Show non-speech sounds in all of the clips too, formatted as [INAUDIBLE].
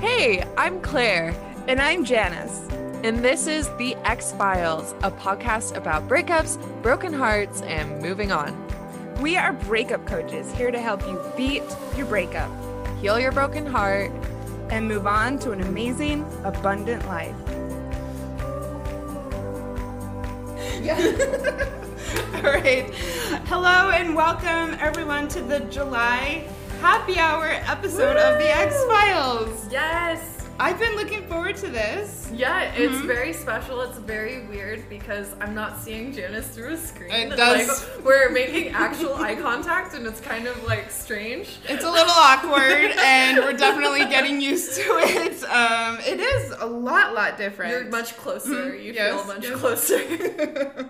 Hey, I'm Clair, And I'm Janice. and this is The Ex-Philes, a podcast about breakups, broken hearts, and moving on. We are breakup coaches here to help you beat your breakup Heal your broken heart. and move on to an amazing, abundant life. [LAUGHS] All right. Hello and welcome everyone to the July happy hour episode of the X Files. Yes. I've been looking forward to this. Yeah, it's Mm-hmm. very special. It's very weird because I'm not seeing Janice through a screen. It does- Like, we're making actual eye contact, and it's kind of like strange. It's a little awkward, [LAUGHS] and we're definitely getting used to it. Um, it is a lot, lot different. You're much closer. Mhm, You yes, feel much yes. closer. [LAUGHS]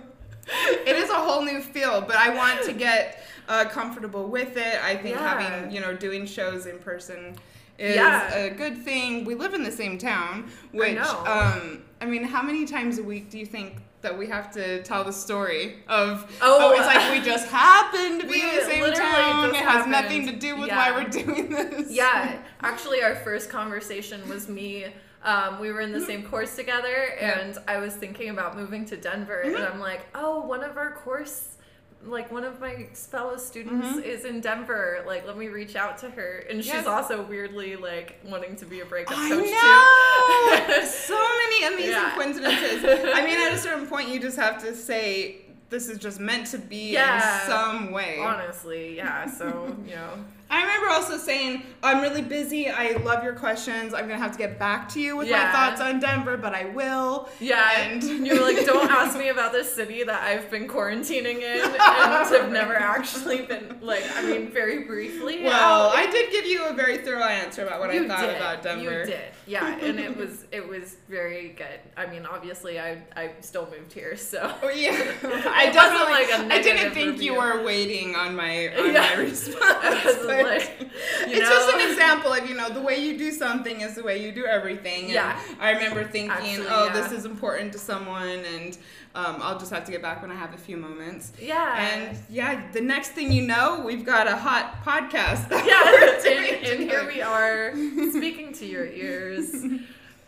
it is a whole new feel, but I want to get uh, comfortable with it. I think Yeah. having you know doing shows in person is Yeah. a good thing. We live in the same town, which know. um, I mean, how many times a week do you think? That we have to tell the story of Oh, oh, it's like we just [LAUGHS] happened to be in the same town. It has happened. nothing to do with Yeah. why we're [LAUGHS] doing this. yeah, actually, our first conversation was me. Um, we were in the same course together, Yeah. and I was thinking about moving to Denver, and I'm like, oh, one of our course. Like one of my fellow students mm-hmm. is in Denver. Like, let me reach out to her, and she's Yes. also weirdly like wanting to be a breakup I coach know. too. [LAUGHS] so many amazing Yeah. coincidences. I mean, at a [LAUGHS] certain point, you just have to say this is just meant to be Yeah. in some way. Honestly, yeah. So you know, I remember also saying, "I'm really busy. I love your questions. I'm gonna have to get back to you with my thoughts on Denver, but I will." yeah. And- [LAUGHS] you're like, don't ask me about this city that I've been quarantining in and have [LAUGHS] never actually been like. I mean, very briefly. Well, out. I did give you a very thorough answer about what I thought did. about Denver. You did, yeah, [LAUGHS] and it was it was very good. I mean, obviously, I I still moved here, so Oh yeah, I definitely. like I didn't think you were waiting on my on Yeah. my response. I [LAUGHS] like, it's just an example of you know the way you do something is the way you do everything. And Yeah. I remember thinking, Actually, oh, yeah. this is important to someone, and um, I'll just have to get back when I have a few moments. yeah, And yeah, the next thing you know, we've got a hot podcast. yeah, and, and here we are [LAUGHS] speaking to your ears.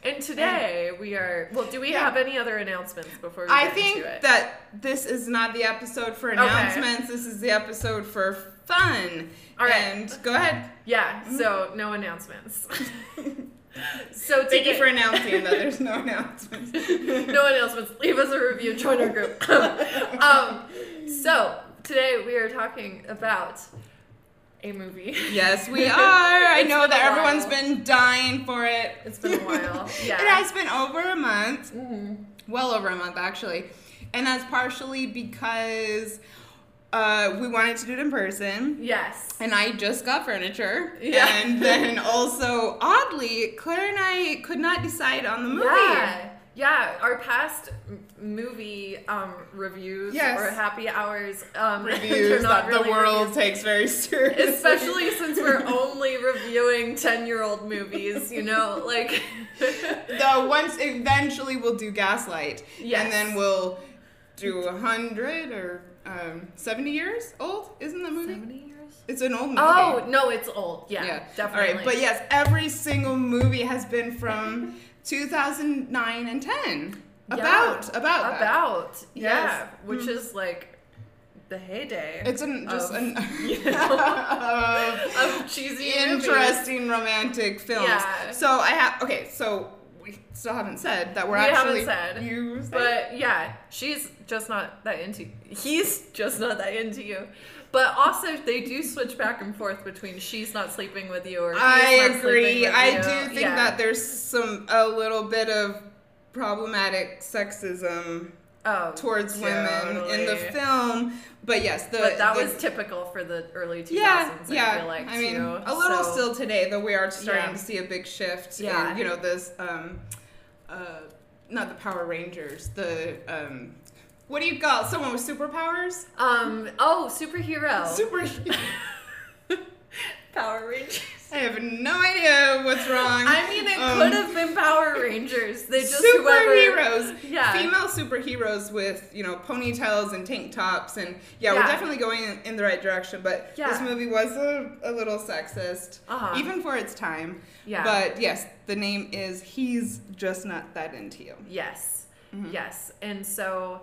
And today we are. Well, do we Yeah. have any other announcements before we I get think into it? that this is not the episode for announcements. This is the episode for fun. All right. And go ahead. yeah. So no announcements. [LAUGHS] so Thank you for announcing that there's no announcements. [LAUGHS] no announcements. Leave us a review. Join our group. [LAUGHS] um, so today we are talking about a movie. Yes, we are. I know that everyone's been dying for it. It's been a while. Yeah. It has been over a month. Mhm. Well over a month, actually. And that's partially because uh, we wanted to do it in person. Yes. And I just got furniture. Yeah. And [LAUGHS] then also, oddly, Clair and I could not decide on the movie. Yeah. Yeah, our past movie um, reviews Yes. or happy hours um, [LAUGHS] Reviews not that the really world reviews. takes very seriously. Especially [LAUGHS] since we're only reviewing 10 year old movies, you know? Like, the once eventually we'll do Gaslight. Yes. And then we'll do a hundred or um, seventy years old. Isn't the movie? 70 years? It's an old movie. Oh, no, it's old. Yeah, yeah, definitely. All right, but yes, every single movie has been from [LAUGHS] 2009 and 10. Yeah. About about that. About, yeah, Yes. which Mm. is like the heyday. It's an just of, an [LAUGHS] you [LAUGHS] know, of of cheesy movies. interesting romantic films. Yeah. So I have okay. So we still haven't said that we're We haven't actually said, You said- But yeah, she's just not that into He's just not that into you. But also, they do switch back and forth between she's not sleeping with you or I agree. I you. do think Yeah. that there's some a little bit of problematic sexism oh, towards women in the film. But yes, the But that the- was typical for the early 2000s. yeah, I yeah. feel like I mean, too. a little So- still today, though we are starting Yeah. to see a big shift. Yeah. in, you know this um, uh, not the Power Rangers, the um, what do you call someone with superpowers? Um. Oh, superhero. Super. [LAUGHS] Power Rangers. I have no idea what's wrong. I mean, it Um, could have been Power Rangers. They just [LAUGHS] whoever. superheroes. Yeah. Female superheroes with, you know, ponytails and tank tops. And yeah, we're definitely going in, in the right direction. But this movie was a, a little sexist, Uh-huh. even for its time. Yeah. But yes, the name is He's Just Not That Into You. Yes. Mm-hmm. Yes. And so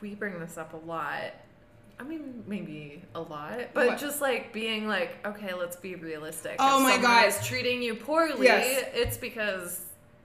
we bring this up a lot. I mean, maybe a lot, but What? just like being like, okay, let's be realistic. Oh if my God. is treating you poorly, Yes. it's because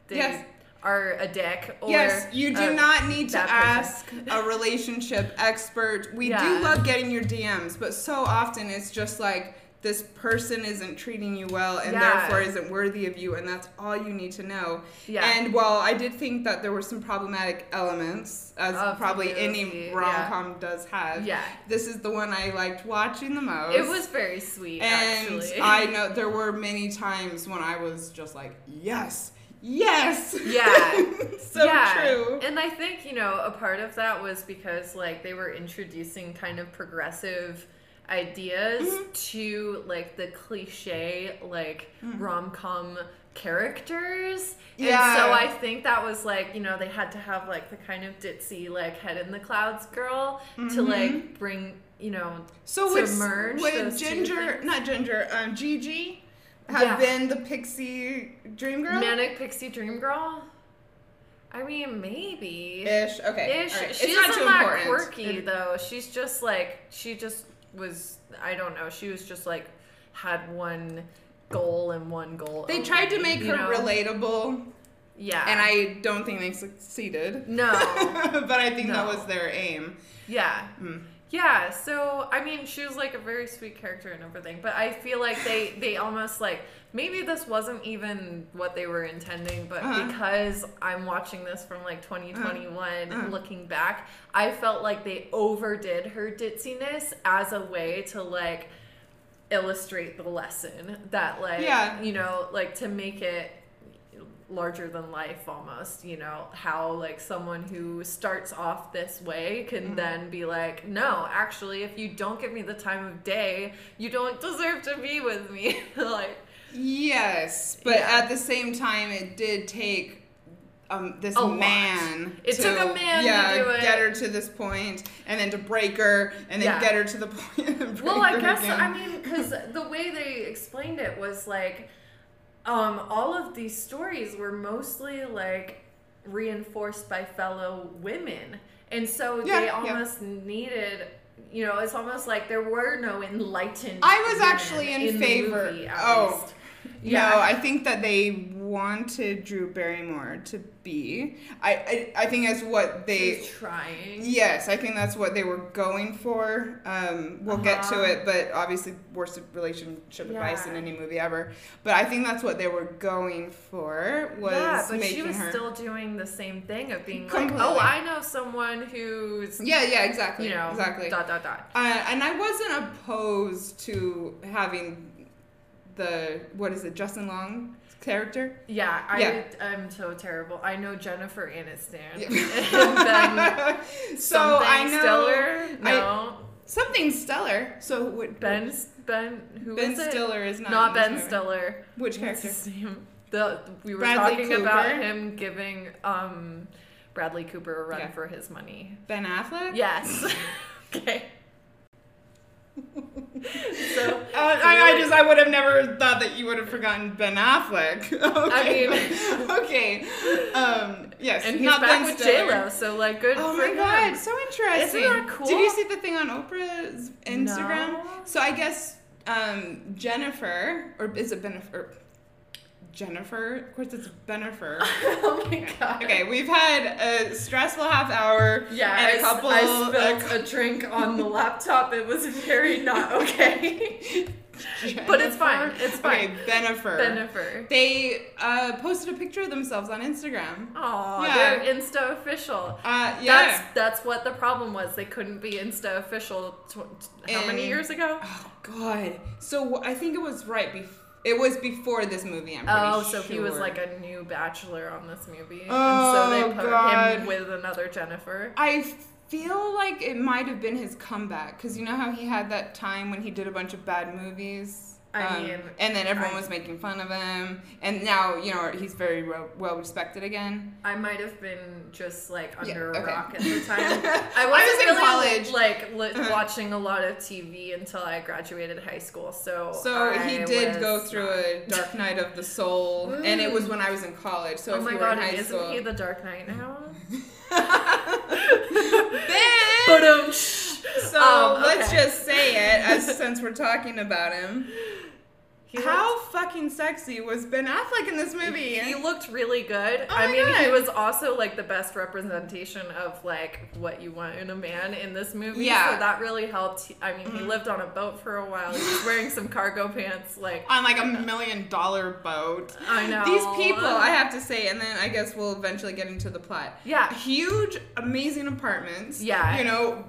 they Yes. are a dick. Or yes, you do not need to ask a relationship expert. We Yeah. do love getting your DMs, but so often it's just like this person isn't treating you well and Yeah. therefore isn't worthy of you, and that's all you need to know. Yeah. And while I did think that there were some problematic elements, as probably any rom com does have, Yeah. this is the one I liked watching the most. It was very sweet, And actually. I [LAUGHS] know there were many times when I was just like, yes, yes. Yeah. [LAUGHS] so yeah. true. And I think, you know, a part of that was because like they were introducing kind of progressive ideas Mm-hmm. to like the cliche like rom-com characters. And Yeah. so I think that was like, you know, they had to have like the kind of ditzy like head in the clouds girl to like bring, you know, Mm-hmm. So to would, merge would Ginger, not Ginger, um, Gigi, have Yeah. been the pixie dream girl? manic pixie dream girl. I mean, maybe. Ish. Okay. Ish. right. She it's not too that important. quirky though. She's just like she just was. I don't know. She was just like had one goal and one goal. They tried to make her know? relatable, Yeah. and I don't think they succeeded. no. [LAUGHS] but I think that was their aim. Yeah. Mm. Yeah, so I mean, she was like a very sweet character and everything, but I feel like they [LAUGHS] they almost like maybe this wasn't even what they were intending, but Uh-huh. because I'm watching this from like 2021, Uh-huh. looking back, I felt like they overdid her ditziness as a way to like illustrate the lesson that like Yeah. you know like to make it larger than life almost you know how like someone who starts off this way can Mm-hmm. then be like no actually if you don't give me the time of day you don't deserve to be with me [LAUGHS] like Yes, but Yeah. at the same time, it did take um, this A lot. man. It to, took a man to yeah, do it. get her to this point, and then to break her, and then Yeah. get her to the [LAUGHS] point. well i guess again. i mean because the way they explained it was like um all of these stories were mostly like reinforced by fellow women and so Yeah, they yeah. almost needed you know it's almost like there were no enlightened I was actually in the favor- movie, oh. least. No, I think that they wanted Drew Barrymore to be. I I, I think that's what they. Trying Yes, I think that's what they were going for. Um, we'll get to Uh-huh. it, but obviously, worst relationship advice in any movie ever. But I think that's what they were going for was yeah, but she was her. still doing the same thing of being like, "Oh, I know someone who's, yeah, yeah, exactly, you know, exactly. dot dot dot." Uh, and I wasn't opposed to having the what is it, Justin Long character. Yeah, I Yeah. I'm so terrible. I know Jennifer Aniston. Yeah. [LAUGHS] and then [LAUGHS] so I know Stiller. I- No, something stellar. So what, Ben Ben who Ben is? Stiller is not, Not Ben. Stiller. Which What's character? his name? The we were Bradley talking about him giving um Bradley Cooper a run Yeah. for his money. Ben Affleck. Yes. [LAUGHS] okay. [LAUGHS] so I, I just I would have never thought that you would have forgotten Ben Affleck. [LAUGHS] okay. mean- [LAUGHS] okay. Um, yes, and he's not back Ben with J Lo, so like good Oh my him. god, so interesting. Isn't that cool? Did you see the thing on Oprah's Instagram? No. So I guess um, Jennifer, or is it Bennifer? Jennifer? Of course, it's Bennifer. [LAUGHS] oh my god. Okay, we've had a stressful half hour. Yeah, and I, a s- couple. I a spilled [LAUGHS] a drink on the laptop. It was very not okay. [LAUGHS] But it's fine, it's fine. Okay, Bennifer. Bennifer. They uh, posted a picture of themselves on Instagram. Aw, Yeah. they're Insta official. Uh, yeah. That's that's what the problem was. They couldn't be Insta official. Tw- how many years ago? Oh God. So I think it was right before. It was before this movie. I'm pretty Oh, sure. so he was like a new bachelor on this movie, and Oh, so they oh, put God. him with another Jennifer. I feel like it might have been his comeback because you know how he had that time when he did a bunch of bad movies. I Um, mean, and then everyone I- was making fun of him, and now you know he's very well, well respected again. I might have been just like Yeah, under okay. a rock at the [LAUGHS] time. I wasn't was in college. like li- Uh-huh. [LAUGHS] watching a lot of TV until I graduated high school. So So he I did go through a dark night of the soul, and it was when I was in college. So oh if my god, were in high isn't school, he the Dark Knight now? [LAUGHS] But um, So Um, let's just say it, as [LAUGHS] since we're talking about him. He How looked- fucking sexy was Ben Affleck in this movie? He looked really good. Oh I mean, he was also like the best representation of like what you want in a man in this movie. Yeah. Mm-hmm. So that really helped. I mean, he lived on a boat for a while. He was wearing some cargo pants. Like on like a million dollar boat. I know These people, I have to say, and then I guess we'll eventually get into the plot. Yeah. Huge, amazing apartments. Yeah. You know,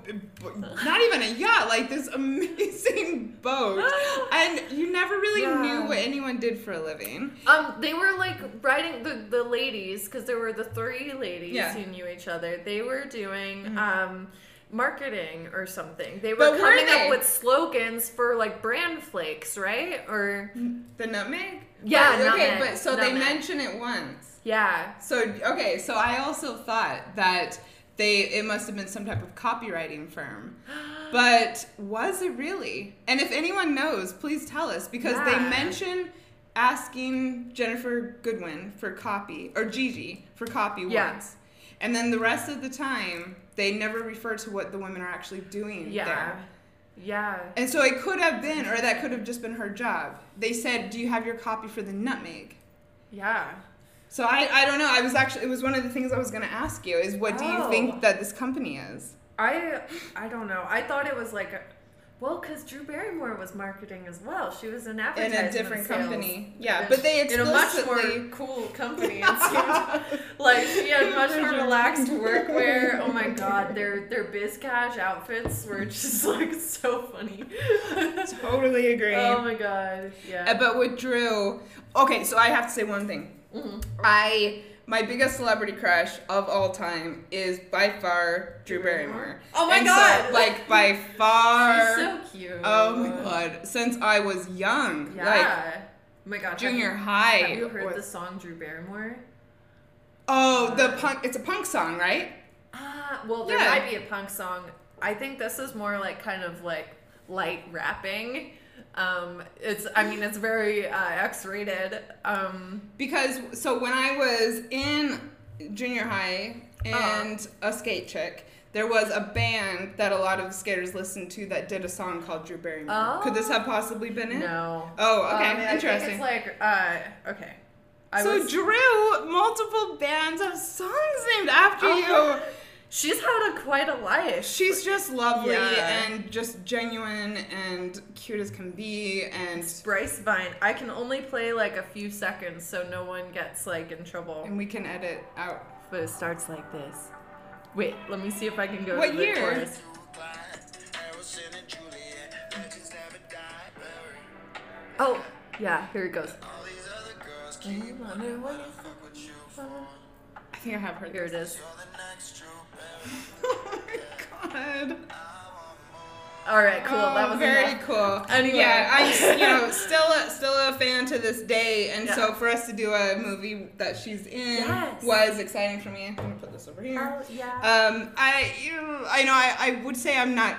not even a yacht, like this [LAUGHS] amazing boat. [GASPS] And you never really Yeah. Knew what anyone did for a living. Um, they were like writing the the ladies because there were the three ladies Yeah. Mm-hmm. who knew each other. They were doing um marketing or something. They were coming they? up with slogans for like brand flakes, right? Or The nutmeg? Yeah, But, okay, nutmeg, but so they mention it once. yeah, So okay, so I also thought that they it must have been some type of copywriting firm. But was it really? And if anyone knows, please tell us because they Yeah. mention asking Ginnifer Goodwin for copy or Gigi for copy Yeah. once. And then the rest of the time they never refer to what the women are actually doing yeah, there. yeah. And so it could have been or that could have just been her job. They said, "Do you have your copy for the nutmeg?" Yeah. So I, I don't know. I was actually it was one of the things I was going to ask you is what do you Oh. think that this company is? I I don't know. I thought it was like a, well, because Drew Barrymore was marketing as well. She was in In advertising a different company. Yeah, but they in a much explicitly more cool company. It [LAUGHS] seemed like she had [LAUGHS] much more relaxed workwear. Oh my god, their their biz cash outfits were just like so funny. totally agree. oh my god, Uh, yeah. but with Drew, okay, so I have to say one thing. Mhm. I my biggest celebrity crush of all time is by far Drew Barrymore. Oh my And so, God. like by far. She's so cute. oh my god! Since I was young, Yeah. like oh my god. junior have you, high. Have you heard was- the song Drew Barrymore? Oh, the punk. It's a punk song, right? Ah, well, there Yeah. might be a punk song. I think this is more like kind of like light rapping. Um, it's, I mean, it's very uh, X-rated. Um, Because so when I was in junior high Uh-huh. and a skate chick, there was a band that a lot of skaters listened to that did a song called Drew Barrymore. Could this have possibly been it? no. Oh, okay, Um, interesting. it's like, uh, okay. I so was, Drew, multiple bands have songs named after Oh. you. She's had a quite a life. She's just lovely Yeah. and just genuine and cute as can be and Bryce Vine. I can only play like a few seconds so no one gets like in trouble. and we can edit out. But it starts like this. Wait, let me see if I can go What to the year? chorus. Oh, yeah, here it goes. I think I have heard Here it this. is. [LAUGHS] oh my god. All right, cool. that Oh, was very enough. cool. Anyway. yeah, I'm you [LAUGHS] know still a, still a fan to this day, and so for us to do a movie that she's in Yes. was exciting for me. I'm gonna put this over here. Oh, yeah. Um, I you know, I know I, I would say I'm not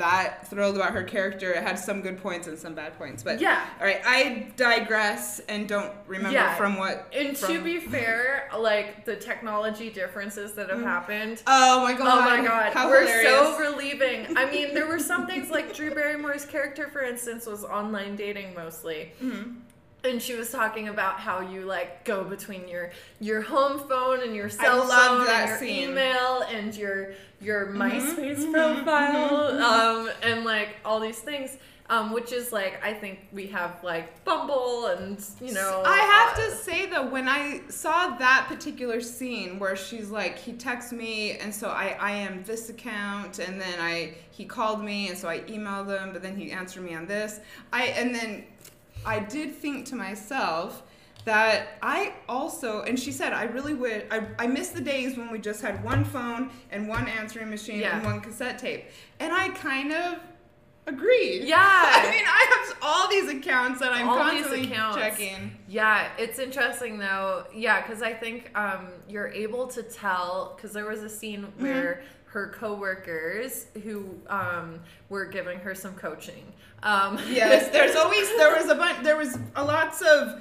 that thrilled about her character. It had some good points and some bad points, but Yeah. All right, I digress and don't remember Yeah. from what. and to be [LAUGHS] fair, like the technology differences that have Mm. happened. Oh my god! Oh my god, How we're hilarious. so relieving. I mean, there were some things like [LAUGHS] Drew Barrymore's character, for instance, was online dating mostly. Mhm. And she was talking about how you like go between your your home phone and your cell phone and your scene. email and your your MySpace mhm, profile um, and like all these things. Um, which is like I think we have like Bumble and you know I have uh, to say though, when I saw that particular scene where she's like, he texts me, and so I I am this account, and then I he called me, and so I emailed him, but then he answered me on this. I and then I did think to myself that I also and she said I really would I, I miss the days when we just had one phone and one answering machine Yeah. and one cassette tape and I kind of agree. [LAUGHS] Yeah. I mean, I have all these accounts that I'm All constantly checking. Yeah, it's interesting though. Yeah, because I think um, you're able to tell because there was a scene Mm-hmm. Her coworkers who um, were giving her some coaching. Um, [LAUGHS] Yes, there's always there was a bunch there was a lots of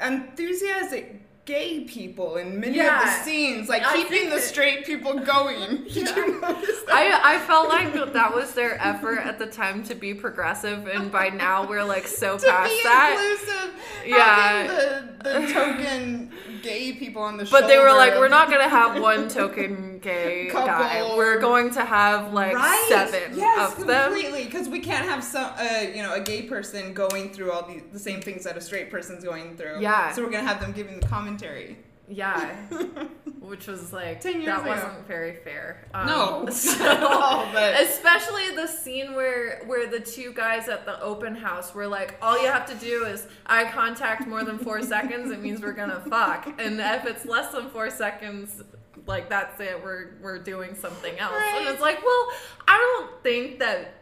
enthusiastic gay people in many of the scenes, like I keeping the straight people going. [LAUGHS] Did you notice that? I, I felt like that was their effort at the time to be progressive, and by now we're like so [LAUGHS] to past be that. inclusive, Yeah. the, the token gay people on the show. But they were like, we're not gonna have one [LAUGHS] token gay guy. We're going to have like right? seven yes, of them. completely. Because we can't have some, uh, you know, a gay person going through all the, the same things that a straight person's going through. Yeah. So we're gonna have them giving the commentary. Yeah, [LAUGHS] which was like 10 years that ago. wasn't very fair. Um, No, [LAUGHS] so- [LAUGHS] at all, but- especially the scene where where the two guys at the open house were like, all you have to do is eye contact more than four seconds. It means we're gonna fuck, and if it's less than four seconds. Like that's it. We're we're doing something else, and it's like, well, I don't think that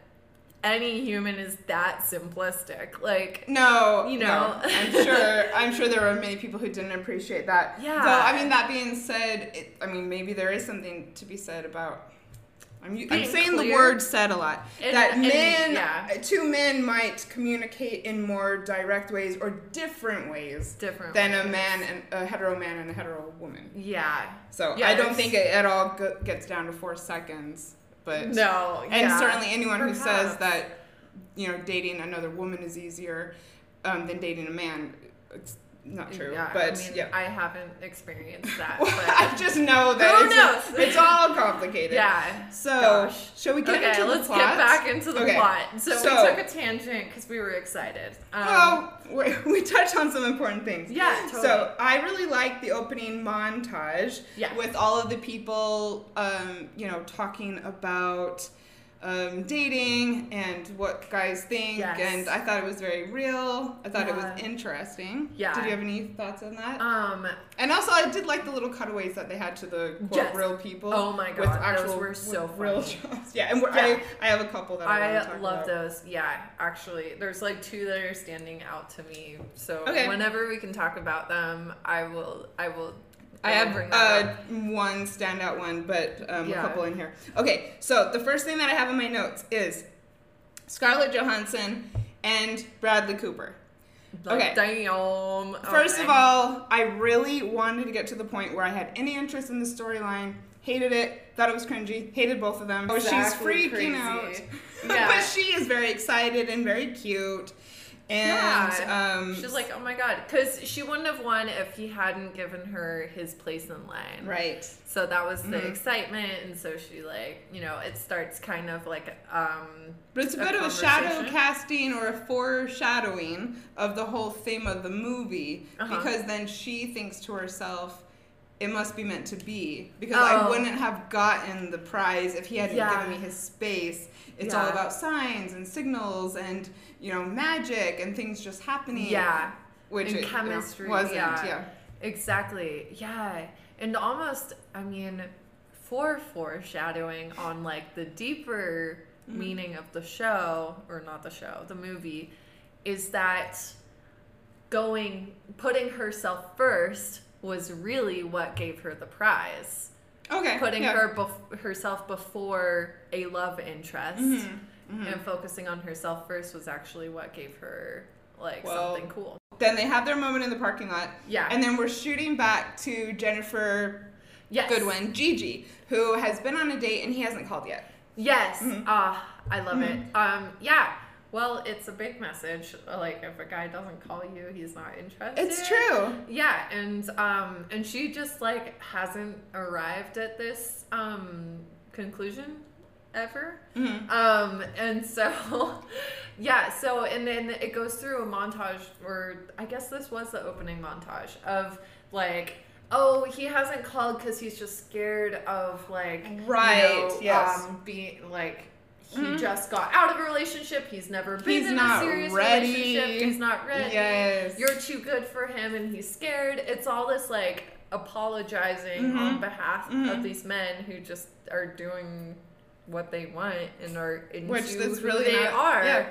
any human is that simplistic. Like, No, You no. know. I'm sure. [LAUGHS] I'm sure there were many people who didn't appreciate that. Yeah. Though, I mean, that being said, it, I mean, maybe there is something to be said about. I'm, I'm saying the word "said" a lot. That men, yeah. two men, might communicate in more direct ways or different ways different than a man and a hetero man and a hetero woman. Yeah. So Yeah, I don't think it at all gets down to four seconds. But No. and yeah. certainly anyone who says that you know dating another woman is easier um, than dating a man it's not true Yeah, but I mean, yeah I haven't experienced that. [LAUGHS] Well, I just know that it's, [LAUGHS] it's all complicated yeah. so Gosh. shall we get okay, into let's the plot get back into the Okay, plot. So, so- we took a tangent because we were excited. Um, well [LAUGHS] we, we touched on some important things yeah, totally. So I really like the opening montage Yeah. with all of the people, um, you know, talking about um, dating and what guys think, Yes. and I thought it was very real. I thought it was interesting. Yeah. Did you have any thoughts on that? um, and also, I did like the little cutaways that they had to the quote Yes. real people. Oh my with God, those actual were so with real jobs. Yeah, and Yeah. I I have a couple that I, want to I love about. those. Yeah, actually, there's like two that are standing out to me. So Okay. whenever we can talk about them, I will. I will. I have uh, one standout one, but um, Yeah. a couple in here. Okay, so the first thing that I have in my notes is Scarlett Johansson and Bradley Cooper. Like, okay. Damn. First Okay. of all, I really wanted to get to the point where I had any interest in the storyline. Hated it, thought it was cringy, hated both of them. Oh, she's freaking crazy. out. [LAUGHS] Yeah. but she is very excited and very cute. And Yeah. um, She's like, oh my god, because she wouldn't have won if he hadn't given her his place in line. right. So that was the Mhm. excitement, and so she like, you know, it starts kind of like, um, But it's a a bit of a shadow casting or a foreshadowing of the whole theme of the movie Uh-huh. because then she thinks to herself, it must be meant to be because I Oh. wouldn't have gotten the prize if he hadn't Yeah. given me his space. It's all about signs and signals and you know magic and things just happening. yeah, which and it, you know, chemistry, wasn't. yeah. Yeah. exactly, yeah, and almost, I mean, for foreshadowing on like the deeper Mm-hmm. meaning of the show, or not the show, the movie, is that going, putting herself first was really what gave her the prize. Okay. putting yeah. her bef- herself before a love interest Mhm, mhm. and focusing on herself first was actually what gave her like Well, something cool. Then they have their moment in the parking lot. Yeah. And then we're shooting back to Ginnifer yes. Goodwin, Gigi, who has been on a date and he hasn't called yet. Yes. Mhm. Ah, I love it. Um, yeah. Well, it's a big message. Like if a guy doesn't call you, he's not interested. It's true. Yeah, and um, and she just like hasn't arrived at this um conclusion ever. Mhm. Um, and so, [LAUGHS] yeah, so, and then it goes through a montage, or I guess this was the opening montage of like, oh, he hasn't called because he's just scared of like, you Right, know, yes. um, being like, he Mhm. just got out of a relationship. He's never been He's in a serious ready. relationship. He's not ready. Yes. You're too good for him, and he's scared. It's all this like apologizing Mhm. on behalf of these men who just are doing what they want and are into Which that's who really they not- are, yeah.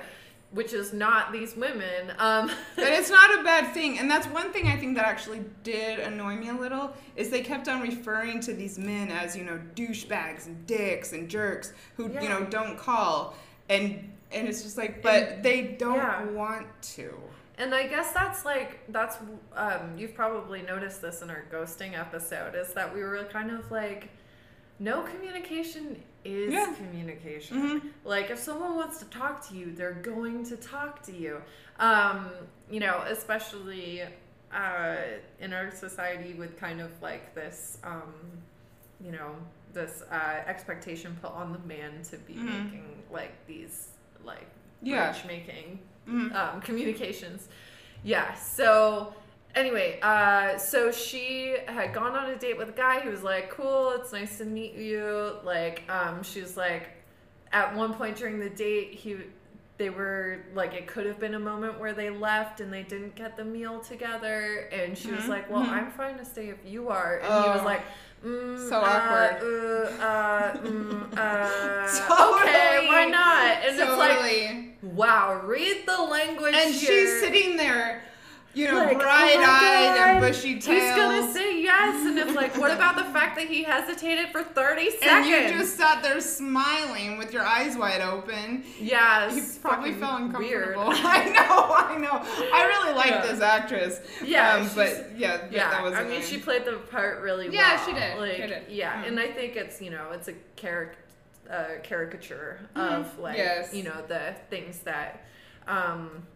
which is not these women. Um, [LAUGHS] But it's not a bad thing, and that's one thing I think that actually did annoy me a little is they kept on referring to these men as you know douchebags and dicks and jerks who you know don't call, and and it's just like, but they don't yeah. want to. And I guess that's like that's um, you've probably noticed this in our ghosting episode is that we were kind of like no communication is Yeah. communication. Mhm. Like if someone wants to talk to you, they're going to talk to you. Um, you know, especially uh, in our society with kind of like this, um, you know, this uh, expectation put on the man to be Mhm. making like these like Yeah. making Mhm. um, communications. Yeah. So anyway, uh, so she had gone on a date with a guy who was like, "Cool, it's nice to meet you." Like, um, she was like, at one point during the date, he. They were like, it could have been a moment where they left and they didn't get the meal together. And she was Mhm, like, Well, mhm. I'm fine to stay if you are. And he was Oh. like, mm, So uh, awkward. Uh, uh, mm, uh, [LAUGHS] Totally. Okay, why not? And it's like, Totally. Wow, read the language and here. she's sitting there, you know, Like, oh my bright-eyed and bushy tails. He's gonna say yes, and it's like, what about the fact that he hesitated for thirty seconds? and you just sat there smiling with your eyes wide open. yeah, He probably felt uncomfortable. Weird. [LAUGHS] I know, I know. I really like Yeah. this actress. Yeah, um, but yeah, th- Yeah, that was. I mean, she played the part really well. Yeah, she did, Like, she did. yeah, Mhm. and I think it's you know it's a caric- uh, caricature Mhm. of like Yes. you know the things that. um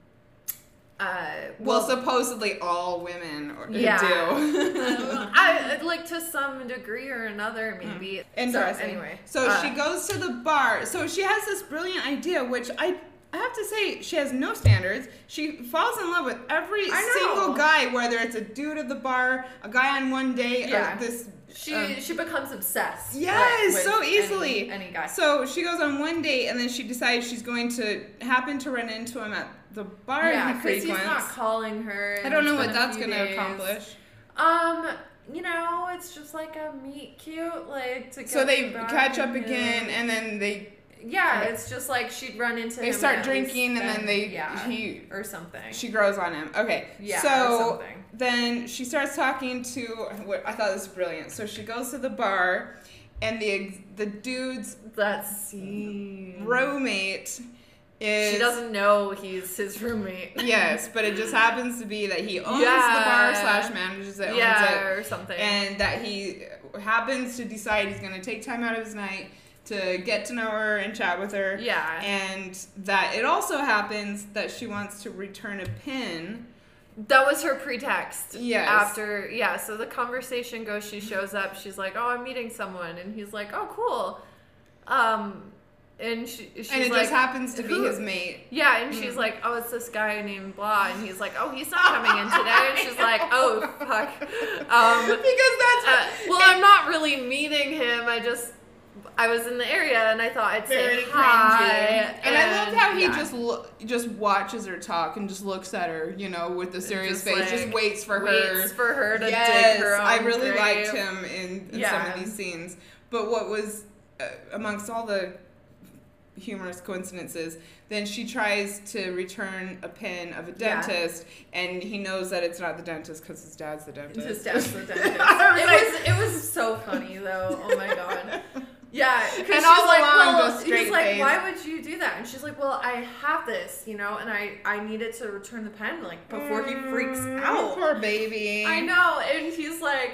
uh, well, supposedly all women Yeah. do. [LAUGHS] [LAUGHS] I like to some degree or another, maybe. Interesting. So, anyway, So uh, she goes to the bar. So she has this brilliant idea, which I. I have to say, she has no standards. She falls in love with every single guy, whether it's a dude at the bar, a guy on one date, Yeah. or this. She um, she becomes obsessed. Yes, with so any- easily. Any, guy. So she goes on one date, and then she decides she's going to happen to run into him at the bar yeah, he because he's not calling her. I don't know what that's going to accomplish. Um, you know, it's just like a meet cute, like to. So they catch up in again, and then they yeah, it's just like she'd run into. they start and at least drinking, and then spend- they yeah he or something. she grows on him. Okay, yeah, so then she starts talking to. What I thought this was brilliant. So she goes to the bar, and the the dude's that scene. roommate is She doesn't know he's his roommate. Yes, but it just happens to be that he owns Yeah. the bar slash manages it, owns yeah, it, or something. and that he happens to decide he's going to take time out of his night to get to know her and chat with her. yeah. And that it also happens that she wants to return a pin. That was her pretext. Yes. After yeah, so the conversation goes. She shows up. She's like, "Oh, I'm meeting someone," and he's like, "Oh, cool." Um, and she, she's and it like, just happens to be "Who-" his mate. Yeah, and she's like, "Oh, it's this guy named blah," and he's like, "Oh, he's not coming in today," and she's [LAUGHS] like, "Oh, fuck." Um, [LAUGHS] because that's uh, well, I'm not really meeting him. I just I was in the area and I thought I'd very say hi. And, I loved how he yeah. just lo- just watches her talk and just looks at her, you know, with a serious Just, face, just waits for her. waits for her to yes, dig her I really grave. liked him in, in some of these scenes. But what was uh, amongst all the humorous coincidences, then she tries to return a pin of a Yeah. dentist, and he knows that it's not the dentist because his dad's the dentist. His dad's the [LAUGHS] dentist. It like- was it was so funny though. Oh my god. [LAUGHS] Yeah, 'cause And she's all like, along, well, he's like, face. why would you do that? And she's like, well, I have this, you know, and I I needed to return the pen like before he freaks Mm, out. Poor baby. I know, and he's like,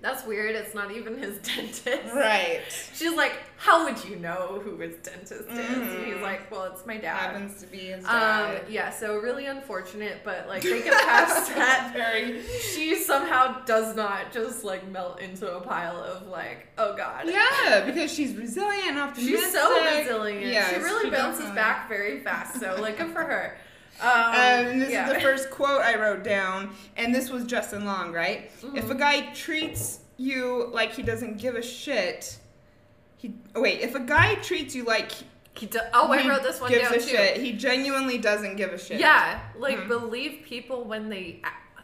that's weird. It's not even his [LAUGHS] dentist. Right. She's like, how would you know who his dentist is? And he's like, well, it's my dad. Happens to be his Um, dad. yeah, so really unfortunate, but like they get past [LAUGHS] that. Very. She somehow does not just like melt into a pile of like, oh god. Yeah, because she's resilient, optimistic. She's so resilient. Yes, she really she bounces back very fast. So like good for her. Um, and this yeah. is the first quote I wrote down, and this was Justin Long, right? Mm-hmm. If a guy treats you like he doesn't give a shit, he oh, wait. If a guy treats you like He do- oh, he I wrote this one gives down a too. shit, he genuinely doesn't give a shit. Yeah, like Mhm. believe people when they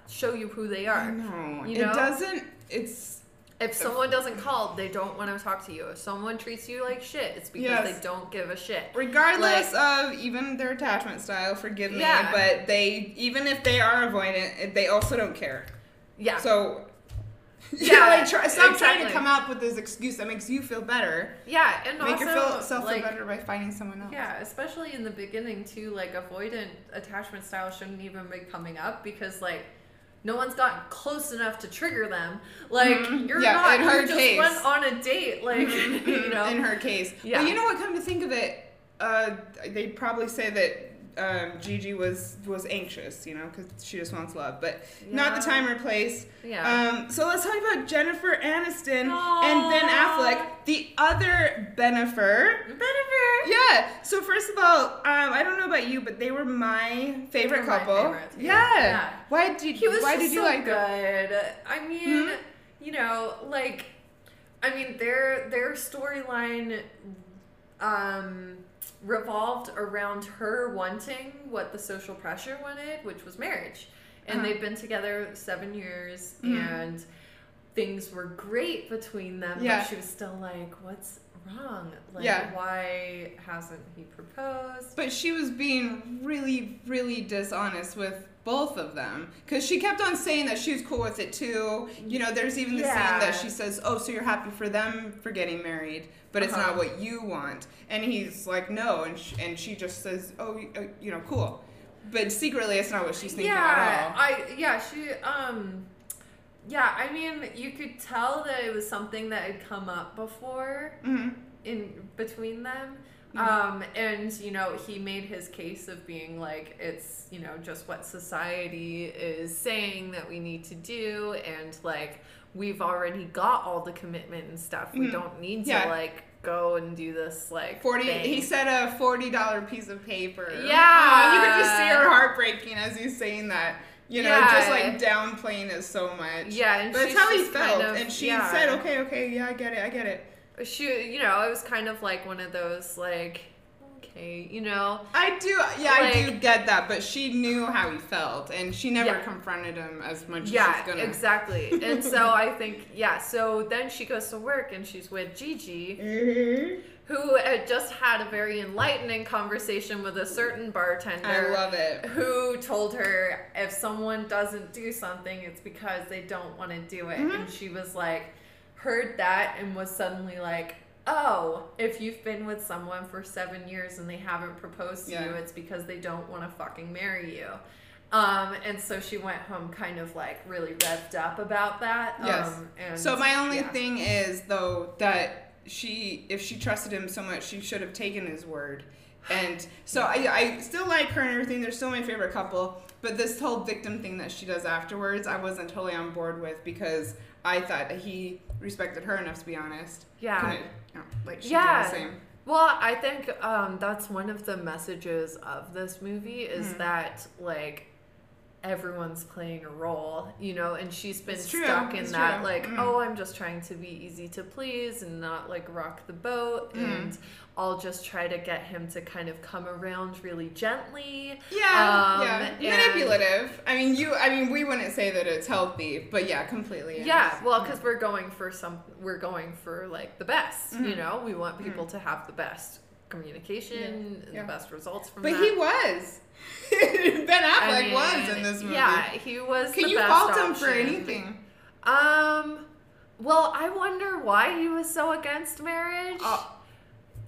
show you who they are. know. You It know? doesn't. It's If someone doesn't call, they don't want to talk to you. If someone treats you like shit, it's because Yes. they don't give a shit. regardless of even their attachment style forgive me Yeah. but they even if they are avoidant they also don't care Yeah. so [LAUGHS] Yeah, like try, stop trying to come up with this excuse that makes you feel better yeah, and make also yourself like, feel better by finding someone else Yeah, especially in the beginning too, like avoidant attachment style shouldn't even be coming up because like no one's gotten close enough to trigger them. Like Mhm. you're Yeah, not in her you just case. went on a date, like [LAUGHS] you know. in her case Yeah. but you know what come to think of it uh, they'd probably say that um, Gigi was was anxious, you know, because she just wants love, but not the time or place. Yeah. Um, so let's talk about Jennifer Aniston and Ben Affleck, the other Benifer. Bennifer. Yeah. So first of all, um, I don't know about you, but they were my favorite were my couple. too. yeah. Yeah. Why did He was Why did you so like them? good. I mean, Mhm. you know, like I mean their their storyline um revolved around her wanting what the social pressure wanted, which was marriage. And Uh-huh. they've been together seven years Mhm. and things were great between them, Yeah. but she was still like, What's wrong? Like Yeah. why hasn't he proposed? But she was being really, really dishonest with both of them because she kept on saying that she was cool with it too. You know, there's even the Yeah. scene that she says, "Oh, so you're happy for them for getting married, but it's Uh-huh. not what you want." And he's like, "No," and she, and she just says, "Oh, uh, you know, cool." But secretly, it's not what she's thinking yeah, at all. I yeah, she um yeah, I mean, you could tell that it was something that had come up before hmm in between them. Mhm. Um and you know, he made his case of being like it's, you know, just what society is saying that we need to do and like we've already got all the commitment and stuff. We Mhm. don't need Yeah. to like go and do this like Forty. thing. He said a forty dollar piece of paper. Yeah. Aw, you could just see her heart breaking as he's saying that. You know, Yeah. just like downplaying it so much. Yeah, But that's how he felt, kind of- and she yeah. said, "Okay, okay, yeah, I get it, I get it." She you know it was kind of like one of those like okay you know I do, yeah, I do get that, but she knew how he felt, and she never Yeah. confronted him as much as yeah she's gonna. exactly and so [LAUGHS] i think yeah so then she goes to work and she's with gigi Mhm. who had just had a very enlightening conversation with a certain bartender I love it. who told her if someone doesn't do something it's because they don't want to do it Mhm. and she was like heard that and was suddenly like oh if you've been with someone for seven years and they haven't proposed to you it's because they don't want to fucking marry you um, and so she went home kind of like really revved up about that Yes. um, and So my only yeah. thing is though that she, if she trusted him so much, she should have taken his word. And so I, I still like her and everything. They're still my favorite couple. But this whole victim thing that she does afterwards, I wasn't totally on board with because I thought he respected her enough to be honest. Yeah. Couldn't, you know, like she Yeah. did the same. Well, I think um, that's one of the messages of this movie is Mhm. that like everyone's playing a role, you know, and she's been It's true, stuck in it's that true. like, Mhm. oh, I'm just trying to be easy to please and not like rock the boat, Mhm. and I'll just try to get him to kind of come around really gently. Yeah, Um, yeah, manipulative. I mean, you. I mean, we wouldn't say that it's healthy, but yeah, completely. Yeah, well, because we're going for some, we're going for like the best, you Mhm. know. We want people to have the best communication Yeah, the best results from that. but that. he was. [LAUGHS] ben Affleck I mean, was in this movie. Yeah, he was. Can you fault him for anything? Um, well, I wonder why he was so against marriage. Uh,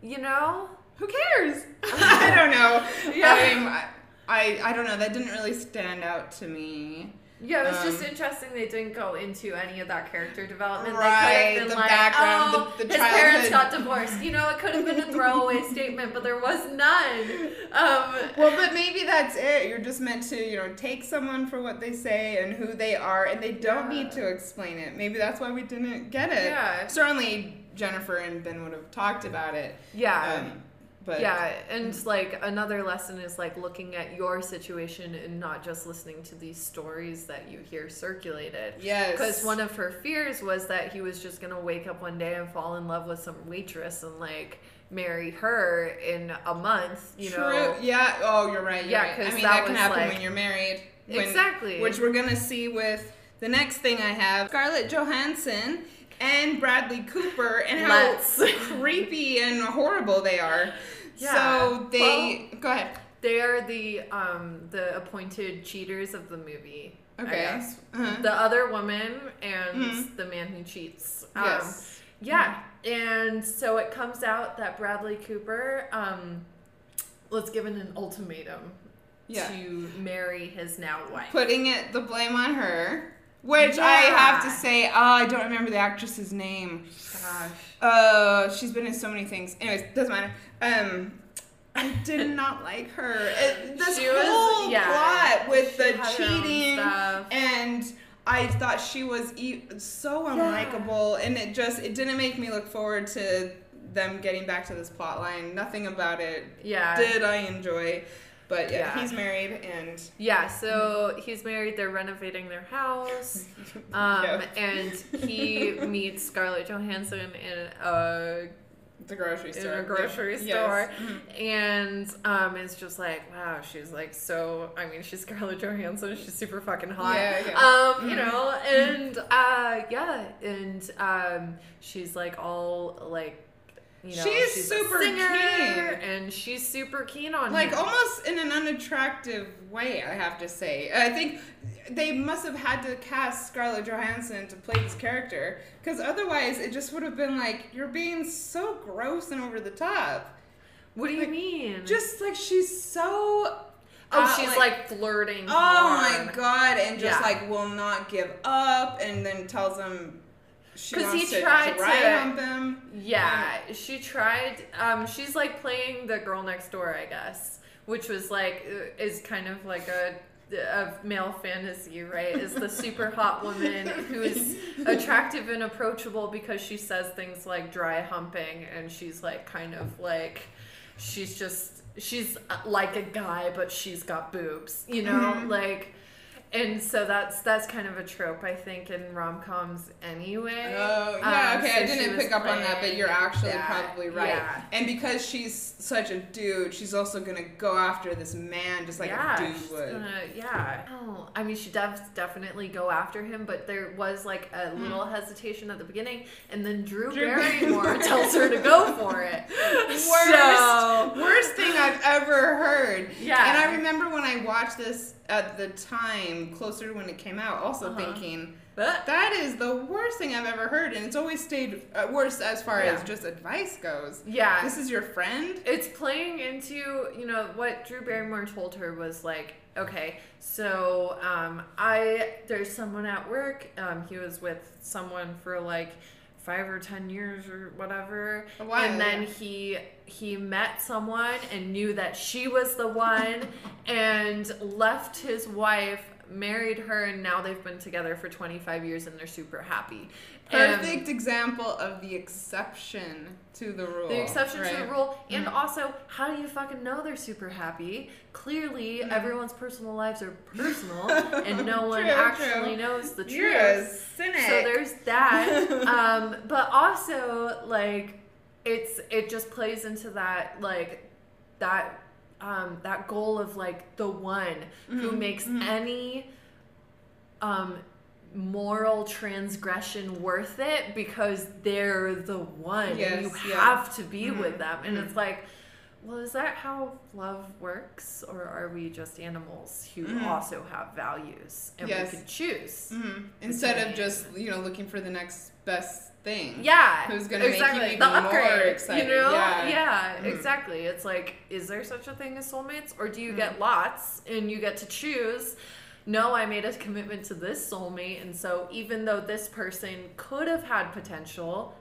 you know? who cares? [LAUGHS] [LAUGHS] I don't know. Yeah. I, mean, I, I I don't know. That didn't really stand out to me. Yeah, it was just Um, interesting they didn't go into any of that character development. Right, they could have been the like, background, oh, the- the his parents got divorced. You know, it could have been a [LAUGHS] throwaway statement, but there was none. Um, Well, but maybe that's it. You're just meant to, you know, take someone for what they say and who they are, and they don't Yeah. need to explain it. Maybe that's why we didn't get it. Yeah. Certainly, Jennifer and Ben would have talked about it. yeah. Um, but yeah, and like another lesson is like looking at your situation and not just listening to these stories that you hear circulated. yes, Because one of her fears was that he was just gonna wake up one day and fall in love with some waitress and like marry her in a month, you True. know. Yeah. Oh, you're right. You're Yeah, right. I mean, that that, can happen like- when you're married. When- Exactly. Which we're gonna see with the next thing I have. Scarlett Johansson and Bradley Cooper and how Let's. creepy and horrible they are. Yeah. So they go ahead. They are the um the appointed cheaters of the movie. I Okay. guess. Uh-huh. The other woman and Mhm. the man who cheats. Um, Yes. Yeah, and so it comes out that Bradley Cooper um, was given an ultimatum Yeah. to marry his now wife. Putting it the blame on her. Which I have to say, oh, I don't remember the actress's name. Gosh. Uh, she's been in so many things. Anyways, doesn't matter. Um, I did [LAUGHS] not like her. It, this She was- whole yeah, plot with the had her own cheating and I thought she was e- so unlikable, and it just it didn't make me look forward to them getting back to this plot line. Nothing about it Yeah. did I enjoy. But yeah, Yeah. he's married and Yeah, so he's married, they're renovating their house. [LAUGHS] Um, Yeah. and he [LAUGHS] meets Scarlett Johansson in a the grocery store. in a grocery Yes. store Mhm. and um it's just like wow she's like so i mean she's scarlett johansson she's super fucking hot Yeah, yeah. um you Mhm. know and uh yeah and um she's like all like you know She's she's super keen. and she's super keen on like him. almost in an unattractive way i have to say i think they must have had to cast scarlett johansson to play this character because otherwise it just would have been like you're being so gross and over the top what do you like, mean just like she's so oh uh, she's like, flirting oh hard. my god and just Yeah. like will not give up and then tells him she 'Cause wants he to tried to- hump him Yeah, she tried. Um, she's like playing the girl next door, I guess, which was like uh, is kind of like a a male fantasy, right? Is the super hot woman who's [LAUGHS] attractive and approachable because she says things like dry humping, and she's like kind of like she's just she's uh, like a guy, but she's got boobs, you know, Mhm. like. And so that's that's kind of a trope I think in rom coms anyway. Oh, yeah, Um, okay, so I didn't pick up on that, but you're actually that. probably right. Yeah. And because she's such a dude, she's also gonna go after this man just like yeah, a dude would. gonna- yeah. Oh, I mean, she does definitely go after him, but there was like a little hesitation at the beginning, and then Drew, Hmm. Drew Barrymore Barrymore. [LAUGHS] tells her to go for it. [LAUGHS] Worst, So- worst thing I've ever heard. Yeah. And I remember when I watched this at the time, closer when it came out, also Uh-huh. thinking, that is the worst thing I've ever heard. And it's always stayed uh, worse as far Yeah. as just advice goes. yeah, This is your friend? it's playing into you know what Drew Barrymore told her was like, okay, so um, I there's someone at work. Um, he was with someone for like five or ten years or whatever, and then he he met someone and knew that she was the one, [LAUGHS] and left his wife. Married her, and now they've been together for 25 years and they're super happy. Perfect example of the exception to the rule. the exception to the rule and Mhm. also how do you fucking know they're super happy clearly Mhm. everyone's personal lives are personal [LAUGHS] and no one True, actually true. knows the You're a truth cynic. so there's that [LAUGHS] um but also like it's it just plays into that like that um that goal of like the one who Mhm, makes mhm. any um moral transgression worth it because they're the one and you yeah. have to be Mhm, with them and it's like well is that how love works or are we just animals who Mhm. also have values and Yes. we can choose Mhm. Instead of just you know looking for the next best thing. yeah Who's gonna make you exactly. even the more upgrade excited. you know Yeah. Mhm. exactly it's like is there such a thing as soulmates or do you Mhm. get lots and you get to choose no i made a commitment to this soulmate and so even though this person could have had potential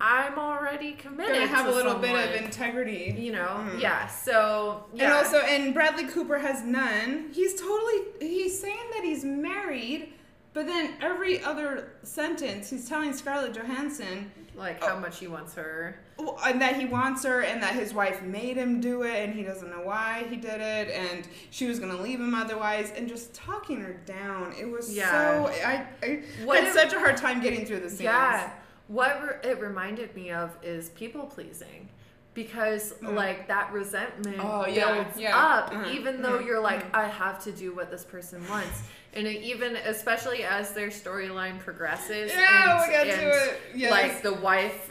i'm already committed Gonna have a little bit of integrity. you know Mhm. yeah so yeah And also, and Bradley Cooper has none. He's totally, he's saying that he's married, but then every other sentence he's telling Scarlett Johansson like Oh. how much he wants her and that he wants her and that his wife made him do it and he doesn't know why he did it and she was to leave him otherwise and just talking her down. It was Yeah. so, I, I What had if- such a hard time getting through the scenes. Yeah. What re- it reminded me of is people pleasing. because like that resentment Oh, yeah, builds yeah. up Uh-huh, even though mhm, you're like I have to do what this person wants. And it even especially as their storyline progresses Yeah, and, we got and, to it. Yes. like the wife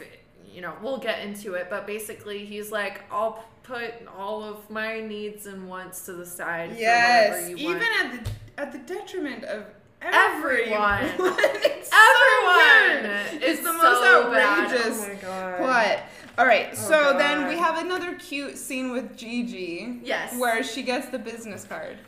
you know we'll get into it but basically he's like i'll put all of my needs and wants to the side for yes, whatever you even want at the at the detriment of Everyone. everyone. [LAUGHS] it's so everyone weird. it's It's the so most bad. outrageous oh my god plot. All right, oh so then we have another cute scene with Gigi. Yes. Where she gets the business card.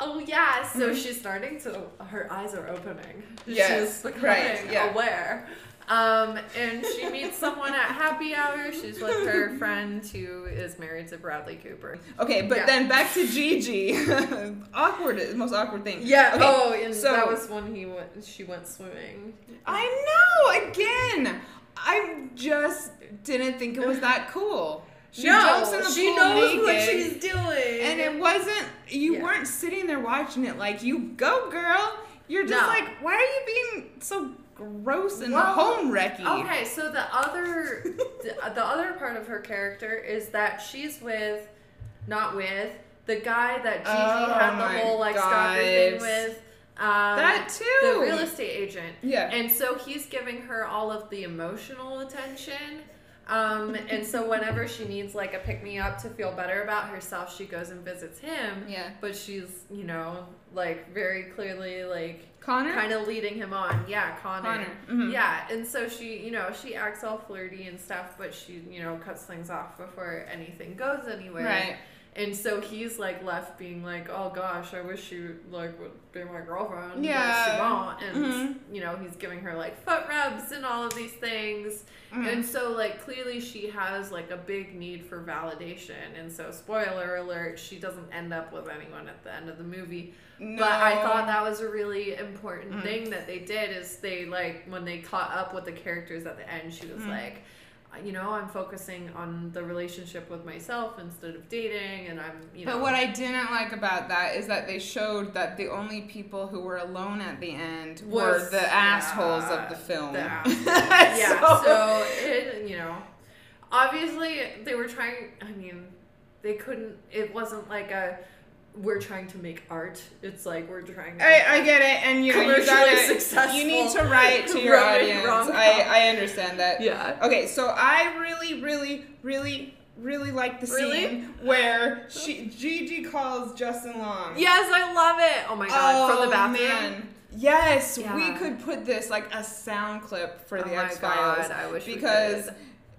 Oh yeah so Mhm. she's starting to her eyes are opening Yes, she's becoming right, yeah. aware um, and she meets someone at happy hour. She's with her friend who is married to Bradley Cooper. Okay, but Yeah. then back to Gigi. [LAUGHS] awkward, most awkward thing. Yeah. Okay, oh, and so- that was when he went. She went swimming. I know. Again, I just didn't think it was that cool. She jumps in the she pool knows naked, what she's doing. and it wasn't. You Yeah. weren't sitting there watching it like you go, girl. You're just No. like, why are you being so gross and Well, home wrecky? Okay, so the other [LAUGHS] the, the other part of her character is that she's with not with the guy that Gigi Oh had the whole like stalker thing with. Um, That too. The real estate agent. Yeah. And so he's giving her all of the emotional attention. Um, and so whenever she needs like a pick me up to feel better about herself, she goes and visits him. Yeah. But she's, you know, like very clearly like Connor. kind of leading him on. Yeah, Connor. Connor, mhm. Yeah, and so she, you know, she acts all flirty and stuff, but she, you know, cuts things off before anything goes anywhere. Right. And so he's like left being like, oh gosh, I wish she like would be my girlfriend. Yeah. But she won't. And Mhm. you know, he's giving her like foot rubs and all of these things. Mhm. And so like clearly she has like a big need for validation. And so spoiler alert, she doesn't end up with anyone at the end of the movie. No. But I thought that was a really important Mhm. thing that they did is they like when they caught up with the characters at the end, she was Mhm. like, you know, I'm focusing on the relationship with myself instead of dating, and I'm, you know. But what I didn't like about that is that they showed that the only people who were alone at the end were the assholes of the film. the [LAUGHS] yeah. So- So, it, you know, obviously they were trying. I mean, they couldn't. It wasn't like a. We're trying to make art. It's like we're trying. To I, I get it, and you know, you gotta, successful you need to write to your audience. I, I understand that. Yeah. Okay, so I really, really, really, really like the Really? scene where she Gigi calls Justin Long. Yes, I love it. Oh my god, from the oh, bathroom. man. Yes, we could put this like a sound clip for oh the Oh my Ex-Philes I wish we because.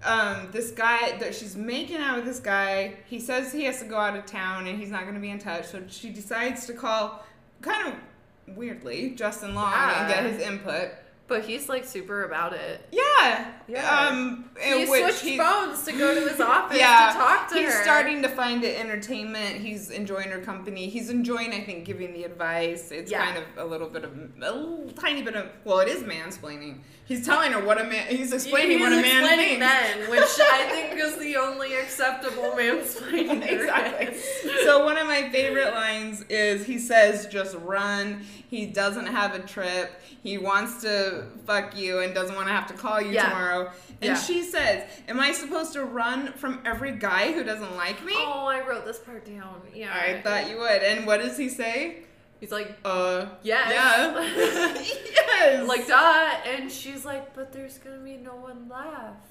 Um, this guy that she's making out with this guy. He says he has to go out of town and he's not going to be in touch. So she decides to call, kind of weirdly, Justin Long and get his input. But he's like super about it. Yeah, Yeah. Um, He switched he- phones to go to his [LAUGHS] office yeah, to talk to he's her. starting to find it entertainment. He's enjoying her company. He's enjoying, I think, giving the advice. It's Yeah. kind of a little bit of a little tiny bit of well, it is mansplaining. He's telling her what a man. He's explaining He's what a man explaining men, which I [LAUGHS] think is the only acceptable mansplaining. exactly. [LAUGHS] So one of my favorite lines is he says, "Just run." He doesn't have a trip. He wants to fuck you and doesn't want to have to call you Yeah. tomorrow. And Yeah. she says, "Am I supposed to run from every guy who doesn't like me?" Oh, I wrote this part down. Yeah. I thought you would. And what does he say? He's like, Uh, yes. yeah. [LAUGHS] yes. like, duh. And she's like, but there's going to be no one left.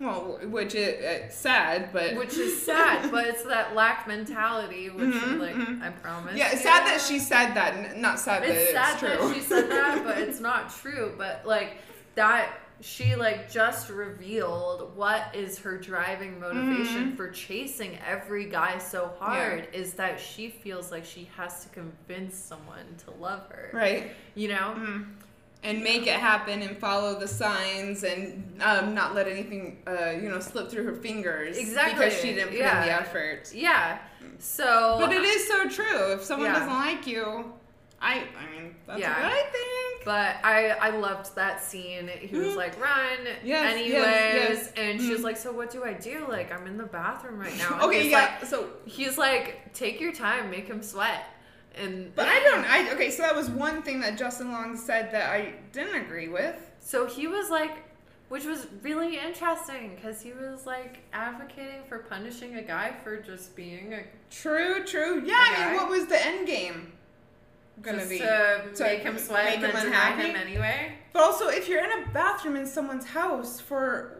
well, which is uh, sad, but Which is sad, but it's that lack mentality, which Mhm, is like, mhm. I promise. yeah, it's sad that she said that. Not sad that it's it's sad true. that she said that, but [LAUGHS] it's not true. But like that, she like just revealed what is her driving motivation Mhm. for chasing every guy so hard is that she feels like she has to convince someone to love her. right. You know. Mm. And make it happen and follow the signs and um, not let anything, uh, you know, slip through her fingers. Exactly, Because she didn't put in the effort. Yeah. So. But it is so true. If someone Yeah. doesn't like you, I, I mean, that's Yeah. what I think. But I, I loved that scene. He was Mhm. like, run, Yes, anyways. yes, yes. And she was Mhm. like, so what do I do? Like, I'm in the bathroom right now. And Okay, yeah. Like, so he's like, take your time, make him sweat. And But I don't. I okay. So that was one thing that Justin Long said that I didn't agree with. So he was like, which was really interesting because he was like advocating for punishing a guy for just being a True, true. Yeah, I mean, what was the end game gonna just be? to make him sweat make and him unhappy? him anyway. But also, if you're in a bathroom in someone's house for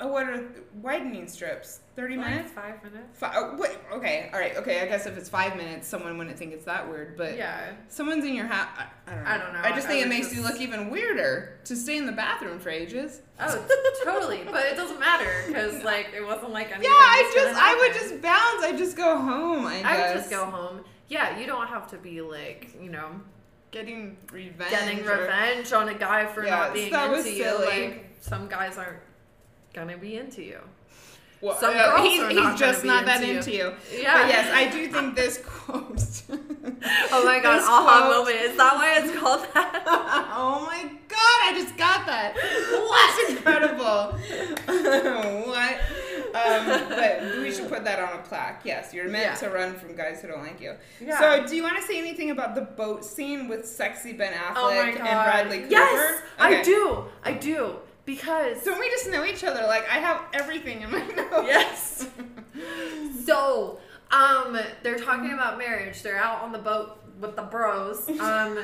uh, what are widening strips? Thirty Like minutes. five minutes. Fi- oh, wait, okay, all right, okay. I guess if it's five minutes, someone wouldn't think it's that weird. But Yeah. someone's in your house. I, I don't know. I don't know. I just I think it makes you look even weirder to stay in the bathroom for ages. Oh, [LAUGHS] totally. But it doesn't matter because [LAUGHS] like it wasn't like anything. Yeah, I just, I would just bounce. I just go home. I. I would just go home. Yeah, you don't have to be like, you know, Getting revenge. getting or- revenge on a guy for Yeah, not being into was you. Like some guys aren't gonna be into you. Well, Some uh, girls he's, are not gonna just be not that into into you. Yeah. But yes, I do think this quote. [LAUGHS] Oh my god, aha quote- moment. Is that why it's called that? [LAUGHS] oh my god, I just got that. That's incredible. [LAUGHS] what? Um, [LAUGHS] but we should put that on a plaque. Yes, you're meant Yeah. to run from guys who don't like you. Yeah. So, do you want to say anything about the boat scene with sexy Ben Affleck Oh and. Bradley Cooper? Yes, I do. I do. Because Don't we just know each other? Like, I have everything in my [LAUGHS] notes. Yes. [LAUGHS] So, um, they're talking about marriage. They're out on the boat with the bros. [LAUGHS] Um,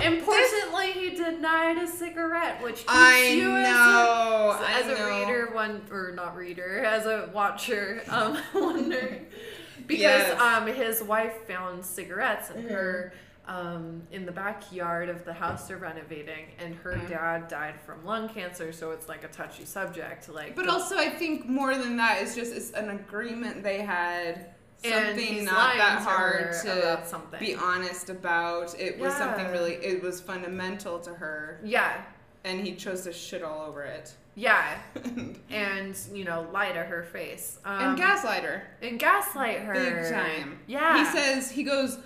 importantly, he denied a cigarette, which keeps I you know. as a, I as a know. reader, one or not reader, as a watcher, um, [LAUGHS] wondering [LAUGHS] because Yes. um, his wife found cigarettes in Mhm. her. Um, in the backyard of the house they're renovating, and her Mhm. dad died from lung cancer, so it's like a touchy subject. Like, But the- also, I think more than that, it's just it's an agreement they had. And Something not that hard to something. be honest about. It was something really. It was fundamental to her, Yeah, and he chose to shit all over it. yeah, and [LAUGHS] and you know, lie to her face. Um, gaslight her and gaslight her big time. Yeah, He says he goes.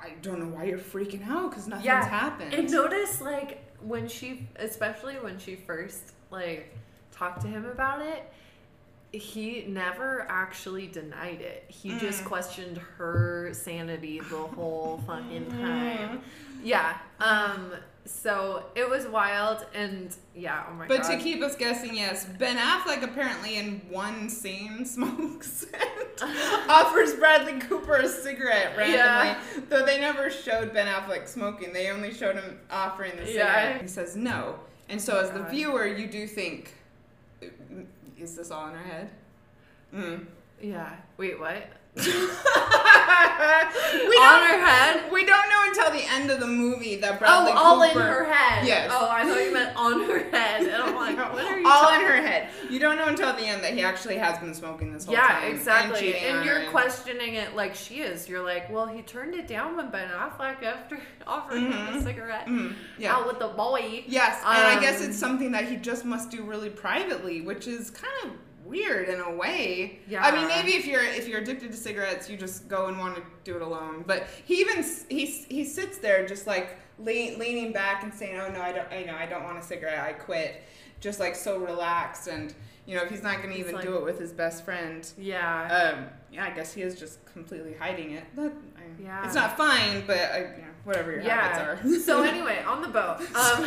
I don't know why you're freaking out because nothing's Yeah. happened. And notice like when she, especially when she first like talked to him about it, he never actually denied it. He just Mm. questioned her sanity the whole fucking Mm. time. Yeah. Um. So it was wild, and yeah. Oh my but god. But to keep us guessing, yes, Ben Affleck apparently in one scene [LAUGHS] smokes and [LAUGHS] offers Bradley Cooper a cigarette randomly. Yeah. Though they never showed Ben Affleck smoking, they only showed him offering the cigarette. Yeah. He says no. And so, as the viewer, you do think, is this all in her head? Mm. yeah. Wait. What? [LAUGHS] we On don't, her head. We don't know until the end of the movie that Bradley Oh, all in her head. Yes. Oh, I thought you meant on her head, and I'm like, [LAUGHS] what are you? all in her head. You don't know until the end that he actually has been smoking this whole Yeah, time. Yeah, exactly. cheating And, you're her. questioning it like she is. You're like, well, he turned it down when Ben Affleck after [LAUGHS] offering him Mhm. a cigarette Mm, yeah. out with the boy. Yes, and I guess Um, it's something that he just must do really privately, which is kind of weird in a way. Yeah. I mean, maybe if you're if you're addicted to cigarettes, you just go and want to do it alone. But he even he he sits there just like lean, leaning back and saying, "Oh no, I don't. I know I don't want a cigarette. I quit." Just like so relaxed, and you know, if he's not going to even like- do it with his best friend, Yeah. um, yeah, I guess he is just completely hiding it. But I, Yeah. it's not fine. But you know, whatever your yeah. habits are. so [LAUGHS] anyway, on the boat. [LAUGHS] Um,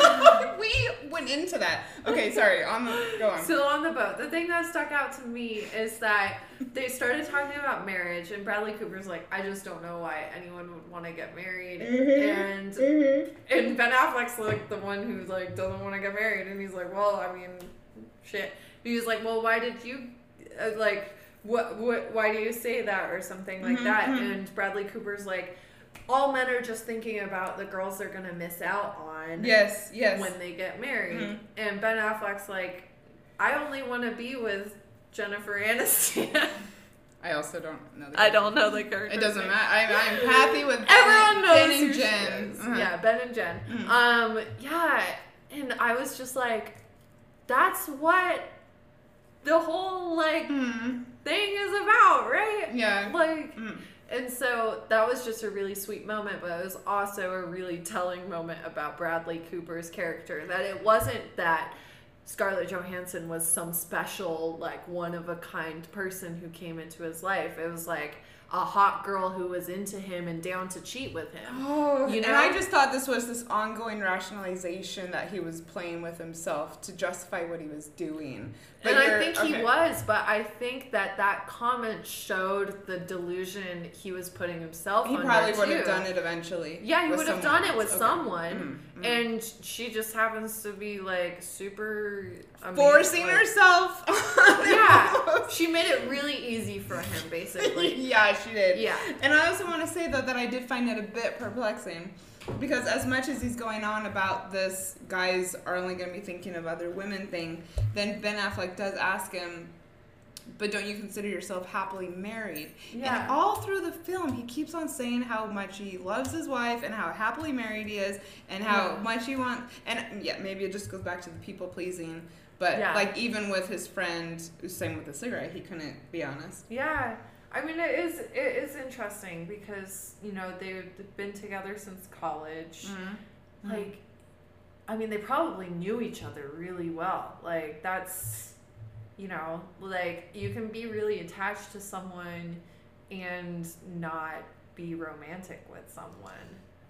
[LAUGHS] we went into that. Okay, sorry. On the go on. So on the boat, the thing that stuck out to me is that they started talking about marriage, and Bradley Cooper's like, "I just don't know why anyone would want to get married," and and Ben Affleck's like the one who like doesn't want to get married, and he's like, "Well, I mean, shit." He was like, "Well, why did you uh, like what what why do you say that or something like Mhm, that?" mhm. And Bradley Cooper's like, "All men are just thinking about the girls they're gonna miss out on." yes, yes. when they get married. Mhm. And Ben Affleck's like, I only want to be with Jennifer Aniston. [LAUGHS] I also don't know. The I don't know the character. It doesn't matter. I'm, I'm happy with [LAUGHS] Everyone Ben, knows Ben who and she Jen. is. Uh-huh. Yeah, Ben and Jen. Mhm. Um, yeah, and I was just like, that's what the whole like Mm, thing is about, right? yeah. Like, Mm. And so that was just a really sweet moment, but it was also a really telling moment about Bradley Cooper's character. That it wasn't that Scarlett Johansson was some special, like one of a kind person who came into his life. It was like a hot girl who was into him and down to cheat with him. Oh, You know? and? I just thought this was this ongoing rationalization that he was playing with himself to justify what he was doing. But and I think okay. he was, but I think that that comment showed the delusion he was putting himself He probably would have done it eventually. Yeah, he would have done it with. Okay. someone, Mhm, mhm. and she just happens to be like super amazing, Forcing like- herself. [LAUGHS] on him. Yeah, she made it really easy for him, basically. [LAUGHS] yeah, she did. Yeah. And I also want to say though that I did find it a bit perplexing because as much as he's going on about this guys are only going to be thinking of other women thing, then Ben Affleck does ask him, but don't you consider yourself happily married? Yeah. And all through the film, he keeps on saying how much he loves his wife and how happily married he is and how Yeah. much he wants. And yeah, maybe it just goes back to the people pleasing. But Yeah. like even with his friend who's same with the cigarette, he couldn't be honest. Yeah. I mean, it is it is interesting because you know they've been together since college. Mm-hmm. Like, I mean, they probably knew each other really well. Like that's, you know, like you can be really attached to someone and not be romantic with someone.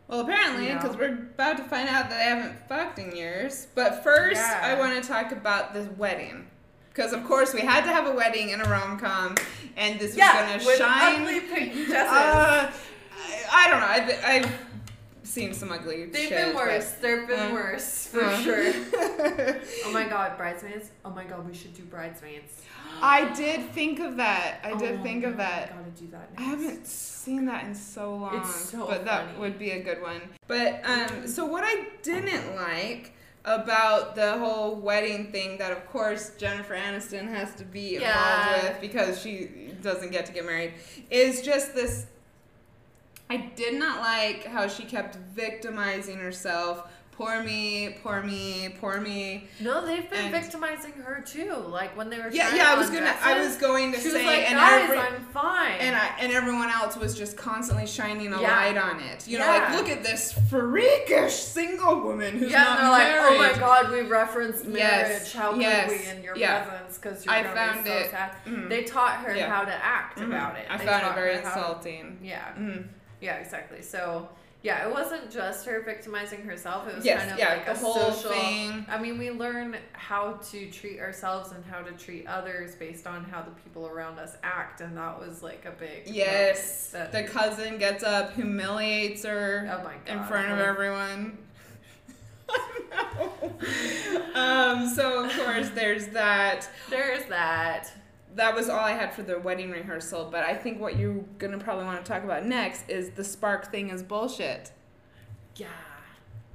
Well, apparently, You know? because we're about to find out that I haven't fucked in years. But first, Yeah. I want to talk about this wedding. Because, of course, we had to have a wedding in a rom com, and this was going to shine. ugly pink dresses. Uh, I, I don't know. I've, I've seen some ugly They've shit, been worse. They've been Uh, worse for uh. sure. [LAUGHS] Oh my god, bridesmaids! Oh my god, we should do bridesmaids. I did think of that. I did Oh think of that. God, Gotta do that. I haven't seen that in so long. It's so but that would be a good one. But um so what I didn't like about the whole wedding thing that of course Jennifer Aniston has to be involved Yeah. with because she doesn't get to get married is just this I did not like how she kept victimizing herself. Poor me, poor me, poor me. No, they've been And- victimizing her too. Like when they were Yeah, yeah, I was gonna I was going to she say was like, and guys, every, I'm fine. and I and everyone else was just constantly shining a Yeah. light on it. You know, like look at this freakish single woman who's yeah, not and they're like, oh my god, we referenced marriage. Yes, How could yes, we in your yeah. presence? Because you're I found so it- sad. mhm. They taught her Yeah. how to act Mhm. about it. I They found it very how to- insulting. yeah, Mhm. Yeah, exactly. So. Yeah, it wasn't just her victimizing herself. It was Yes, kind of yeah, like the a whole social thing. I mean, we learn how to treat ourselves and how to treat others based on how the people around us act, and that was like a big Yes, moment the cousin gets up, humiliates her oh god in front of everyone. [LAUGHS] um, so of course there's that. There's that. That was all I had for the wedding rehearsal, but I think what you're gonna probably want to talk about next is the spark thing is bullshit. Yeah.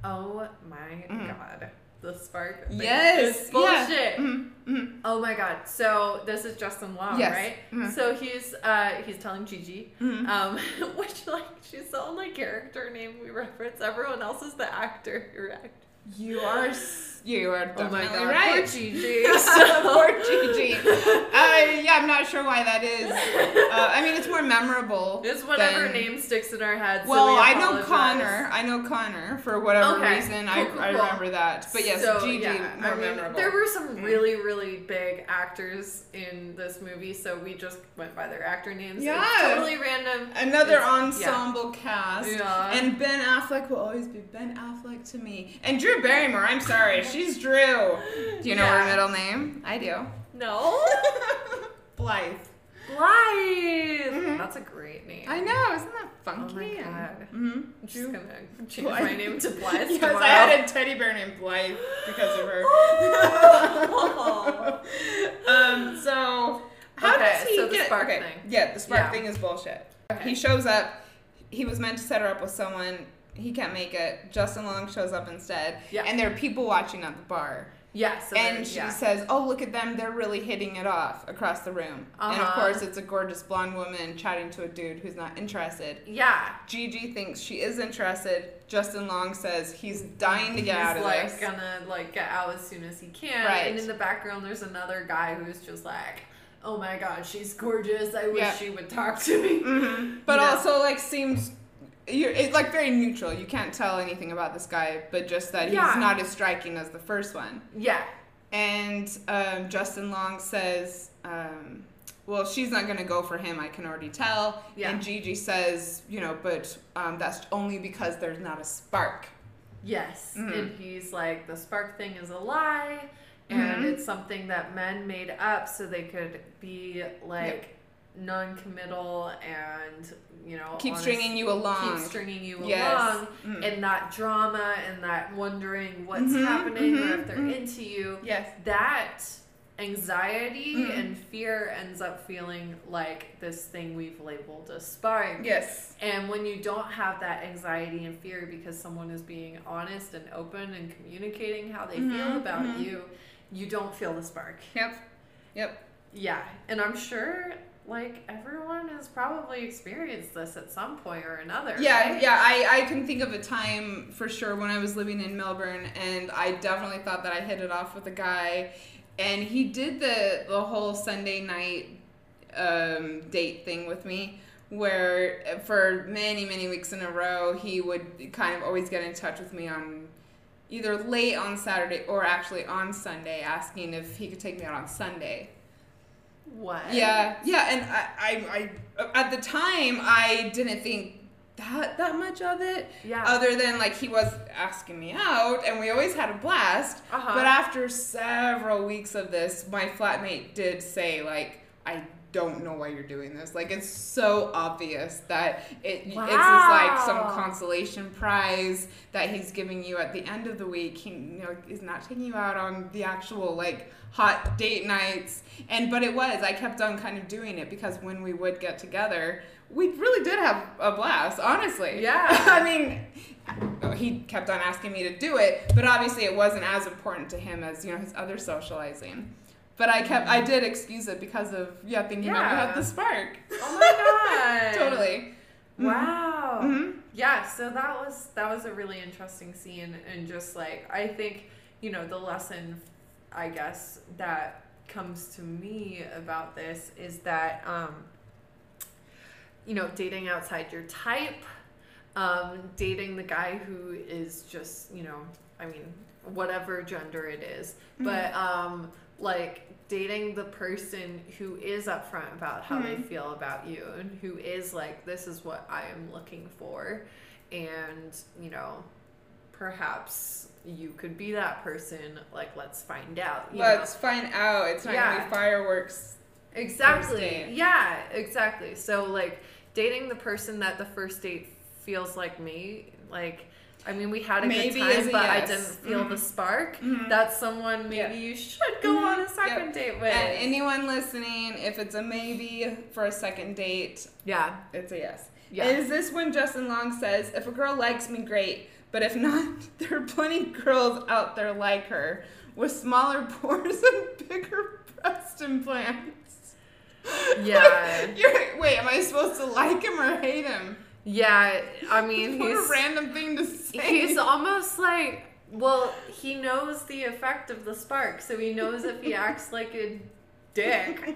Oh my Mhm. god. The spark. thing Yes, is bullshit. Yeah. Mhm, mhm. Oh my god. So this is Justin Long, Yes. right? Mhm. So he's uh he's telling Gigi, Mhm. um, [LAUGHS] which like she's the only character name we reference. Everyone else is the actor who acted. You are s- you are Oh definitely god. right. Poor Gigi. So- [LAUGHS] Poor [LAUGHS] Gigi. Uh, yeah, I'm not sure why that is. [LAUGHS] Uh, I mean, it's more memorable. It's whatever than- name sticks in our heads. so Well, we I know. Connor. I know Connor for whatever Okay. reason. Cool, I, cool, I cool. remember that. But yes, So, Gigi yeah, more I mean, memorable. There were some Mhm. really, really big actors in this movie, so we just went by their actor names. It's Yeah. totally random. Another It's- ensemble cast. Yeah. And Ben Affleck will always be Ben Affleck to me. And Drew Barrymore, I'm sorry, she's Drew. Do you know her middle name? I do. No. [LAUGHS] Blythe. Blythe. Mhm. That's a great name. I know, isn't that funky? Oh my god. Mm-hmm. I'm just gonna change Blythe. my name to [LAUGHS] Blythe Yes, tomorrow. I had a teddy bear named Blythe because of her. Oh. [LAUGHS] um, so how Okay, does he so the get? spark okay, thing. yeah, the spark Yeah. thing is bullshit. Okay. He shows up. He was meant to set her up with someone. He can't make it. Justin Long shows up instead. Yeah. And there are people watching at the bar. Yeah. So and she yeah. says, "Oh, look at them! They're really hitting it off across the room." And of Uh-huh. course, it's a gorgeous blonde woman chatting to a dude who's not interested. Yeah. Gigi thinks she is interested. Justin Long says he's dying to get out of He's like this. gonna like get out as soon as he can. Right. And in the background there's another guy who's just like, Oh my god, she's gorgeous. I wish Yeah. she would talk to me. hmm [LAUGHS] But know? also, like, seems you're it's like very neutral. You can't tell anything about this guy, but just that Yeah. he's not as striking as the first one. Yeah. and um, Justin Long says, um, "Well, she's not gonna go for him. I can already tell." Yeah. And Gigi says, "You know, but um, that's only because there's not a spark." Yes. Mhm. And he's like, the spark thing is a lie. And Mhm. it's something that men made up so they could be like non committal and, you know, Keep honest- stringing you along. Keep stringing you Yes. along. Mhm. And that drama and that wondering what's Mhm, happening or mhm, if they're mhm. into you. yes. That anxiety Mhm. and fear ends up feeling like this thing we've labeled a spark. Yes. And when you don't have that anxiety and fear because someone is being honest and open and communicating how they feel Mhm, about mhm. you, you don't feel the spark. Yep. Yep. Yeah. And I'm sure like everyone has probably experienced this at some point or another. Yeah, right? yeah. I, I can think of a time for sure when I was living in Melbourne, and I definitely thought that I hit it off with a guy, and he did the the whole Sunday night um, date thing with me, where uh, for many many weeks in a row he would kind of always get in touch with me on either late on Saturday or actually on Sunday, asking if he could take me out on Sunday. What? Yeah, yeah, and I, I, I, at the time, I didn't think that that much of it. Yeah. Other than like he was asking me out, and we always had a blast. Uh-huh. But after several weeks of this, my flatmate did say like, I don't know why you're doing this. Like it's so obvious that it it's just like some consolation prize that he's giving you at the end of the week. He you know is not taking you out on the actual like hot date nights. And but it was I kept on kind of doing it because when we would get together, we really did have a blast. Honestly, Yeah. [LAUGHS] I mean, he kept on asking me to do it, but obviously it wasn't as important to him as you know his other socializing. But I kept, I did excuse it because of yeah, thinking about Yeah. had the spark. Oh my [LAUGHS] god. totally. Wow. Mhm. Yeah, so that was that was a really interesting scene and just like I think, you know, the lesson I guess that comes to me about this is that um you know, dating outside your type, um dating the guy who is just, you know, I mean, whatever gender it is, but um like dating the person who is upfront about how they Mhm. feel about you and who is like this is what I am looking for and you know perhaps you could be that person like let's find out you? Let's find out. It's not gonna be fireworks. Exactly. Yeah, exactly. So like dating the person that the first date feels like me, like I mean we had a Maybe good time, but I didn't feel the Mhm. spark. Mhm. That's someone maybe Yeah. you should go on a Mhm. second Yep. date with. And anyone listening, if it's a maybe for a second date, yeah. it's a yes. Yeah. Is this when Justin Long says, if a girl likes me, great, but if not, [LAUGHS] there are plenty of girls out there like her with smaller [LAUGHS] pores and bigger breast implants? Yeah. [LAUGHS] You're, wait, am I supposed to like him or hate him? Yeah, I mean What he's a random thing to say. he's almost like well, he knows the effect of the spark, so he knows if he [LAUGHS] acts like a dick,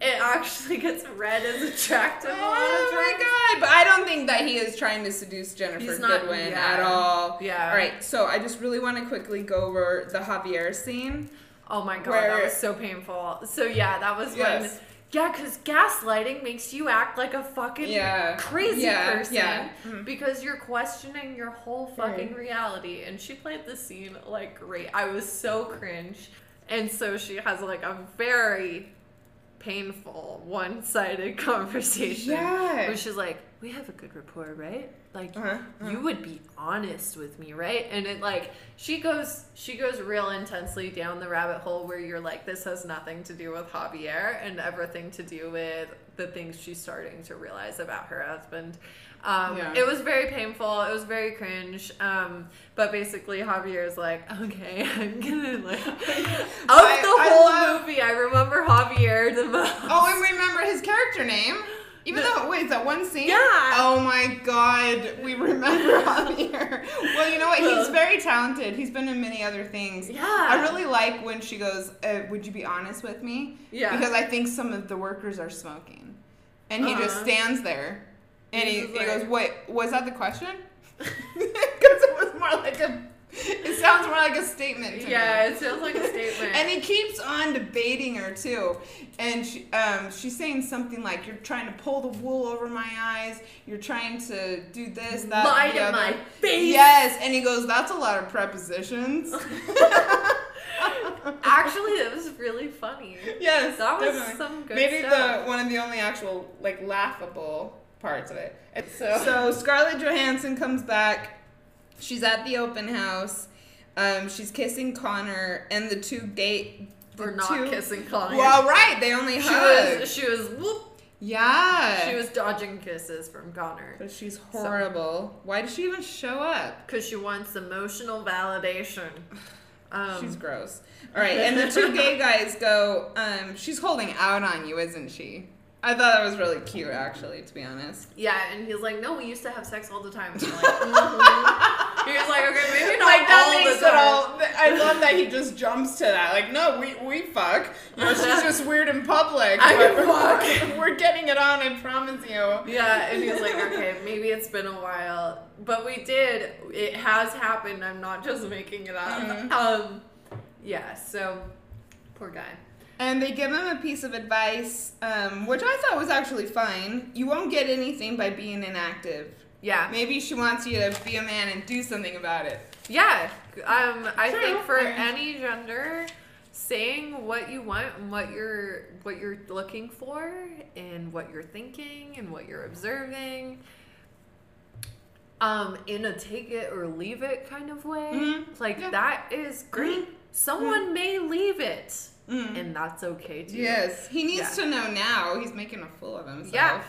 it actually gets read as attractive a lot of Oh my god! But I don't think that he is trying to seduce Ginnifer not- Goodwin yeah. at all. Yeah. All right, so I just really want to quickly go over the Javier scene. Oh my god, Where- that was so painful. So yeah, that was Yes. when yeah, because gaslighting makes you act like a fucking Yeah. crazy Yeah, person yeah. Mhm. because you're questioning your whole fucking reality. And she played the scene like great. I was so cringe, and so she has like a very painful one-sided [LAUGHS] conversation Yeah. where she's like, "We have a good rapport, right? Like, Uh-huh, you would be honest with me, right?" And it like she goes, she goes real intensely down the rabbit hole where you're like, "This has nothing to do with Javier and everything to do with the things she's starting to realize about her husband." Um, Yeah. It was very painful. It was very cringe. Um, but basically, Javier is like, "Okay, [LAUGHS] I'm gonna like." Of I- the I whole love- movie, I remember Javier the most. Oh, and remember his character name? Even The- though, wait, is that one scene? Yeah. Oh my god, we remember [LAUGHS] Javier. well, you know what? He's very talented. He's been in many other things. Yeah. I really like when she goes, uh, Would you be honest with me? Yeah. Because I think some of the workers are smoking. And he just Uh-huh. stands there and he, he like- goes, Wait, was that the question? [LAUGHS] [LAUGHS] Because it was more like a [LAUGHS] It sounds more like a statement. To Yeah, Me. it sounds like a [LAUGHS] statement. And he keeps on debating her too, and she, um, she's saying something like, "You're trying to pull the wool over my eyes. You're trying to do this, that, Lie the to other." my face. Yes, and he goes, "That's a lot of prepositions." [LAUGHS] Actually, it was really funny. yes, That was definitely. some good Maybe stuff. the one of the only actual like laughable parts of it. So- so Scarlett Johansson comes back. She's at the open house. Um, she's kissing Connor, and the two date. the We're not two- kissing Connor. Well, right, they only she hug. was she was whoop. yeah, She was dodging kisses from Connor But she's horrible. Why did she even show up? because she wants emotional validation. [SIGHS] Um, She's gross. All right, and the two [LAUGHS] gay guys go. Um, she's holding out on you, isn't she? I thought that was really cute, actually, to be honest. yeah, and he's like, no, we used to have sex all the time. And I'm like, [LAUGHS] mhm. He was like, okay, maybe not like that all makes it all. I love that he just jumps to that. Like, no, we we fuck. You know, she's just weird in public. [LAUGHS] I but fuck. [LAUGHS] We're getting it on. I promise you. Yeah, and he's like, okay, maybe it's been a while, but we did. It has happened. I'm not just making it up. Mhm. Um, yeah. So, poor guy. And they give him a piece of advice, um, which I thought was actually fine. You won't get anything by being inactive. Yeah, Maybe she wants you to be a man and do something about it. yeah. Um, I True. think for any gender, saying what you want and what you're what you're looking for and what you're thinking and what you're observing. Um, in a take it or leave it kind of way, Mhm. like Yeah. that is great. Someone may leave it, Mm. and that's okay too. Yes, he needs Yeah. to know now. He's making a fool of himself. Yeah.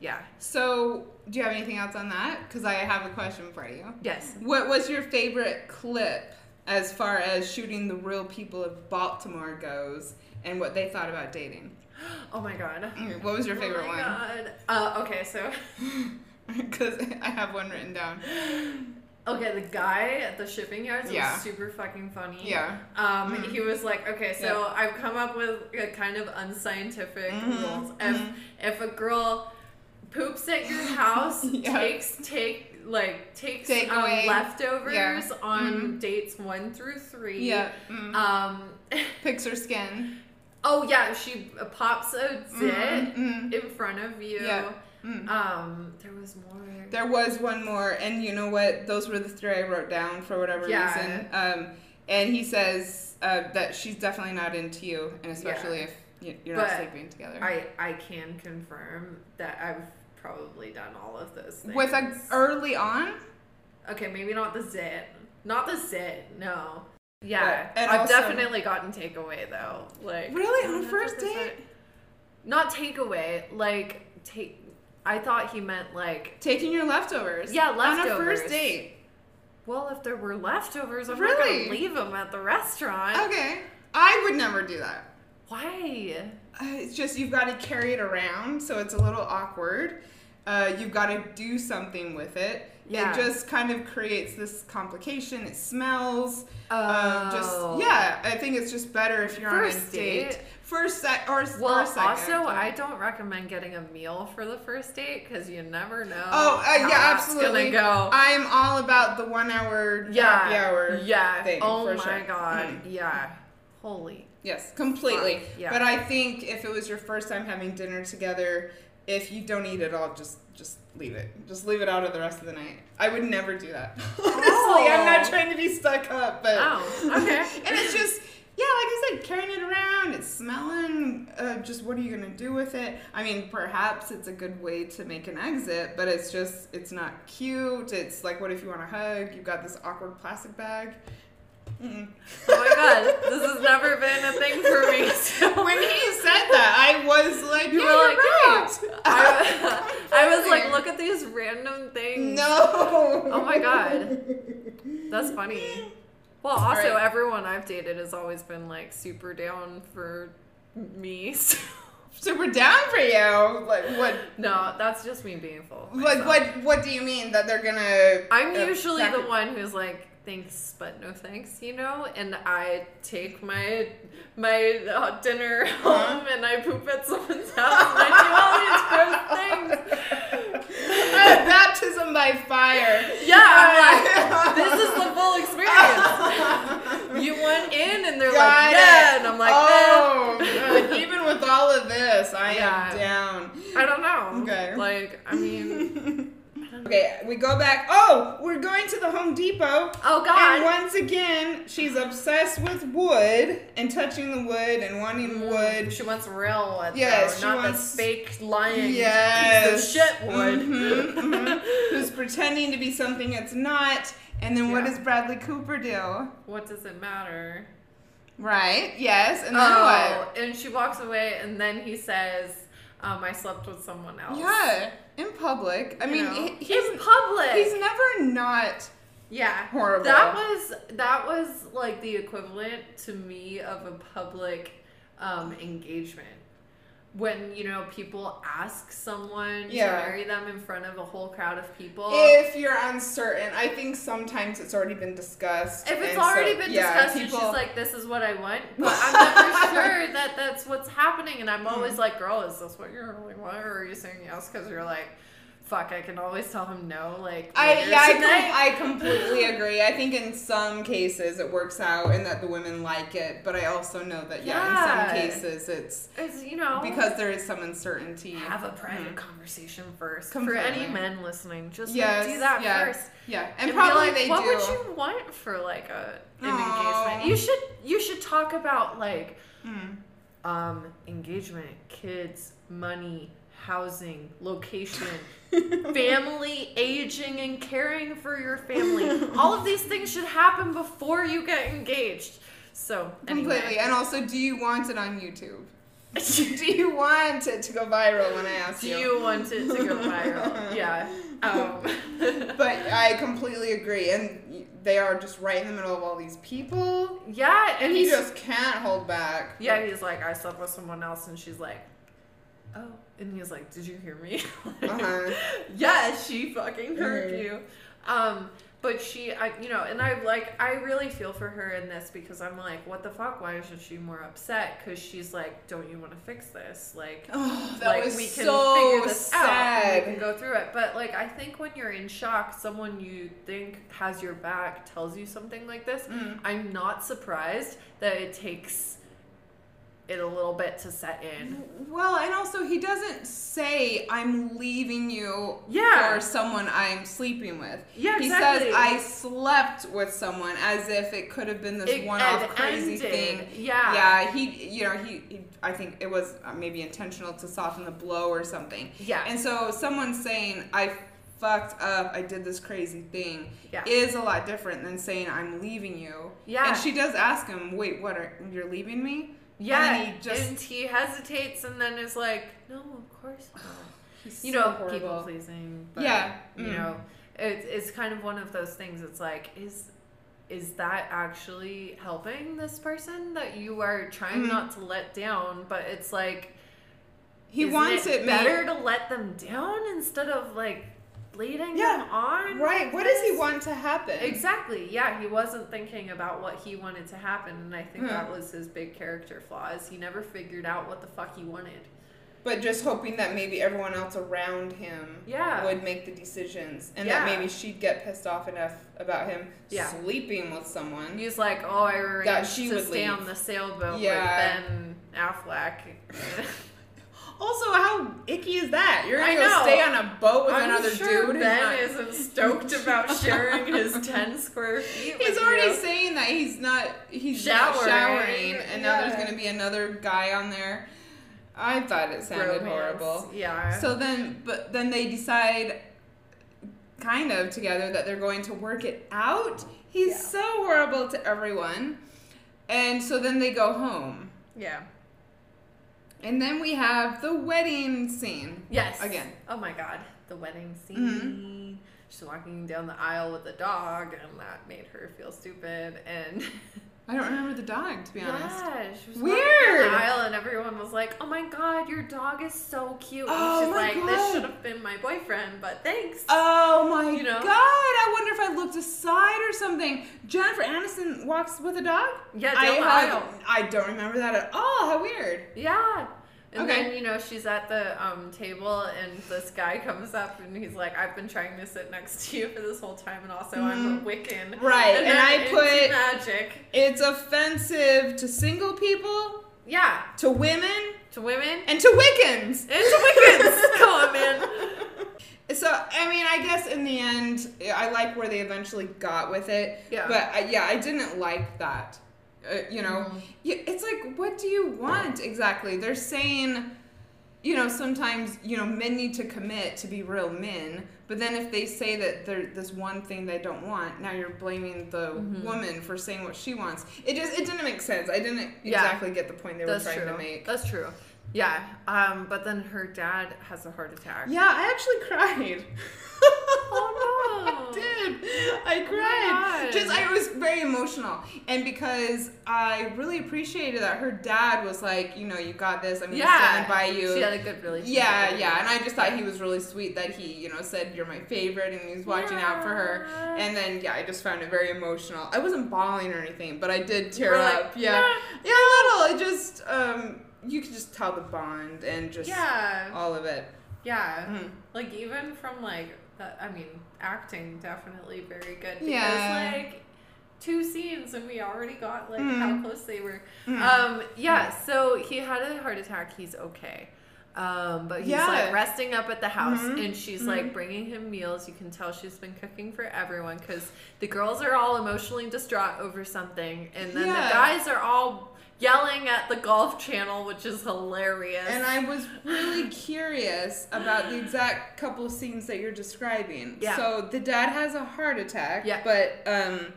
Yeah. So, do you have anything else on that? Because I have a question for you. Yes. What was your favorite clip as far as shooting the real people of Baltimore goes and what they thought about dating? [GASPS] Oh my god. Mm, What was your favorite oh my one? God. Uh, okay, so [LAUGHS] Because I have one written down. [GASPS] okay, the guy at the shipping yards Yeah. was super fucking funny. Yeah. Um, Mhm. he was like, okay, so Yeah. I've come up with a kind of unscientific Mhm, rules. If mhm. if a girl poops at your house, [LAUGHS] Yeah. takes take like takes Take um, leftovers Yeah. on Mhm. dates one through three. Yeah. Mm. Um. [LAUGHS] Picks her skin. Oh yeah, she uh, pops a zit Mm, mm, in front of you. Yeah. mm. Um, there was more. There was one more, and you know what? Those were the three I wrote down for whatever Yeah. reason. Um, and he says uh, that she's definitely not into you, and especially Yeah. if you- you're not But sleeping together. I I can confirm that I've probably done all of those things. With a early on, okay, maybe not the zit, not the zit. No. Yeah, But- I've also- definitely gotten takeaway though. Like really on first date, Not takeaway, like take. I thought he meant like. taking your leftovers. Yeah, leftovers. on a first date. Well, if there were leftovers, I'm not gonna leave them at the restaurant. Okay, I would never do that. Why? Uh, it's just you've got to carry it around, so it's a little awkward. Uh, you've got to do something with it. Yeah. It just kind of creates this complication. It smells. Um, Oh. just yeah, I think it's just better if you're First on a date. date? First sec or, Well, or second. also, I don't recommend getting a meal for the first date because you never know. Oh uh, how yeah, absolutely. Go. I am all about the one hour yeah. happy hour. Yeah. thing, oh my sure. god. Mm. Yeah. Holy. Yes, completely. Fuck, yeah. But I think if it was your first time having dinner together, if you don't eat it all, just just leave it. Just leave it out of the rest of the night. I would never do that. [LAUGHS] Honestly, I'm not Oh. trying to be stuck up, but Oh, okay. [LAUGHS] and it's just yeah, like I said, carrying it around, it's smelling. Uh, just what are you gonna do with it? I mean, perhaps it's a good way to make an exit, but it's just it's not cute. It's like, what if you want a hug? You've got this awkward plastic bag. Mm-mm. Oh my god. This has never been a thing for me. [LAUGHS] So. when he said that, I was like, You yeah, were you're like, right. I, [LAUGHS] I was like, look at these random things. No. Oh my God. That's funny. Well, also, right. everyone I've dated has always been like super down for me. [LAUGHS] so- Super down for you. Like what? no, that's just me being full. Like what? What do you mean that they're gonna? I'm usually the one who's like, thanks, but no thanks, you know? And I take my my uh, dinner [LAUGHS] Uh-huh. home and I poop at someone's house and I do all these gross things. [LAUGHS] Baptism by fire. Yeah, I'm like, [LAUGHS] this is the full experience. you went in and they're Got like, yeah, it. and I'm like, oh, God. even with all of this, I Yeah. am down. "Eh." I don't know. Okay. Like, I mean, Okay, we go back. Oh, we're going to the Home Depot. oh God! And once again, she's obsessed with wood and touching the wood and wanting wood. She wants real wood, Yes, though, she not wants- the fake lying Yes. piece of shit wood. Mhm, mhm. [LAUGHS] Who's pretending to be something it's not. And then what does Bradley Cooper do? What does it matter? Right, yes. And then oh, what? and she walks away, and then he says, um, "I slept with someone else." Yeah, in public. I You mean, know? he- in public. he's never not yeah, horrible. That was that was like the equivalent to me of a public um, engagement. When you know people ask someone Yeah. to marry them in front of a whole crowd of people. If you're uncertain, I think sometimes it's already been discussed. If it's already so- been yeah, discussed and people- she's like, this is what I want, [LAUGHS] but I'm never sure that that's what's happening. And I'm Mm. always like, girl, is this what you really want? Or are you saying yes? Because you're like, fuck, I can always tell him no. Like, I yeah, I, com- I [LAUGHS] completely agree. I think in some cases it works out and that the women like it, but I also know that yeah, in some cases it's It's, you know, because there is some uncertainty. have a private Mhm. conversation first. Completely. For any men listening, just Yes, like, do that yeah. first. Yeah, and, And, probably like, they what do. would you want for like a an Aw. engagement? You should you should talk about like Mm. um, engagement, kids, money, housing, location, [LAUGHS] family, aging, and caring for your family. All of these things should happen before you get engaged. So, anyway. Completely. And also, do you want it on YouTube? [LAUGHS] do you want it to go viral when I ask you? Do you want it to go viral? [LAUGHS] Yeah. Um, But I completely agree, and they are just right in the middle of all these people, yeah, and he just can't hold back. Yeah, he's like, I slept with someone else, and she's like, oh. And he's like, did you hear me? [LAUGHS] Uh-huh. yeah, she fucking heard Mhm. you. Um, but she, I, you know, and I like, I really feel for her in this because I'm like, what the fuck? Why isn't she more upset? Because she's like, don't you want to fix this? Like, Oh, that like was we can so figure this out and we can go through it. But like, I think when you're in shock, someone you think has your back tells you something like this. Mm. I'm not surprised that it takes it a little bit to set in. Well, and also he doesn't say I'm leaving you Yeah. for someone I'm sleeping with. Yeah, he exactly. says I slept with someone as if it could have been this one-off crazy ended. thing. Yeah. Yeah, he, you know, he, he I think it was uh, maybe intentional to soften the blow or something. Yeah. And so someone saying I fucked up, I did this crazy thing, Yeah. is a lot different than saying I'm leaving you. Yeah. And she does ask him, "Wait, what? Are you're leaving me?" Yeah, And he just and he hesitates and then is like, "No, of course not." [SIGHS] he's You so know, horrible. people pleasing. But, Yeah, you mm. know, it's it's kind of one of those things. It's like, is is that actually helping this person that you are trying Mhm. not to let down? But it's like, He wants it it better made- to let them down instead of like leading Yeah, them on. Right. What does he want to happen? Exactly. Yeah, he wasn't thinking about what he wanted to happen, and I think Yeah. that hmm. was his big character flaw. Is he never figured out what the fuck he wanted. But just hoping that maybe everyone else around him Yeah. would make the decisions, and Yeah. that maybe she'd get pissed off enough about him Yeah. sleeping with someone. He's like, oh, I arranged she to would stay leave. on the sailboat Yeah. with Ben Affleck. [LAUGHS] Also, how icky is that? You're gonna I go know. stay on a boat with I'm another sure dude. Ben not- isn't stoked about [LAUGHS] sharing his 10 square feet. He's already you. saying that he's not he's not Showering, showering, and now there's gonna be another guy on there. I thought it sounded Bromance. horrible. Yeah. So then, but then they decide, kind of together, that they're going to work it out. He's Yeah. so horrible to everyone, and so then they go home, yeah. And then we have the wedding scene. Yes. Again. Oh my god. The wedding scene. Mm-hmm. She's walking down the aisle with the dog, and that made her feel stupid. And [LAUGHS] I don't remember the dog, to be honest. yeah, she was Weird. the aisle, and everyone was like, "Oh my god, your dog is so cute." Oh and she's my like, "This should have been my boyfriend, but thanks." Oh my You know? god! I wonder if I looked aside or something. Jennifer Aniston walks with a dog. yeah, I have. I don't remember that at all. How weird. Yeah. And Okay. then you know she's at the um, table, and this guy comes up, and he's like, "I've been trying to sit next to you for this whole time, and also I'm a Wiccan." Mm-hmm. Right, and I'm I put- magic. It's offensive to single people, Yeah, to women, to women and to Wiccans. and to Wiccans. [LAUGHS] Come on, man. So I mean, I guess in the end, I like where they eventually got with it. Yeah. But I, yeah, I didn't like that. Uh, you know, Mm-hmm. it's like, what do you want exactly? They're saying, you know, sometimes you know men need to commit to be real men. But then if they say that there's this one thing they don't want, now you're blaming the Mm-hmm. woman for saying what she wants. It just it didn't make sense. I didn't Yeah. exactly get the point they That's were trying true. to make. That's true. Yeah. Um. But then her dad has a heart attack. Yeah, I actually [LAUGHS] cried. Oh, no. [LAUGHS] I did. I cried. God. Just I was very emotional, and because I really appreciated that her dad was like, you know, you got this. I'm gonna Yeah. stand by you. She had a good relationship. yeah, yeah, and I just thought he was really sweet that he, you know, said you're my favorite and he was watching out for her. And then yeah, I just found it very emotional. I wasn't bawling or anything, but I did tear We're like, up. yeah, "Nah." yeah, a little. It just um, you could just tell the bond and just Yeah. all of it. Yeah. Mhm. Like even from like that I mean, acting definitely very good. Because Yeah. like two scenes and we already got like Mhm. how close they were. Mhm. Um yeah, so he had a heart attack, he's okay. Um, but he's Yeah. like resting up at the house Mhm. and she's Mhm. like bringing him meals. You can tell she's been cooking for everyone because the girls are all emotionally distraught over something, and then Yeah. the guys are all yelling at the golf channel, which is hilarious. And I was really curious about the exact couple of scenes that you're describing. Yeah. So the dad has a heart attack, Yeah. but um,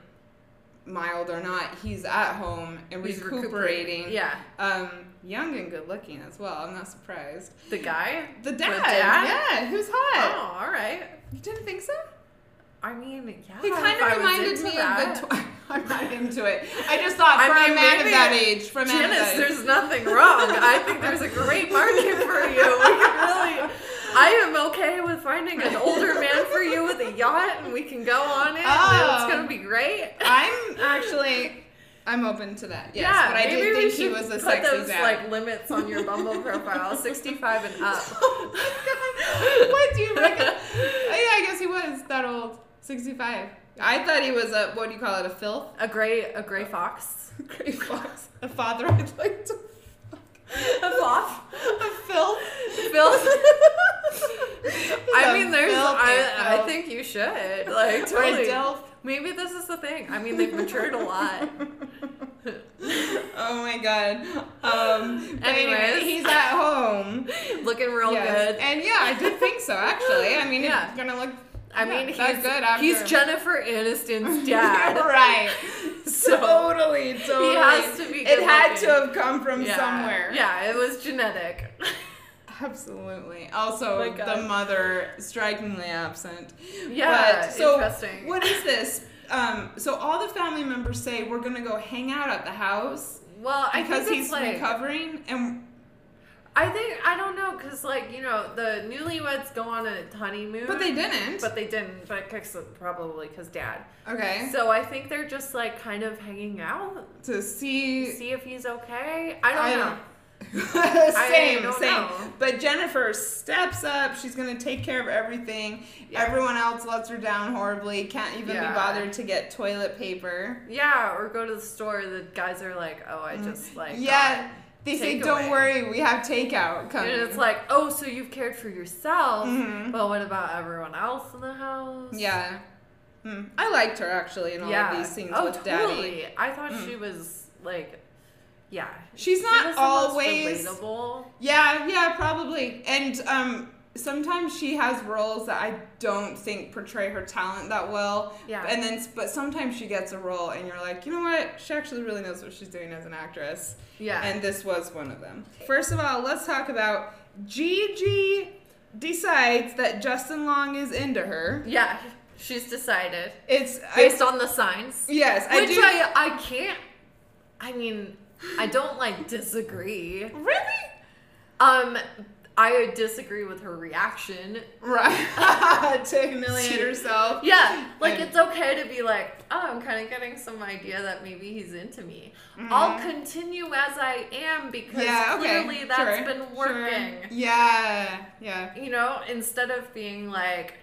mild or not, he's at home and He's recuperating. Yeah, Um, young and good looking as well. I'm not surprised. the guy. The dad. dad? Yeah, who's hot. Oh, all right. You didn't think so? I mean, yeah. He kind of reminded me that. of the. Tw- [LAUGHS] [LAUGHS] I'm not into it. I just thought I for mean, a man of that age, for a man of Janice, that age. there's nothing wrong. I think there's a great market for you. We can really. I am okay with finding an older man for you with a yacht, and we can go on it. Oh. it's gonna um, be great. I'm actually, I'm open to that. Yes, yeah, but I did think he was a put sexy those dad. like limits on your Bumble profile, 65 and up. [LAUGHS] oh my god! What do you reckon? [LAUGHS] oh, yeah, I guess he was that old, 65. I thought he was a what do you call it? A filth? A gray, a gray fox. [LAUGHS] Gray fox. A father I'd like to. A fox. [LAUGHS] A filth. He's [LAUGHS] I a mean, there's. I, I think you should like a totally. Maybe this is the thing. I mean, they've matured a lot. oh my god. Um, Anyways. he's at home. Looking real Yes. good. And yeah, I did think so actually. I mean, Yeah. it's gonna look. I yeah, mean, he's that's good after. he's Jennifer Aniston's [LAUGHS] dad. right. [LAUGHS] So, totally, totally. He has to be. It had to have come from yeah. somewhere. Yeah, it was genetic. Absolutely. Also, Oh the mother strikingly absent. Yeah, But, so interesting. What is this? Um, so all the family members say we're gonna go hang out at the house Well, I because he's like recovering, and I think I don't know because like you know the newlyweds go on a honeymoon, but they didn't. but they didn't. But cause, probably because dad. okay. So I think they're just like kind of hanging out, to see. see if he's okay. I don't know. [LAUGHS] same, don't same. know. But Jennifer steps up. She's gonna take care of everything. Yeah. Everyone else lets her down horribly. Can't even Yeah. be bothered to get toilet paper. Yeah, or go to the store. The guys are like, "Oh, I just like Mm. yeah, got-" they say. "Don't worry, we have takeout coming." And it's like, "Oh, so you've cared for yourself, Mhm. but what about everyone else in the house?" yeah. Hmm. I liked her actually in all of these scenes oh, with Daddy. I thought Mm. she was like, yeah. She's She not was the always relatable. Yeah, yeah, probably. And um sometimes she has roles that I don't think portray her talent that well. Yeah. And then but sometimes she gets a role and you're like, "You know what? She actually really knows what she's doing as an actress." Yeah. And this was one of them. First of all, let's talk about Gigi decides that Justin Long is into her. yeah, she's decided It's based I, on the signs. Yes, I Which do. I I can't. I mean, I don't like disagree. really? Um, I disagree with her reaction. Right. [LAUGHS] to humiliate [LAUGHS] herself. Yeah, like And- it's okay to be like, oh, I'm kind of getting some idea that maybe he's into me. I'll continue as I am because Mm-hmm. Yeah, okay. clearly that's sure, been sure. working. Yeah, yeah. You know, instead of being like,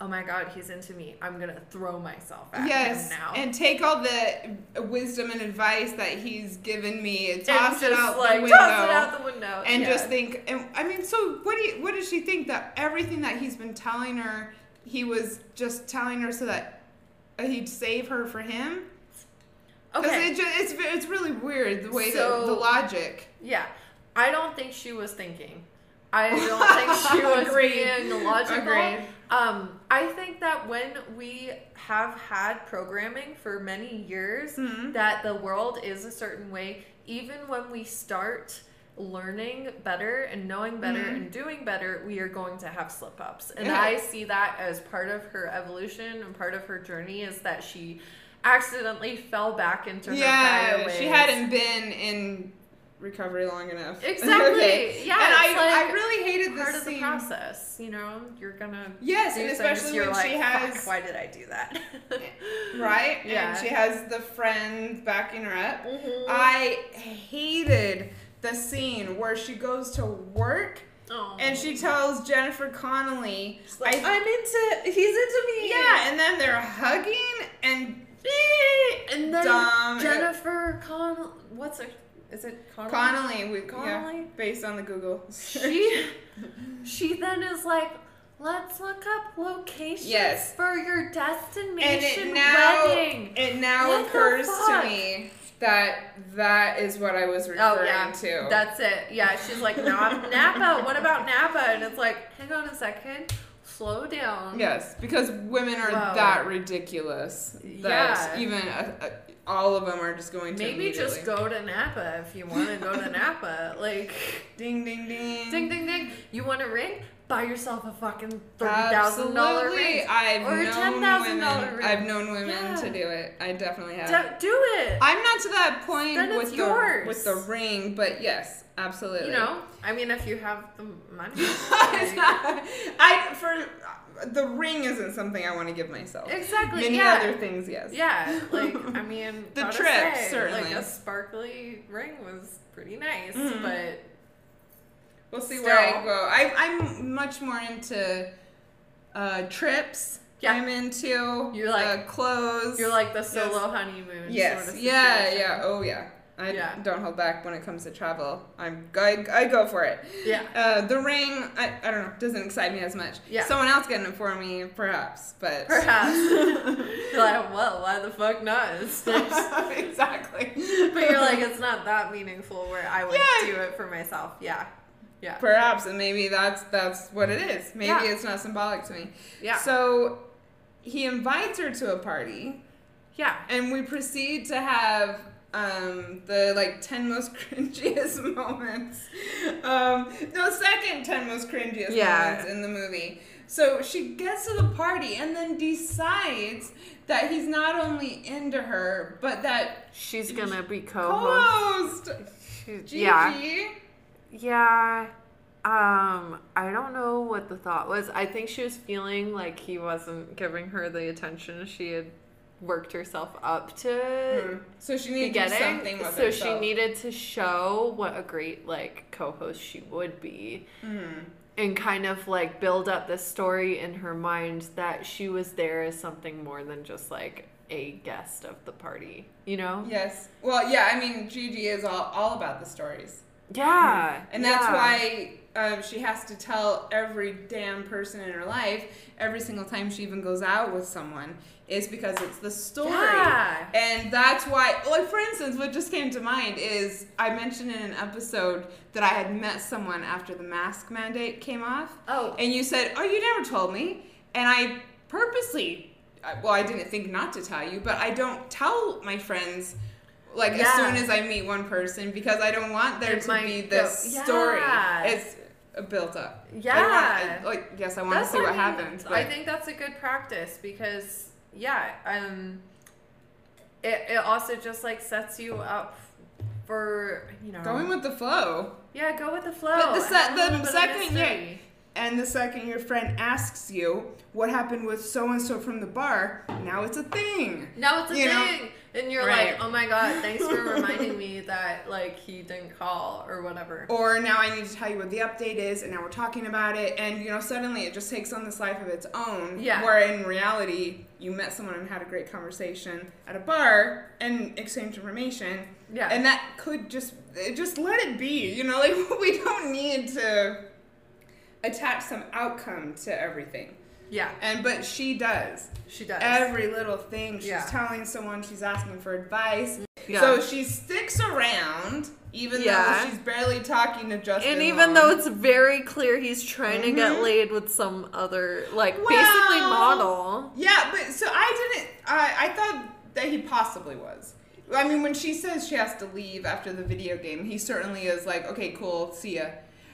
oh my god, he's into me, I'm gonna throw myself at Yes, him now. and take all the wisdom and advice that he's given me, and And toss it just, out like the window, toss it out the window. and yeah. just think. And I mean, so what do you, what does she think that everything that he's been telling her, he was just telling her so that he'd save her for him? Because okay. it just, it's it's really weird the way that the logic. Yeah, I don't think she was thinking. I don't [LAUGHS] think she was Agreed. being logical. Agreed. Um, I think that when we have had programming for many years, Mhm. that the world is a certain way, even when we start learning better and knowing better Mhm. and doing better, we are going to have slip ups. And Yeah. I see that as part of her evolution and part of her journey is that she accidentally fell back into her Yeah, she hadn't been in recovery long enough. [LAUGHS] Exactly. Okay. Yeah, and I, like I really hated part this of the process. You know, you're gonna Yes, do and especially you're when like, she "Fuck, has why did I do that? [LAUGHS] right, Yeah. and she has the friend backing her up. Mhm. I hated the scene where she goes to work Oh. and she tells Jennifer Connelly, like, I- I'm into. He's into me. "Yeah," and then they're hugging and and then Dumb. Jennifer Connell. What's her? Is it Connell? Connelly, we, yeah, Connelly? based on the Google. She. [LAUGHS] she then is like. Let's look up locations Yes. for your and destination it now wedding. it now What occurs to me that that is what I was referring Oh yeah, to. that's it. Yeah, she's like "Na- [LAUGHS] Napa. What about Napa? And it's like, hang on a second, slow down. yes, because women are Wow. that ridiculous that Yeah. even uh all of them are just going to Maybe just go to Napa if you want to go to Napa. [LAUGHS] Like, ding ding ding ding ding ding. You want a ring? Buy yourself a fucking thirty thousand dollar ring. I've Or a $10,000 ring. I've known women Yeah. to do it. I definitely have. Do, do it. I'm not to that point Then it's with the yours. with the ring, but yes, absolutely. you know, I mean, if you have the money. [LAUGHS] It's like- not- I for the ring isn't something I want to give myself. exactly. Many yeah. other things, yes. Yeah, [LAUGHS] like I mean, The trip, say, certainly. Like a sparkly ring was pretty nice, Mhm. but We'll see Still. where I go. I, I'm much more into uh, trips. Yeah. I'm into You're like- uh, clothes. you're like the solo honeymoon. yes, Sort of yeah, yeah, oh yeah. I Yeah. don't hold back when it comes to travel. I'm I, I go for it. Yeah. Uh, the ring, I, I don't know, doesn't excite me as much. Yeah. Someone else getting it for me, perhaps, but Perhaps. [LAUGHS] You're like, well, why the fuck not? It's [LAUGHS] nice. exactly. But you're like, it's not that meaningful where I would Yeah. do it for myself. Yeah. Yeah. perhaps, and maybe that's that's what it is. Maybe Yeah. it's not symbolic to me. Yeah. So he invites her to a party, yeah. and we proceed to have um, the like ten most [LAUGHS] cringiest [LAUGHS] moments. Um, no, second ten most cringiest Yeah. moments in the movie. So she gets to the party and then decides that he's not only into her, but that She's gonna be [LAUGHS] co-host. co-host Yeah. Yeah. Um, I don't know what the thought was. I think she was feeling like he wasn't giving her the attention she had worked herself up to Mm. So she needed to do something with So she needed to show what a great like co-host she would be. Mhm. and kind of like build up this story in her mind that she was there as something more than just like a guest of the party, you know? Yes. Well, yeah. I mean, Gigi is all all about the stories. Yeah. And that's yeah. why um, she has to tell every damn person in her life every single time she even goes out with someone is because it's the story. Yeah. And that's why, like, for instance, what just came to mind is I mentioned in an episode that I had met someone after the mask mandate came off. Oh. And you said, Oh, you never told me. And I purposely, well, I didn't think not to tell you, but I don't tell my friends. Like as soon as I meet one person, because I don't want there It to be go- this story. It's built up. Yeah. I- like yes, I want to see what I mean, happens. But I think that's a good practice because yeah, um it, it also just like sets you up for you know going with the flow. Yeah, go with the flow. But the se- the little bit of second mystery. And the second your friend asks you what happened with so and so from the bar, now it's a thing. Now it's a You know? And you're Right. like, oh my god, thanks for [LAUGHS] reminding me that like he didn't call or whatever. Or now I need to tell you what the update is, and now we're talking about it, and you know, suddenly it just takes on this life of its own. Yeah. Where in reality, you met someone and had a great conversation at a bar and exchanged information. Yeah. And that could just just let it be. You know, [LAUGHS] like we don't need to attach some outcome to everything. Yeah, And but she does. she does. Every little thing she's Yeah. telling someone, she's asking for advice. Yeah. So she sticks around, even Yeah. though she's barely talking to Justin. And even Long. though it's very clear he's trying to get Mhm. laid with some other, like, basically model. yeah, but so I didn't. I I thought that he possibly was. I mean, when she says she has to leave after the video game, he certainly is like, okay, cool, see ya.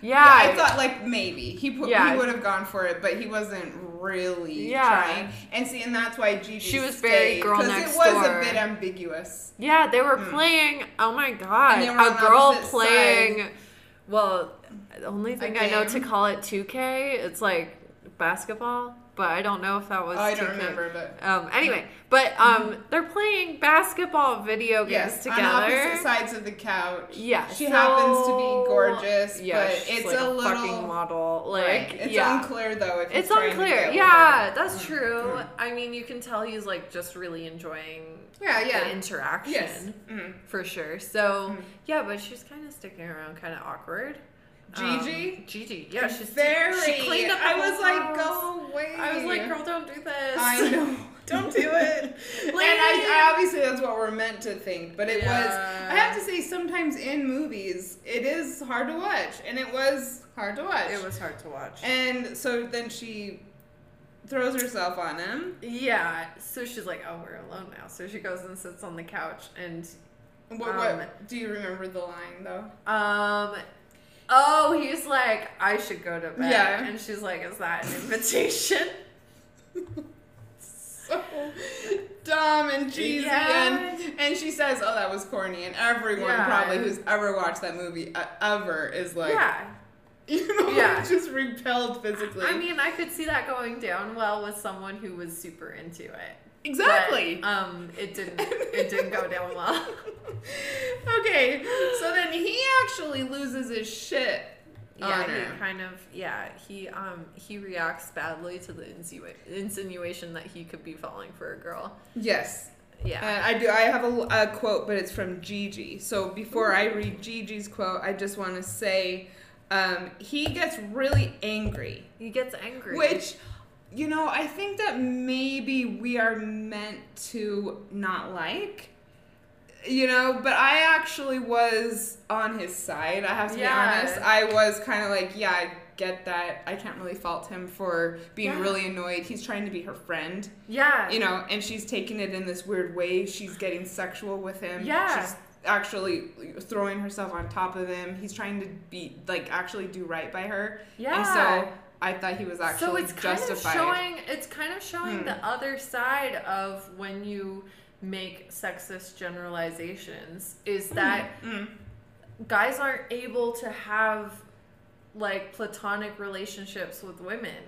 Yeah. I thought like maybe he put, Yeah. he would have gone for it, but he wasn't really Yeah. trying. And see, and that's why Gigi She was very girl next it was door. a bit ambiguous. Yeah, they were hmm. playing. Oh my god. And they were on a girl playing. sides. Well, the only thing I know to call it 2K, it's like basketball, but I don't know if that was. Oh, I 2K. don't remember, but Um. Anyway, but um, they're playing basketball video games yes, together. on opposite sides of the couch. Yeah, she so- happens to be gorgeous, Yeah, but it's like a, fucking little model. Like, right. It's yeah. unclear though. If It's unclear. Yeah, that's Mm. true. Mm. I mean, you can tell he's like just really enjoying Yeah, yeah. the interaction Yes. Mm. for sure. So Mm. yeah, but she's kind of sticking around, kind of awkward. Gigi? Um, Gigi, yeah, she's very. She cleaned up. I was like, go away. I was like, girl, don't do this. I know. [LAUGHS] Don't do it. [LAUGHS] and I, I obviously that's what we're meant to think, but it was. I have to say, sometimes in movies, it is hard to watch, and it was hard to watch. It was hard to watch. And so then she throws herself on him. yeah, so she's like, oh, we're alone now. So she goes and sits on the couch and What, Um, what do you remember the line though? Um. Oh, he's like, I should go to bed. Yeah. And she's like, is that an invitation? [LAUGHS] So dumb and cheesy, Yeah. and and she says, "Oh, that was corny," and everyone Yeah. probably who's ever watched that movie uh, ever is like, yeah. [LAUGHS] you know, Yeah. [LAUGHS] just repelled physically. I mean, I could see that going down well with someone who was super into it. Exactly. But, um, it didn't. [LAUGHS] It didn't go down well. [LAUGHS] okay, so then he actually loses his shit. Yeah, he kind of. Yeah, he um he reacts badly to the insinu- insinuation that he could be falling for a girl. Yes. Yeah. And I do. I have a, a quote, but it's from Gigi. So before I read Gigi's quote, I just want to say, um, he gets really angry, he gets angry. which, you know, I think that maybe we are meant to not like. You know, but I actually was on his side. I have to Yeah. be honest. I was kind of like, yeah, I get that. I can't really fault him for being Yeah. really annoyed. He's trying to be her friend Yeah. you know, and she's taking it in this weird way. She's getting sexual with him. Yeah. She's actually throwing herself on top of him. He's trying to be like actually do right by her. Yeah. And so I thought he was actually so it's kind justified. of showing it's kind of showing Hmm. the other side of when you make sexist generalizations is that Mm. guys aren't able to have like platonic relationships with women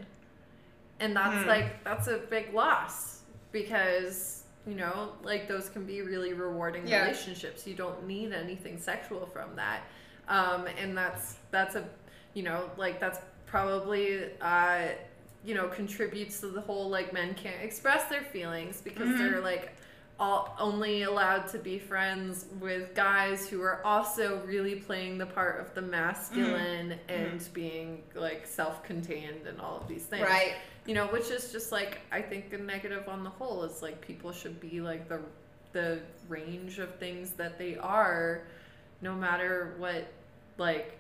and that's Hmm. like that's a big loss because you know like those can be really rewarding Yeah. relationships you don't need anything sexual from that um and that's that's a you know like that's probably uh you know contributes to the whole like men can't express their feelings because Mhm. they're like all only allowed to be friends with guys who are also really playing the part of the masculine and being like self-contained and all of these things Right. you know which is just like i think a negative on the whole is like people should be like the the range of things that they are no matter what like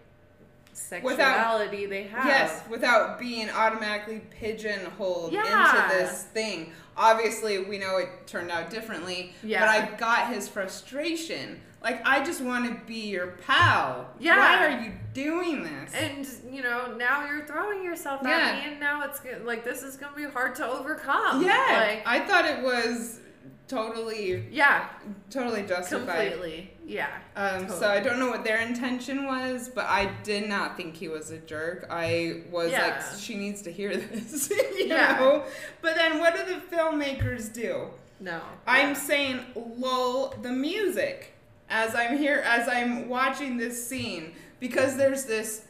sexuality without, they have Yes, without being automatically pigeonholed Yeah. into this thing. Obviously, we know it turned out differently, Yeah. but I got his frustration. Like, I just want to be your pal. Yeah. Why are you doing this? and you know now you're throwing yourself at Yeah. me and now it's like this is gonna be hard to overcome Yeah, like I thought it was totally, Yeah, totally justified. completely. Yeah. Um, So I don't know what their intention was, but I did not think he was a jerk. I was Yeah. like, she needs to hear [LAUGHS] this, [LAUGHS] you Yeah. know. But then, what do the filmmakers do? No. I'm Yeah. saying lull the music as I'm here, as I'm watching this scene, because there's this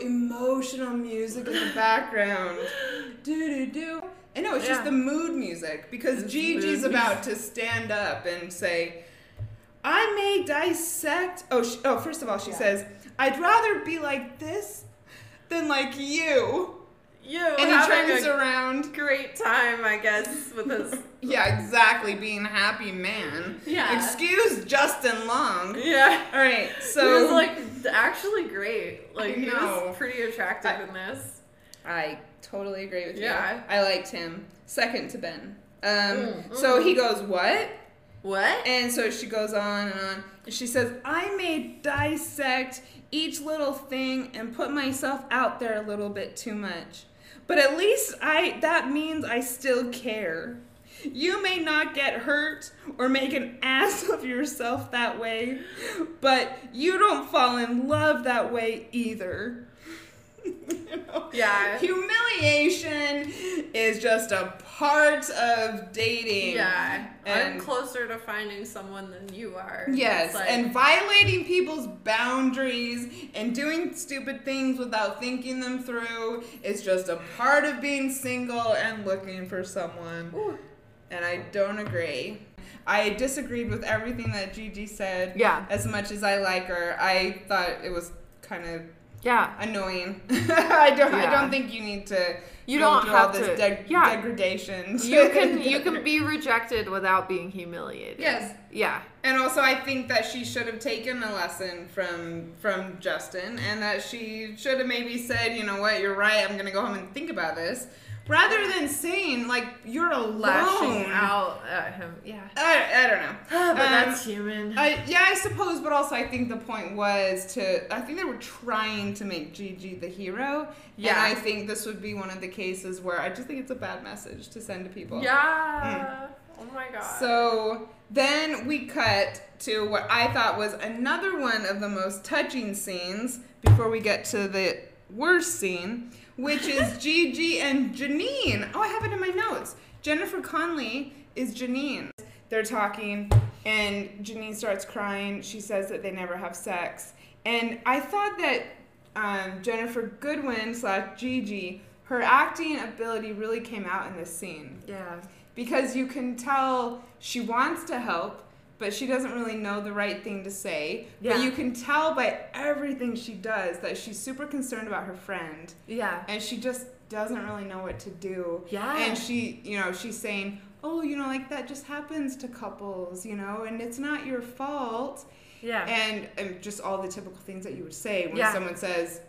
emotional music in the [LAUGHS] background. Do do do. And know, it's just the mood music because It's Gigi's about to stand up and say, "I may dissect." Oh, sh- oh. First of all, she Yeah. says, "I'd rather be like this than like you." You And he turns around. great time, I guess, with his. [LAUGHS] Yeah, exactly. Being a happy man. Yeah. Excuse Justin Long. Yeah. All right, So he was like actually great. Like I he was pretty attractive I- in this. I totally agree with Yeah. you. I liked him. Second to Ben. Um, Mm, so mm. he goes, "What?" What? And so she goes on and on. And she says, "I may dissect each little thing and put myself out there a little bit too much, but at least I that means I still care." You may not get hurt or make an [LAUGHS] ass of yourself that way, but you don't fall in love that way either. You know? Yeah. [LAUGHS] Humiliation is just a part of dating. Yeah. I'm closer to finding someone than you are. Yes, like- and violating people's boundaries and doing stupid things without thinking them through is just a part of being single and looking for someone. Ooh. And I don't agree. I disagreed with everything that Gigi said. Yeah. As much as I like her, I thought it was kind of Yeah. annoying. [LAUGHS] I don't. I don't think you need to. You don't have all this to- deg- yeah. degradation. [LAUGHS] You can you can be rejected without being humiliated. Yes. Yeah. And also, I think that she should have taken a lesson from from Justin, and that she should have maybe said, you know what, you're right. I'm gonna go home and think about this, rather than saying like you're alone. Lashing out at him. Yeah. I, I don't know. [SIGHS] but Um, that's human. I, yeah, I suppose, but also I think the point was to. I think they were trying to make Gigi the hero. Yeah. And I think this would be one of the cases where I just think it's a bad message to send to people. yeah. Oh my god. So then we cut to what I thought was another one of the most touching scenes before we get to the worst scene, which is Gigi and Janine. Oh, I have it in my notes. Jennifer Conley is Janine. They're talking, and Janine starts crying. She says that they never have sex. And I thought that um, Ginnifer Goodwin slash Gigi, her acting ability really came out in this scene yeah. because you can tell she wants to help but she doesn't really know the right thing to say Yeah. but you can tell by everything she does that she's super concerned about her friend Yeah. and she just doesn't really know what to do Yeah. and she you know she's saying oh you know like that just happens to couples you know and it's not your fault Yeah. and, and just all the typical things that you would say when Yeah. someone says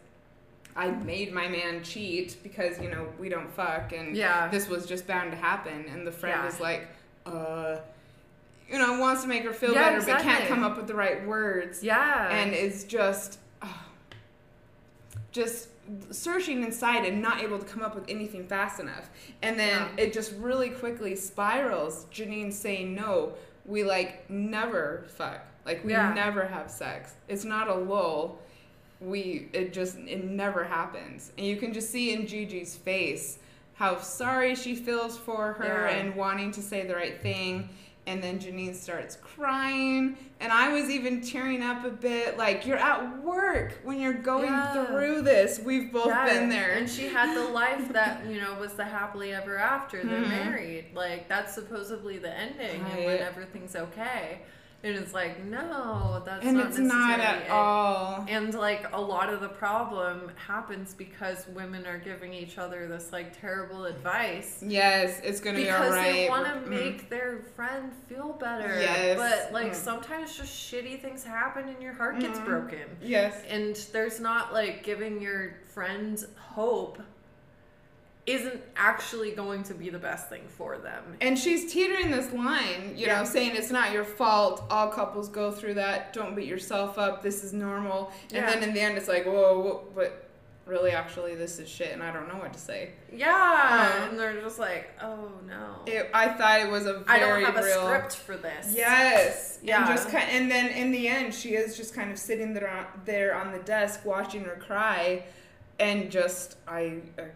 I made my man cheat because you know we don't fuck and Yeah. this was just bound to happen and the friend Yeah. is like uh you know wants to make her feel Yeah, better but can't come up with the right words yeah. and is just oh, just searching inside and not able to come up with anything fast enough and then Yeah. it just really quickly spirals janine saying no we like never fuck like we Yeah. never have sex it's not a lull we it just it never happens and you can just see in gigi's face how sorry she feels for her Yeah. and wanting to say the right thing and then Janine starts crying, and I was even tearing up a bit. Like you're at work when you're going Yeah. through this. We've both Yeah, been there. And she had the life [LAUGHS] that, you know, was the happily ever after. They're Mhm. married. Like, that's supposedly the ending and when everything's okay. And it's like, no, that's and not it's not at it. all. And like a lot of the problem happens because women are giving each other this like terrible advice Yes, it's gonna be because alright. they want to Mm. make their friend feel better. Yes. But like Mm. sometimes just shitty things happen and your heart gets Mhm. broken. Yes. And there's not like giving your friends hope isn't actually going to be the best thing for them. And she's teetering this line, you Yeah. know, saying it's not your fault. All couples go through that. Don't beat yourself up. This is normal. And Yeah. then in the end, it's like, whoa, whoa, but really, actually, this is shit, and I don't know what to say. Yeah, Uh, and they're just like, oh no. It, I thought it was a very I don't have a real. script for this. Yes. Yeah. And just kind, and then in the end, she is just kind of sitting there on, there on the desk watching her cry, and just I, I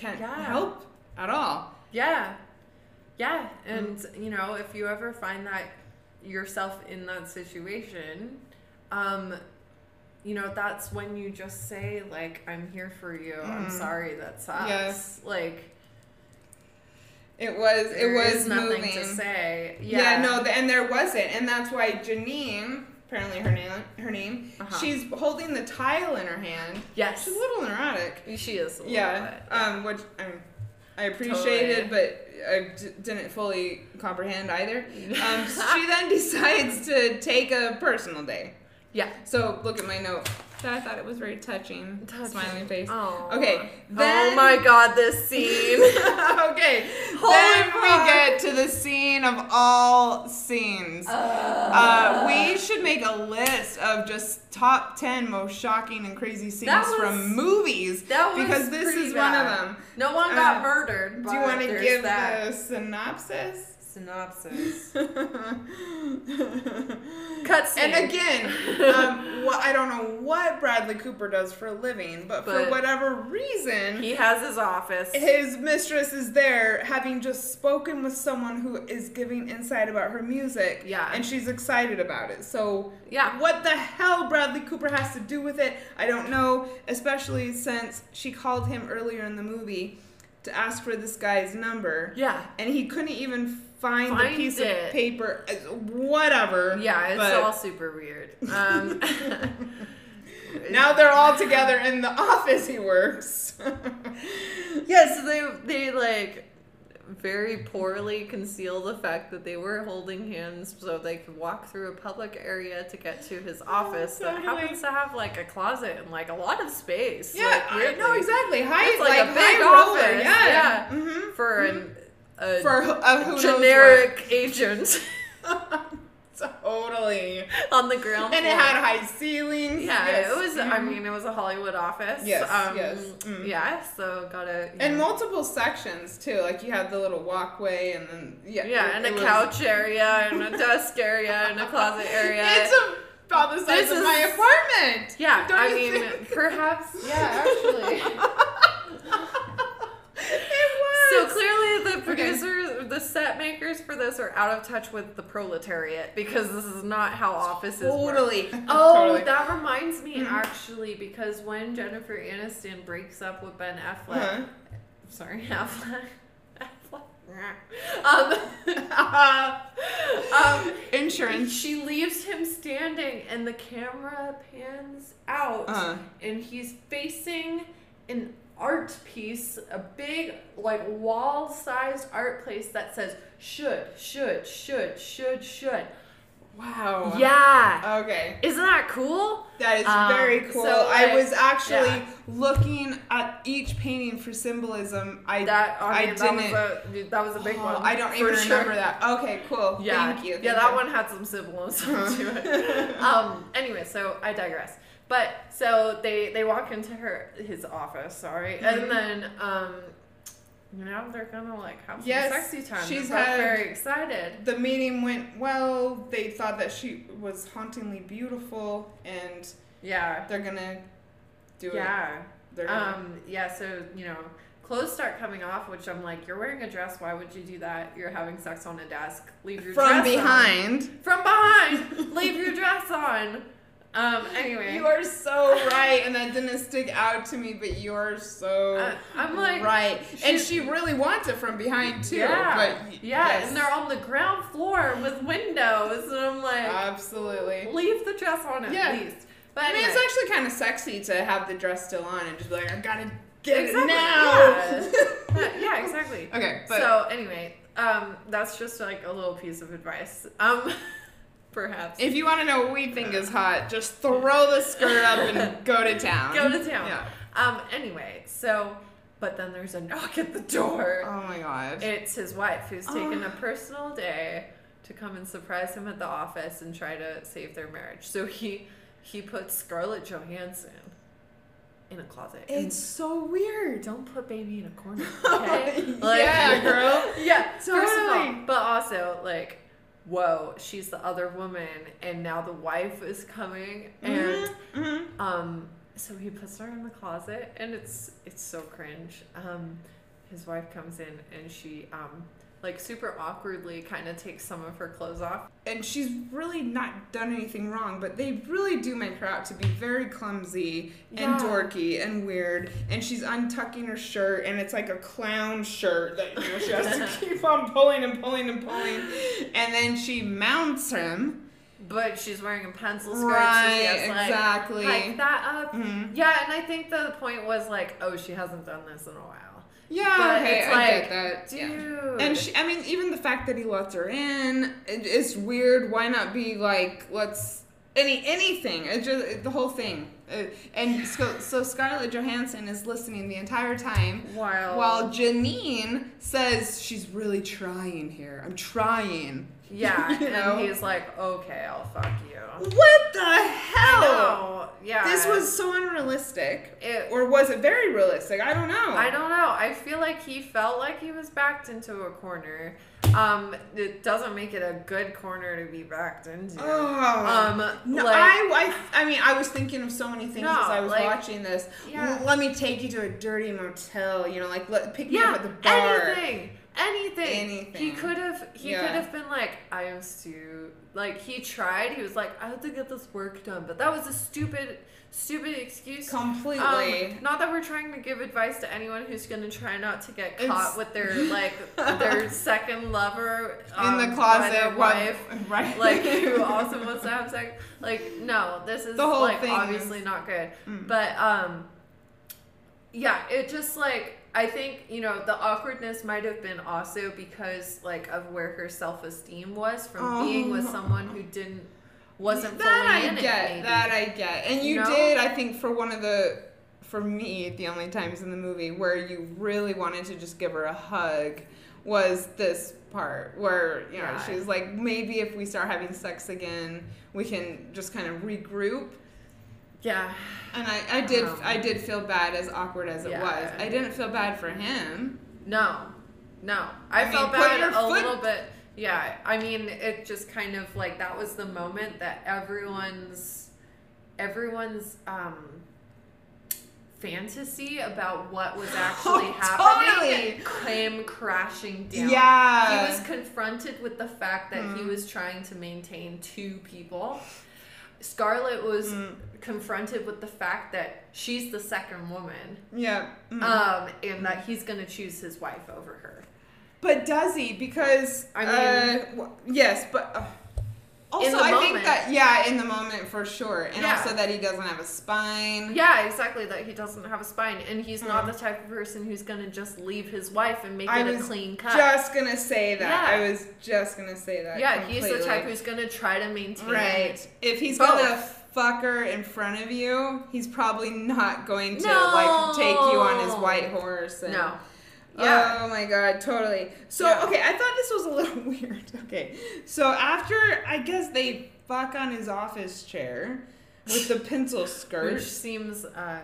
can't Yeah. help at all. Yeah. Yeah. And, you know, if you ever find that yourself in that situation, um, you know, that's when you just say, like, I'm here for you. I'm Mhm. sorry that sucks. Yes. Like, It was it there was nothing moving. to say. Yeah. Yeah. no, and there wasn't, and that's why Janine, apparently her name, her name, Uh-huh. she's holding the tile in her hand. Yes. She's a little neurotic. She is. A little Yeah, bit, um, which um, I appreciated, Totally. but I d- didn't fully comprehend either. [LAUGHS] Um, she then decides to take a personal day. Yeah. So look at my note. I thought it was very touching. Smiling face. Oh. Okay. Then, oh my god, this scene. [LAUGHS] okay. Holy then fuck. we get to the scene of all scenes. Uh, we should make a list of just top 10 most shocking and crazy scenes That was- from movies that was because this is one of them. No one got Uh, murdered. Do you want to give that. the synopsis? Synopsis? [LAUGHS] and Cut scene. again, [LAUGHS] um, what, I don't know what Bradley Cooper does for a living, but, for whatever reason, he has his office. his mistress is there having just spoken with someone who is giving insight about her music Yeah. and she's excited about it so Yeah. what the hell bradley cooper has to do with it i don't know especially since she called him earlier in the movie to ask for this guy's number yeah. and he couldn't even find, the piece it. of paper whatever Yeah, it's but all super weird. Um, [LAUGHS] now they're all together in the [LAUGHS] office he works [LAUGHS] yeah, so they they like very poorly conceal the fact that they were holding hands so they could walk through a public area to get to his office that totally. happens to have like a closet and like a lot of space. yeah like, no exactly high It's like like, a big high roller office, yeah, yeah. hmm for an a for a who generic agent. [LAUGHS] totally on the ground and it had high ceilings Yeah, Yes. it was. I Mhm. mean, it was a Hollywood office. Yes, Um, yes, mm. Yeah, so gotta. and yeah. multiple sections too like you had the little walkway and then yeah Yeah, it- and a it was- couch area, and a desk area, and a closet [LAUGHS] area. it's about the size This of my apartment yeah, Don't I mean, think? perhaps. Yeah, actually. [LAUGHS] So clearly, the producers, the set makers for this are out of touch with the proletariat because this is not how offices work. totally [LAUGHS] Oh, Totally. that reminds me Mhm. actually because when Jennifer Aniston breaks up with Ben Affleck, Huh? sorry, [LAUGHS] Affleck. Affleck. [LAUGHS] um, um, insurance she leaves him standing, and the camera pans out, uh, and he's facing an art piece, a big, like, wall sized art place that says should, should, should, should, should. wow Yeah. okay Isn't that cool? That is Um, very cool. so, I like, was actually yeah. looking at each painting for symbolism. I That I, I that didn't- a that was a big Oh, one. I don't even sure. remember that. Okay, cool. Yeah, Thank you. yeah, thank that you. one had some symbolism to it. [LAUGHS] Um. Anyway, so I digress. But so they they walk into her his office, sorry, Mhm. and then um, you know they're gonna like have some Yes, sexy time. she's very excited. The meeting went well. They thought that she was hauntingly beautiful, and Yeah. they're gonna do it. Yeah. They're gonna, Um. Yeah. So you know. Clothes start coming off, which I'm like, you're wearing a dress. Why would you do that? You're having sex on a desk. Leave your from dress on. behind. From behind. Leave your dress on. Um. [LAUGHS] Anyway. You are so right, and that didn't stick out to me, but you're so Uh, I'm like, right. And she really wants it from behind too. Yeah, But yes. and they're on the ground floor with windows, and I'm like, absolutely. leave the dress on at Yeah. least. But I mean, it's actually kind of sexy to have the dress still on and just be like, I gotta get Exactly, it now. yeah. [LAUGHS] yeah, exactly. okay, but so anyway, um, that's just like a little piece of advice. Um, [LAUGHS] perhaps if you want to know what we think is hot, just throw the skirt up and [LAUGHS] go to town. go to town. Yeah. Um, anyway, so but then there's a knock at the door. Oh my gosh. It's his wife who's taken a Oh. [GASPS] personal day to come and surprise him at the office and try to save their marriage. So he he puts Scarlett Johansson in a closet. And It's so weird. don't put baby in a corner. [LAUGHS] Okay? [LAUGHS] like, yeah, girl. Yeah, first of all, but also like, whoa, she's the other woman, and now the wife is coming, and Mhm. um, so he puts her in the closet, and it's it's so cringe. Um, his wife comes in, and she um, like super awkwardly kind of takes some of her clothes off. and she's really not done anything wrong, but they really do make her out to be very clumsy and Yeah. dorky and weird. And she's untucking her shirt, and it's like a clown shirt that you know she has to [LAUGHS] keep on pulling and pulling and pulling. And then she mounts him. But she's wearing a pencil skirt, so Right, she has like exactly. hike that up. Mhm. Yeah, and I think the point was like, oh, she hasn't done this in a while. Yeah, But okay, it's I like, get that. Dude. Yeah. And she, I mean, even the fact that he lets her in, it, it's weird. Why not be like, let's any anything? It just the whole thing. Uh, and so, so Scarlett Johansson is listening the entire time, While, while Janine says she's really trying here. I'm trying. yeah, [LAUGHS] you know? and he's like, okay, I'll fuck you. What the hell? Yeah. This was so unrealistic, It, or was it very realistic? I don't know. I don't know. I feel like he felt like he was backed into a corner. Um, it doesn't make it a good corner to be backed into. Oh. Um, No, like, I, I, I mean, I was thinking of so many things No, as I was like- watching this. Yeah. Let me take you to a dirty motel. You know, like let, pick me up at the bar. anything, anything. Anything. He could have. He Yeah. could have been like, I am Stu. Like he tried. He was like, I have to get this work done, but that was a stupid, stupid excuse. Completely. Um, not that we're trying to give advice to anyone who's gonna try not to get caught It's- with their like their [LAUGHS] second lover in um, the closet, their wife, [LAUGHS] right? like [LAUGHS] who also wants to have sex. Like no, this is The whole like thing obviously not good. Mm. But um, yeah, it just like I think you know the awkwardness might have been also because like of where her self esteem was from being with Oh. someone who didn't wasn't that fully I get. it. That I get. And you You know? did, I think, for one of the, for me, the only times in the movie where you really wanted to just give her a hug was this part where you know Yeah. she's like maybe if we start having sex again we can just kind of regroup yeah. And I, I did Um, I did feel bad as awkward as it yeah. was. I didn't feel bad for him. No, no. I, I mean, felt bad a foot- little bit. Yeah, I mean, it just kind of like that was the moment that everyone's everyone's um fantasy about what was [LAUGHS] actually Oh, happening came crashing down. Yeah. He was confronted with the fact that he Mm. was trying to maintain two people. Scarlett was Mm. confronted with the fact that she's the second woman Yeah. Mm. um, and that he's gonna choose his wife over her. But does he? Because I uh, yes, but uh, also I moment. think that yeah, in the moment for sure, and Yeah. also that he doesn't have a spine. Yeah, exactly. That he doesn't have a spine, and he's not Mm. the type of person who's gonna just leave his wife and make I it a clean cut. Just gonna say that. Yeah. I was just gonna say that. yeah, he's the type who's gonna try to maintain. Right. If he's Both. gonna fuck her in front of you, he's probably not going to No. like take you on his white horse. And, No. Yeah. Oh my god, totally. So Yeah. okay, I thought this was a [LAUGHS] little weird. Okay. So after I guess they fuck on his office chair with the pencil [LAUGHS] skirt. Which seems. Uh,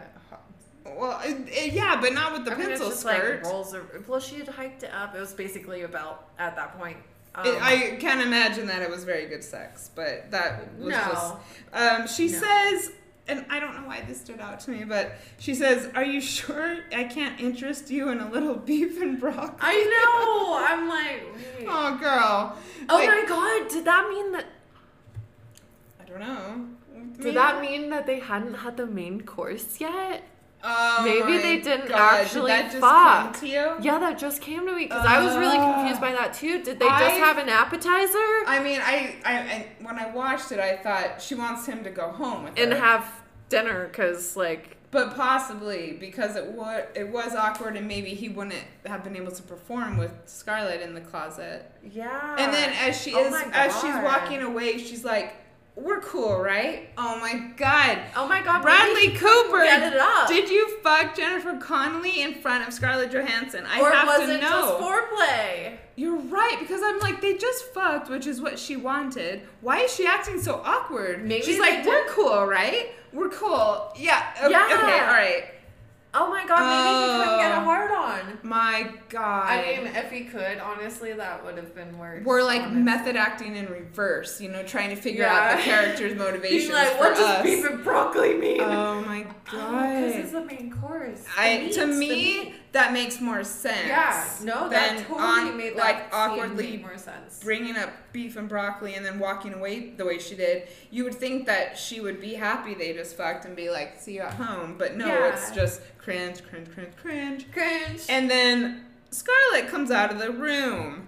well, it, it- yeah, but not with the I mean, pencil skirt. like rolls. Over, well, she had hiked it up. It was basically about at that point. Um, It- I can't imagine that it was very good sex, but that was no. just Um, she No. says, and I don't know why this stood out to me, but she says, "Are you sure I can't interest you in a little [LAUGHS] beef and broccoli?" I know. I'm like. Wait. Oh, girl. Oh Like, my god! Did that mean that? I don't know. Did that mean that they hadn't had the main course yet? Oh Maybe they didn't God, actually Did that just fuck. come to you? Yeah, that just came to me because I was really Uh, confused by that too. Did they just have an appetizer I mean, I, I, I, when I watched it, I thought she wants him to go home with and her. have dinner? Because like, But possibly because it was it was awkward and maybe he wouldn't have been able to perform with Scarlett in the closet. yeah. And then as she Oh is as she's walking away, she's like, "We're cool, right?" Oh my god. oh my god, Bradley Cooper, get it up. Did you fuck Jennifer Connelly in front of Scarlett Johansson? I or have was to it know. just foreplay? You're right because I'm like they just fucked, which is what she wanted. Why is she acting so awkward? Maybe she's like, "We're cool, right? We're cool." Yeah. o- Yeah. Okay. All right. Oh my god, maybe he couldn't get a Oh. hard on. My God. I mean, if he could, honestly, that would have been worse. we're like honestly. method acting in reverse, you know, trying to figure out Yeah. the character's motivations [LAUGHS] He's like, for what us. does beef and broccoli mean? oh my god. Because it's god. the main course. I to me. That makes more sense. yeah, no, that totally on- made that like awkwardly more sense. bringing up beef and broccoli and then walking away the way she did, you would think that she would be happy they just fucked and be like, see you at home. But no, Yeah. it's just cringe, cringe, cringe, cringe. Cringe. And then Scarlett comes out of the room.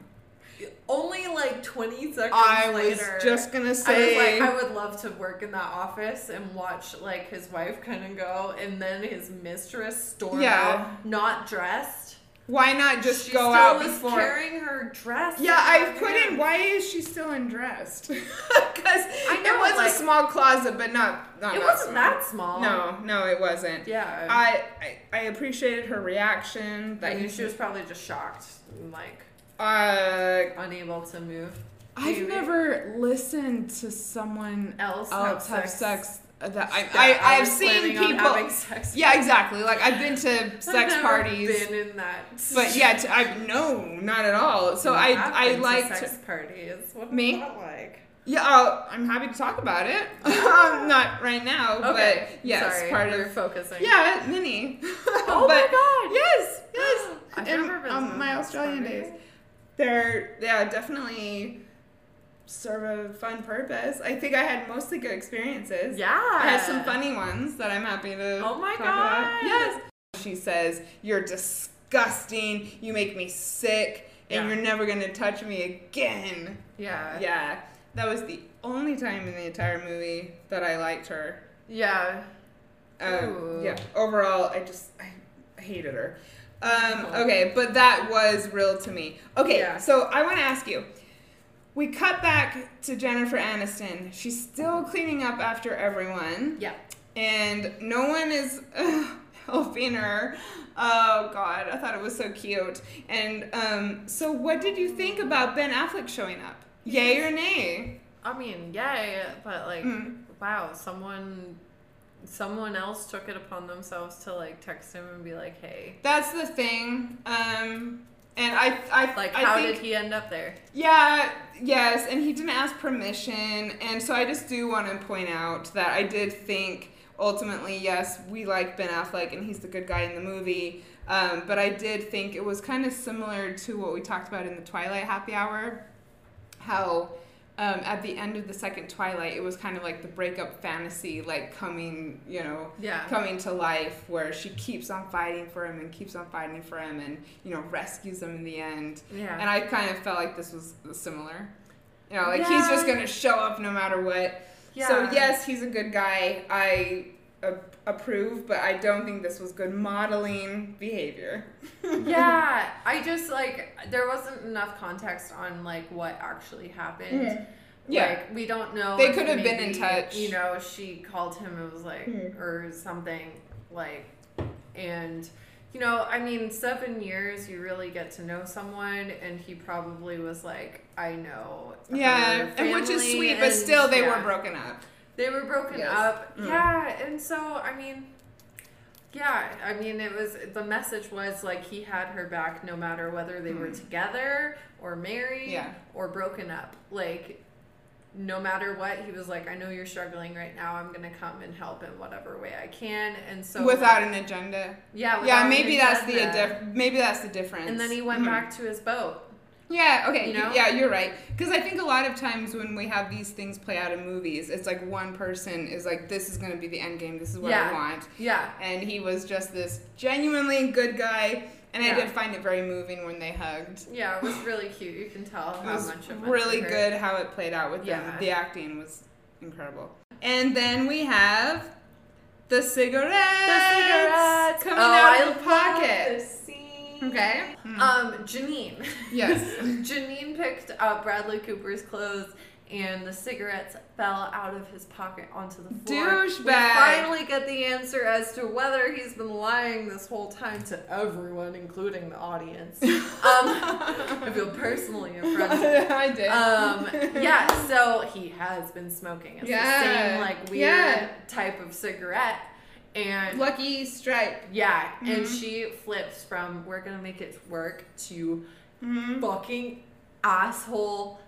Only like 20 seconds I was later. just gonna say. I was like, I would love to work in that office and watch like his wife kind of go, and then his mistress storm Yeah. out, not dressed. why not just she go out was before? carrying her dress. Yeah, I put in why is she still undressed? [LAUGHS] Because it was like- a small closet, but not not It wasn't small. that small. No, no, it wasn't. Yeah. I, I I appreciated her reaction. I That mean, you she was probably just shocked, like uh, unable to move. I've Maybe. never listened to someone Else, else have have sex. sex. That I, that I, I've seen planning on people. having sex. Yeah, exactly. Like I've been to [LAUGHS] I've sex parties, Been in that. but yeah, t- I no, not at all. So I have I been to liked sex parties. What Me? that like? Yeah, I'll, I'm happy to talk about it. [LAUGHS] um, not right now, Okay. but yes, Sorry, part we're of focusing. yeah, mini. [LAUGHS] Oh my god. Yes, yes. [GASPS] I've In, never been um, to my Australian party. days. They're yeah, definitely serve a fun purpose. I think I had mostly good experiences. Yeah. I had some funny ones that I'm happy to. Oh my God. About. Yes. She says, "You're disgusting. You make me sick, and Yeah. you're never gonna touch me again." Yeah. Yeah, that was the only time in the entire movie that I liked her. Yeah. Um, yeah, overall, I just I hated her. Um, okay, but that was real to me. Okay, Yeah. so I want to ask you. We cut back to Jennifer Aniston. She's still cleaning up after everyone, Yeah. and no one is [LAUGHS] helping her. Oh God, I thought it was so cute. And um, so, what did you think about Ben Affleck showing up? Yay or nay? I mean, yay, but like, Mm. wow, someone, someone else took it upon themselves to like text him and be like, hey, That's the thing. Um, and I, I, like, I how think, did he end up there? Yeah, yes, and he didn't ask permission, and so I just do want to point out that I did think ultimately, yes, we like Ben Affleck, and he's the good guy in the movie. Um, but I did think it was kind of similar to what we talked about in the Twilight Happy Hour, how. Um, at the end of the second Twilight, it was kind of like the breakup fantasy, like coming, you know, Yeah. coming to life where she keeps on fighting for him and keeps on fighting for him and you know rescues him in the end Yeah. and i kind of felt like this was similar you know like he's just gonna show up no matter what yeah. so yes he's a good guy i approve but i don't think this was good modeling behavior [LAUGHS] yeah, I just like there wasn't enough context on like what actually happened. Mhm. Yeah. Like we don't know. They could have been in touch. You know, she called him and was like Mhm. or something like and you know, I mean, seven years you really get to know someone and he probably was like, I know. yeah and which is sweet but still they yeah. were broken up They were broken Yes. up. Mm. Yeah, and so I mean yeah, I mean it was the message was like he had her back no matter whether they were Mm. together or married Yeah. or broken up. Like no matter what, he was like, I know you're struggling right now. I'm gonna come and help in whatever way I can. And so without an agenda yeah, yeah without an maybe that's the maybe that's the difference And then he went Mhm. back to his boat. Yeah, okay. You know? Yeah, you're right. Because I think a lot of times when we have these things play out in movies, it's like one person is like, this is going to be the end game, this is what I want. Yeah. And he was just this genuinely good guy. And I did find it very moving when they hugged. Yeah, it was really cute. You can tell It how was much it really good how it played out with them. The acting was incredible. And then we have the cigarettes. The cigarettes coming oh, out I of the pocket. Love this scene. Okay. Um, Janine. Yes. [LAUGHS] Janine picked up Bradley Cooper's clothes and the cigarettes fell out of his pocket onto the floor. Douchebag. We finally get the answer as to whether he's been lying this whole time to everyone, including the audience. Um, [LAUGHS] I feel personally affronted. [LAUGHS] I did. Um, yeah, so he has been smoking. It's Yeah. the same like weird Yeah. type of cigarette. And Lucky Strike. yeah, and Mhm. she flips from we're gonna make it work to Mhm. fucking asshole.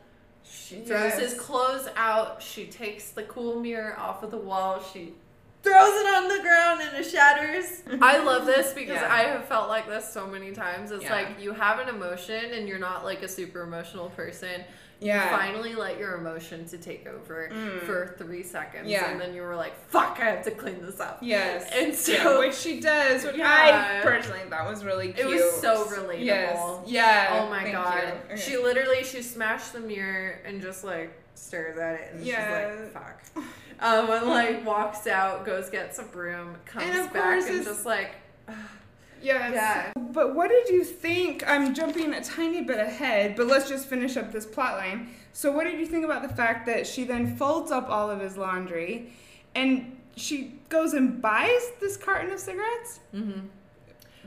She throws his clothes out. She takes the cool mirror off of the wall. She throws it on the ground and it shatters. [LAUGHS] I love this because Yeah. I have felt like this so many times. It's Yeah. like you have an emotion and you're not like a super emotional person. Yeah. You finally let your emotion to take over Mm. for three seconds. Yeah. And then you were like, fuck, I have to clean this up. Yes. And so yeah, which she does, which Yeah. I personally thought was really cute. It was so relatable. Yes. Yeah. Oh my thank god. Okay. She literally she smashed the mirror and just like stares at it and Yeah. she's like, fuck. [LAUGHS] Um and like walks out, goes gets a broom, comes And back course and just like [SIGHS] [SIGHS] Yes. Yeah. But what did you think? I'm jumping a tiny bit ahead, but let's just finish up this plot line. So, what did you think about the fact that she then folds up all of his laundry and she goes and buys this carton of cigarettes mm-hmm.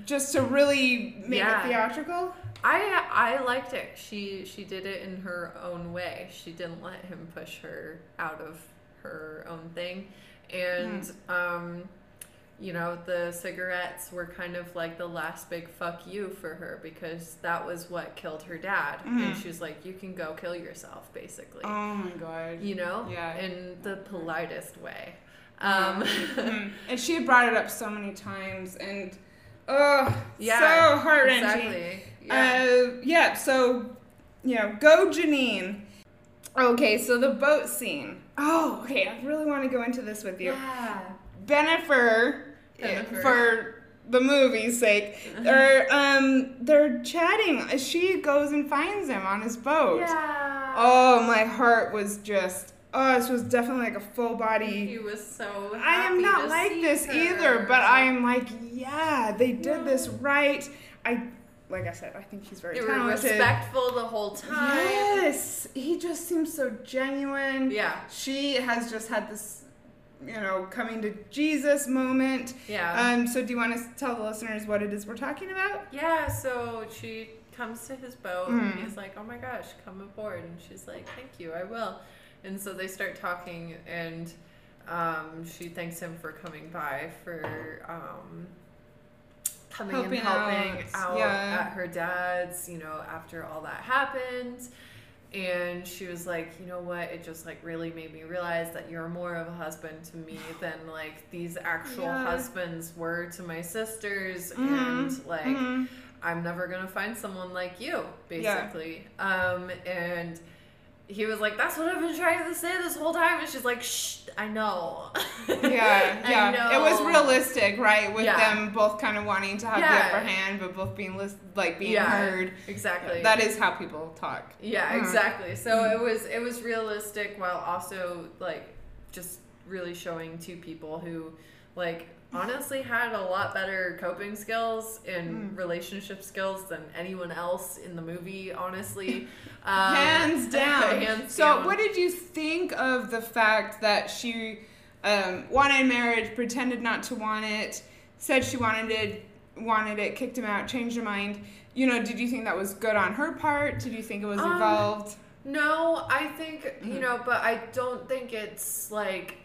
just to really make Yeah. it theatrical? I I liked it. She she did it in her own way. She didn't let him push her out of her own thing. And um you know, the cigarettes were kind of like the last big fuck you for her because that was what killed her dad. And Mhm. she was like, You can go kill yourself, basically. Oh my god. you know? Yeah. In the politest way. Um Mhm. [LAUGHS] and she had brought it up so many times and oh Yeah, so heart wrenching. Exactly. Yeah. Uh, yeah, so, you know, go Janine. Okay, so the boat scene. Oh, okay, I really want to go into this with you. yeah. Bennifer, For the movie's sake, or um, they're chatting. She goes and finds him on his boat. Yeah. Oh, my heart was just. Oh, this was definitely like a full body. He was so. I am not like this her. either, but I am like, yeah, they did this right. I, like I said, I think he's very They were talented. respectful the whole time. Yes, he just seems so genuine. Yeah. She has just had this, you know, coming to Jesus moment. Yeah. Um, so do you want to tell the listeners what it is we're talking about? yeah. So she comes to his boat Mm. and he's like, "Oh my gosh, come aboard!" And she's like, "Thank you, I will." And so they start talking, and um, she thanks him for coming by for um, coming Helping and helping out, out, yeah. at her dad's. You know, after all that happened. And she was like, you know what? It just like really made me realize that you're more of a husband to me [SIGHS] than like these actual Yeah. husbands were to my sisters. Mhm. And like, Mhm. I'm never gonna find someone like you, Yeah. basically. Um, and he was like, "That's what I've been trying to say this whole time," and she's like, "Shh, I know." Yeah, [LAUGHS] I yeah. It was realistic, right? With Yeah. them both kind of wanting to have the upper hand, but both being lis- like being Yeah. heard. Exactly. That is how people talk. Yeah, Mhm. exactly. So it was it was realistic while also like just really showing two people who like honestly had a lot better coping skills and Mm. relationship skills than anyone else in the movie, honestly. [LAUGHS] Um, hands [LAUGHS] down. hands so, down. what did you think of the fact that she um, wanted marriage, pretended not to want it, said she wanted it, wanted it, kicked him out, changed her mind? You know, did you think that was good on her part? Did you think it was Um, involved? No, I think you Mhm. know, but I don't think it's like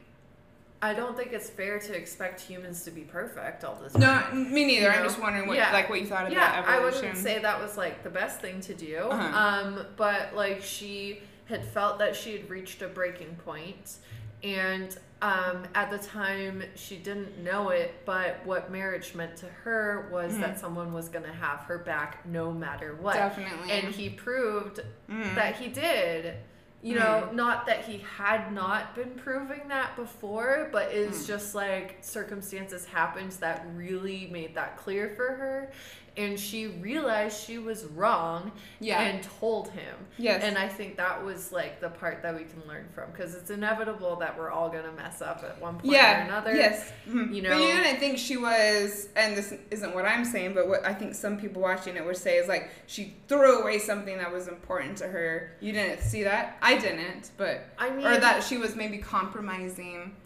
I don't think it's fair to expect humans to be perfect all the time. No, me neither. You I'm know? just wondering what Yeah. like what you thought of yeah, I wouldn't say that was like the best thing to do. Uh-huh. Um, but like she had felt that she had reached a breaking point, and um, at the time she didn't know it. But what marriage meant to her was Mhm. that someone was going to have her back no matter what. Definitely. And he proved Mhm. that he did. You know, not that he had not been proving that before, but it's Mm. just like circumstances happened that really made that clear for her. And she realized she was wrong yeah. and told him. yes. And I think that was like the part that we can learn from because it's inevitable that we're all going to mess up at one point yeah. or another. Yes. Mhm. you But know- you didn't think she was, and this isn't what I'm saying, but what I think some people watching it would say is like she threw away something that was important to her. You didn't see that? I didn't, but I mean, or that she was maybe compromising.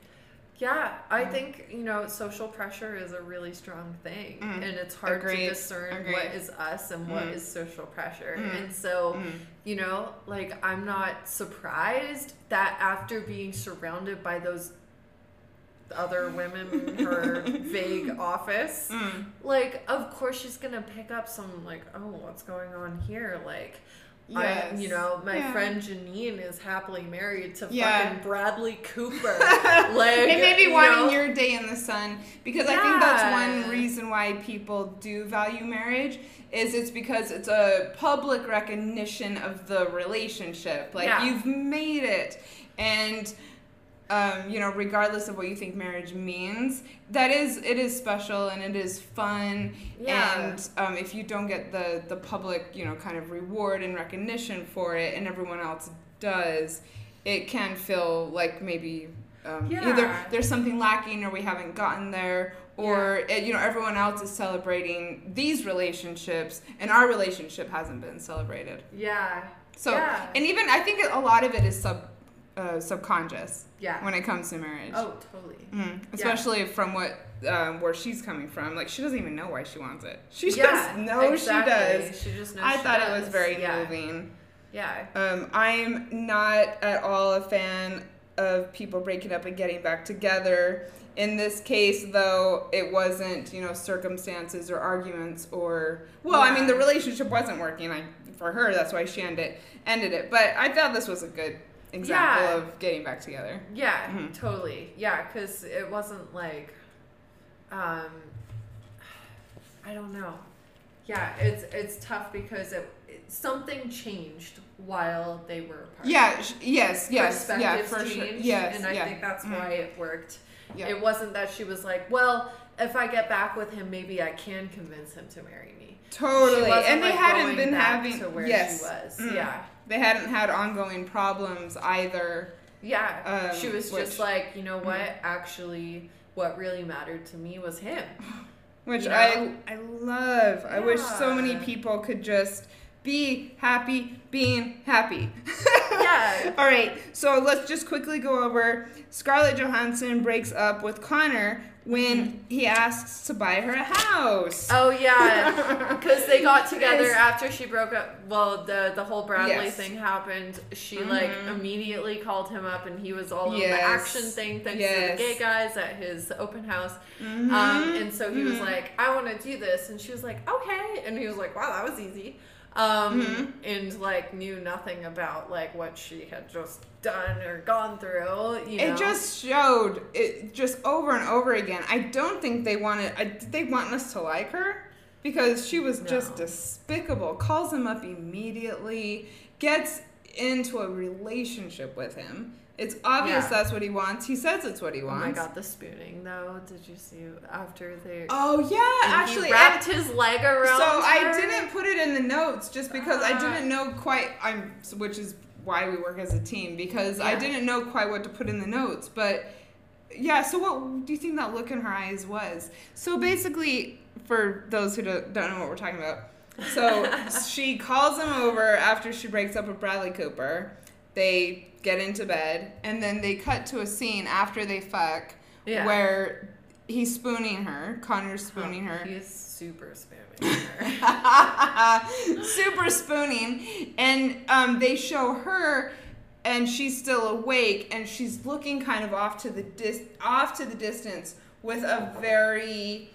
Yeah, I Mm. think you know social pressure is a really strong thing, Mm. and it's hard Agreed. to discern Agreed. what is us and what Mm. is social pressure. Mm. And so, Mm. you know, like I'm not surprised that after being surrounded by those other women in her [LAUGHS] vague office. Mm. Like, of course she's gonna pick up some like, oh, what's going on here? Like, I, Yes. you know, my Yeah. friend Janine is happily married to Yeah. fucking Bradley Cooper. [LAUGHS] like, it may be you wanting know? your day in the sun because I think that's one reason why people do value marriage is it's because it's a public recognition of the relationship. Like Yeah. you've made it, and um, you know, regardless of what you think marriage means, that is it is special and it is fun. Yeah. And um, if you don't get the the public, you know, kind of reward and recognition for it, and everyone else does, it can feel like maybe um, either there's something lacking or we haven't gotten there. Or it, you know everyone else is celebrating these relationships and our relationship hasn't been celebrated. Yeah. So Yeah. and even I think a lot of it is sub uh, subconscious Yeah. when it comes to marriage. Oh, totally. Mhm. Especially from what um, where she's coming from. Like she doesn't even know why she wants it. She just yeah, knows exactly. she does. She just knows I thought it was very yeah. moving. Yeah. Um, I'm not at all a fan of people breaking up and getting back together. In this case, though, it wasn't, you know, circumstances or arguments or well, I mean, the relationship wasn't working. I for her, that's why she ended ended it. But I thought this was a good example Yeah. of getting back together. Yeah, Mhm. totally. Yeah, because it wasn't like, um, I don't know. Yeah, it's it's tough because it, it something changed while they were apart. Yeah. Sh- yes. Yes. Yeah. For sure. changed, Yes. and I yeah. think that's Mhm. why it worked. Yeah. It wasn't that she was like, well, if I get back with him, maybe I can convince him to marry me. Totally. And they like, hadn't been having to where yes. she was. Mm. Yeah. They hadn't had ongoing problems either. Yeah. Um, she was which- just like, you know what? Actually, what really mattered to me was him. [SIGHS] which You know? I I love. I wish so many people could just be happy being happy. [LAUGHS] Yeah. [LAUGHS] All right. So let's just quickly go over Scarlett Johansson breaks up with Conor when he asks to buy her a house. Oh yeah, [LAUGHS] because they got together Yes. after she broke up. Well, the the whole Bradley Yes. thing happened. She like Mhm. immediately called him up, and he was all over the action thing thanks to the gay guys at his open house. Mhm. Um, and so he was Mhm. like, "I want to do this," and she was like, "Okay," and he was like, "Wow, that was easy." Um, Mhm. and like knew nothing about like what she had just done or gone through. You know? It just showed it just over and over again. I don't think they wanted. I, did they want us to like her? Because she was just despicable. Calls him up immediately. Gets into a relationship with him. It's obvious Yeah. that's what he wants. He says it's what he Oh wants. my god, the spooning though. Did you see after they? Oh yeah, actually. he wrapped his leg around. so I didn't put it in the notes just because I Ah. didn't know quite. I'm which is why we work as a team because I didn't know quite what to put in the notes. But yeah, so what do you think that look in her eyes was? So basically, for those who don't, don't know what we're talking about, so [LAUGHS] she calls him over after she breaks up with Bradley Cooper. They get into bed, and then they cut to a scene after they fuck Yeah. where he's spooning her. Conor's spooning her. He's super spooning [LAUGHS] her. super spooning and um, they show her and she's still awake and she's looking kind of off to the dis- off to the distance with a very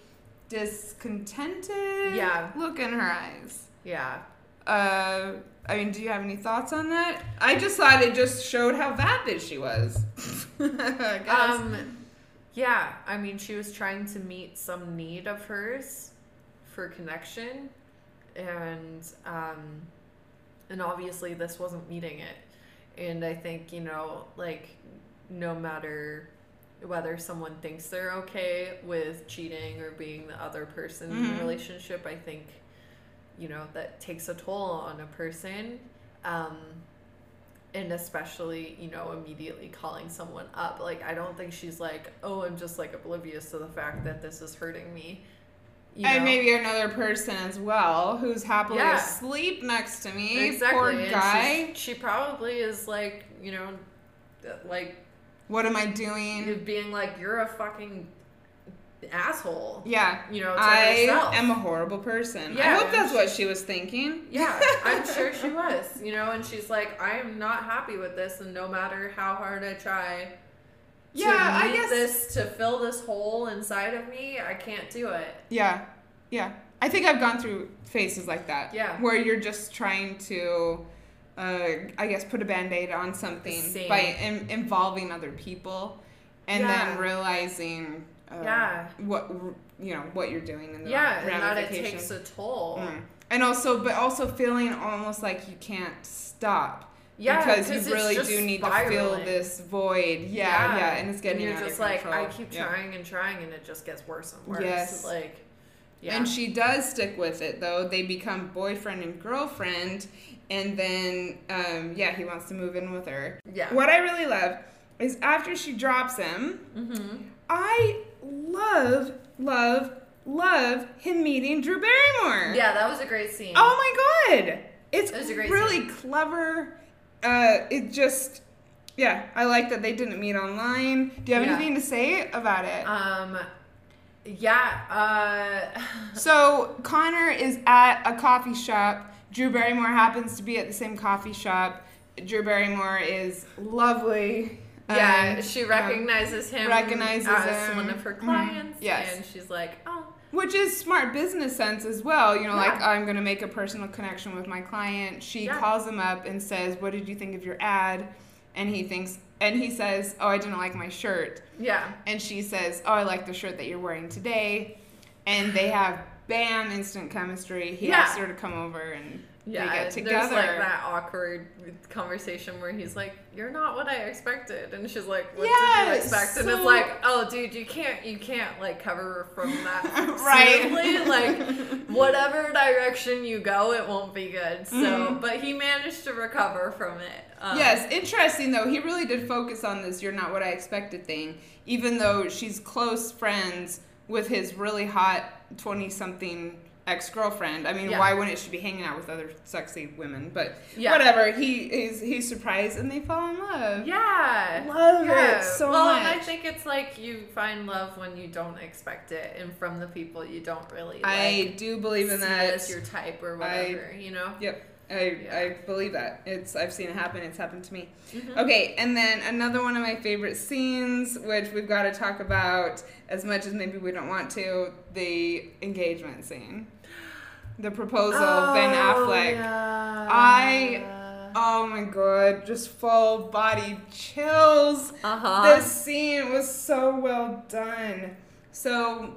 discontented Yeah. look in her eyes yeah. uh, i mean do you have any thoughts on that i just thought it just showed how vapid she was [LAUGHS] I. Um, yeah. I mean, she was trying to meet some need of hers for connection, and um, and obviously this wasn't meeting it. And I think you know, like, no matter whether someone thinks they're okay with cheating or being the other person in Mhm. the relationship, I think you know that takes a toll on a person. Um, and especially you know immediately calling someone up like i don't think she's like oh i'm just like oblivious to the fact that this is hurting me you and know? maybe another person as well who's happily Yeah. asleep next to me. exactly Poor and guy. she probably is like you know like What am I doing? being like you're a fucking asshole Yeah. you know I herself. am a horrible person. Yeah, I hope that's she- what she was thinking. Yeah, I'm [LAUGHS] sure she was, you know, and she's like, I am not happy with this, and no matter how hard I try, Yeah, I guess- this to fill this hole inside of me. I can't do it. Yeah, yeah. I think I've gone through phases like that. Yeah. Where you're just trying to, uh, I guess, put a band aid on something Same. by in, involving other people, and Yeah. then realizing. Uh, Yeah. What you know what you're doing and the Yeah, and that it takes a toll. Mm. And also, but also feeling almost like you can't stop. Yeah, because 'cause you really do need to fill this void. Yeah, yeah, and it's getting you're out just like control. I keep Yeah. trying and trying, and it just gets worse and worse. Yes. Like, yeah. And she does stick with it though. They become boyfriend and girlfriend, and then um, yeah, he wants to move in with her. yeah. What I really love is after she drops him, Mm-hmm. I love, love, love him meeting Drew Barrymore. Yeah, that was a great scene. Oh my god! It's It was a great really clever. Uh, it just, yeah, I like that they didn't meet online. Do you have Yeah. anything to say about it? Um, yeah. Uh, [LAUGHS] So Conor is at a coffee shop. Drew Barrymore happens to be at the same coffee shop. Drew Barrymore is lovely. Yeah, Um, she um, recognizes him recognizes as him. one of her Mhm. clients. Yes. and she's like, oh, which is smart business sense as well. You know, like I'm gonna make a personal connection with my client. She Yeah. calls him up and says, "What did you think of your ad?" And he thinks, and he says, "Oh, I didn't like my shirt." yeah, And she says, "Oh, I like the shirt that you're wearing today." And they have bam instant chemistry. He Yeah. asks her to come over and yeah. they get There's like that awkward conversation where he's like, "You're not what I expected," and she's like, "What did you expect?" And it's like, "Oh, dude, you can't, you can't like cover from that [LAUGHS] Right. Like, whatever direction you go, it won't be good." So, Mhm. but he managed to recover from it. Um, yes, interesting though. He really did focus on this "you're not what I expected" thing, even though she's close friends with his really hot twenty-something ex-girlfriend. I mean, Yeah. why wouldn't she be hanging out with other sexy women? But Yeah. whatever. He is he's surprised and they fall in love. Yeah. Love Yeah. it so well, much. and I think it's like you find love when you don't expect it, and from the people you don't really. I do believe in that. as your type or I- whatever. you know. Yep. I, Yeah. I believe that. It's I've seen it happen. It's happened to me. Mhm. Okay, and then another one of my favorite scenes, which we've got to talk about as much as maybe we don't want to, the engagement scene, the proposal, Ben Affleck. Oh, Yeah. I- Oh my god, just full body chills. Uh huh. This scene was so well done. So,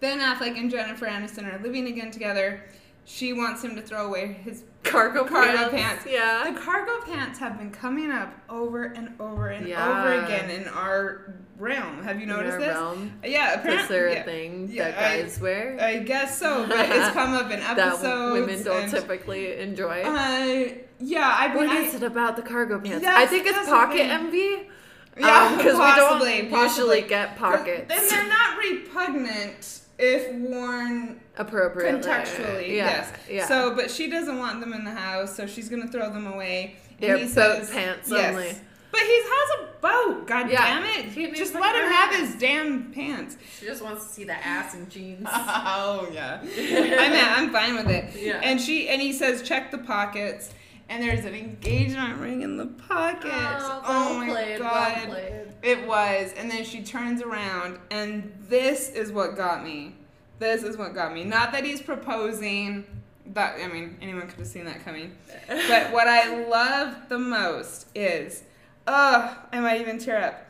Ben Affleck and Jennifer Aniston are living again together. She wants him to throw away his cargo, cargo pants. pants. Yeah. The cargo pants have been coming up over and over and Yeah. over again in our realm. Have you noticed this? realm. Yeah, Is apparently. there a yeah. thing Yeah, that I- guys wear I guess so, but it's [LAUGHS] come up in episodes. that women don't and, typically enjoy? Uh, yeah, I what I, is it about the cargo pants? I think it's pocket envy. yeah, because possibly, we don't possibly. usually get pockets And they're not repugnant if worn appropriately. contextually. Yeah, yes. Yeah. So, but she doesn't want them in the house, so she's gonna throw them away. And They're he boat says, pants yes. only. But he has a boat. God Yeah. damn it! He Just let him have his damn pants. She just wants to see the ass and jeans. [LAUGHS] Oh yeah. I'm I'm fine with it. [LAUGHS] Yeah. And she and he says check the pockets. And there's an engagement ring in the pocket. Oh, Oh, well my played, god. well. It was. And then she turns around and this is what got me. This is what got me. Not that he's proposing. That I mean, anyone could have seen that coming. But what I love the most is, ugh, I might even tear up.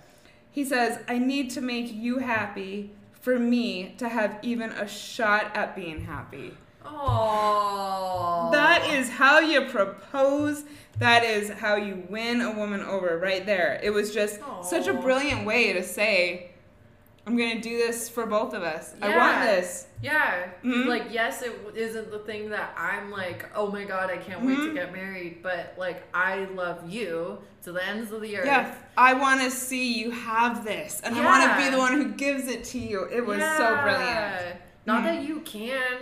He says, I need to make you happy for me to have even a shot at being happy. Oh. That is how you propose. That is how you win a woman over right there. It was just such a brilliant way to say, I'm going to do this for both of us. I want this. Yeah. Mhm. Like, yes, it isn't the thing that I'm like, oh my god, I can't wait to Mhm. get married, but like, I love you to the ends of the earth. Yeah, I want to see you have this, and I want to be the one who gives it to you. It was so brilliant. Yeah. Not Mhm. that you can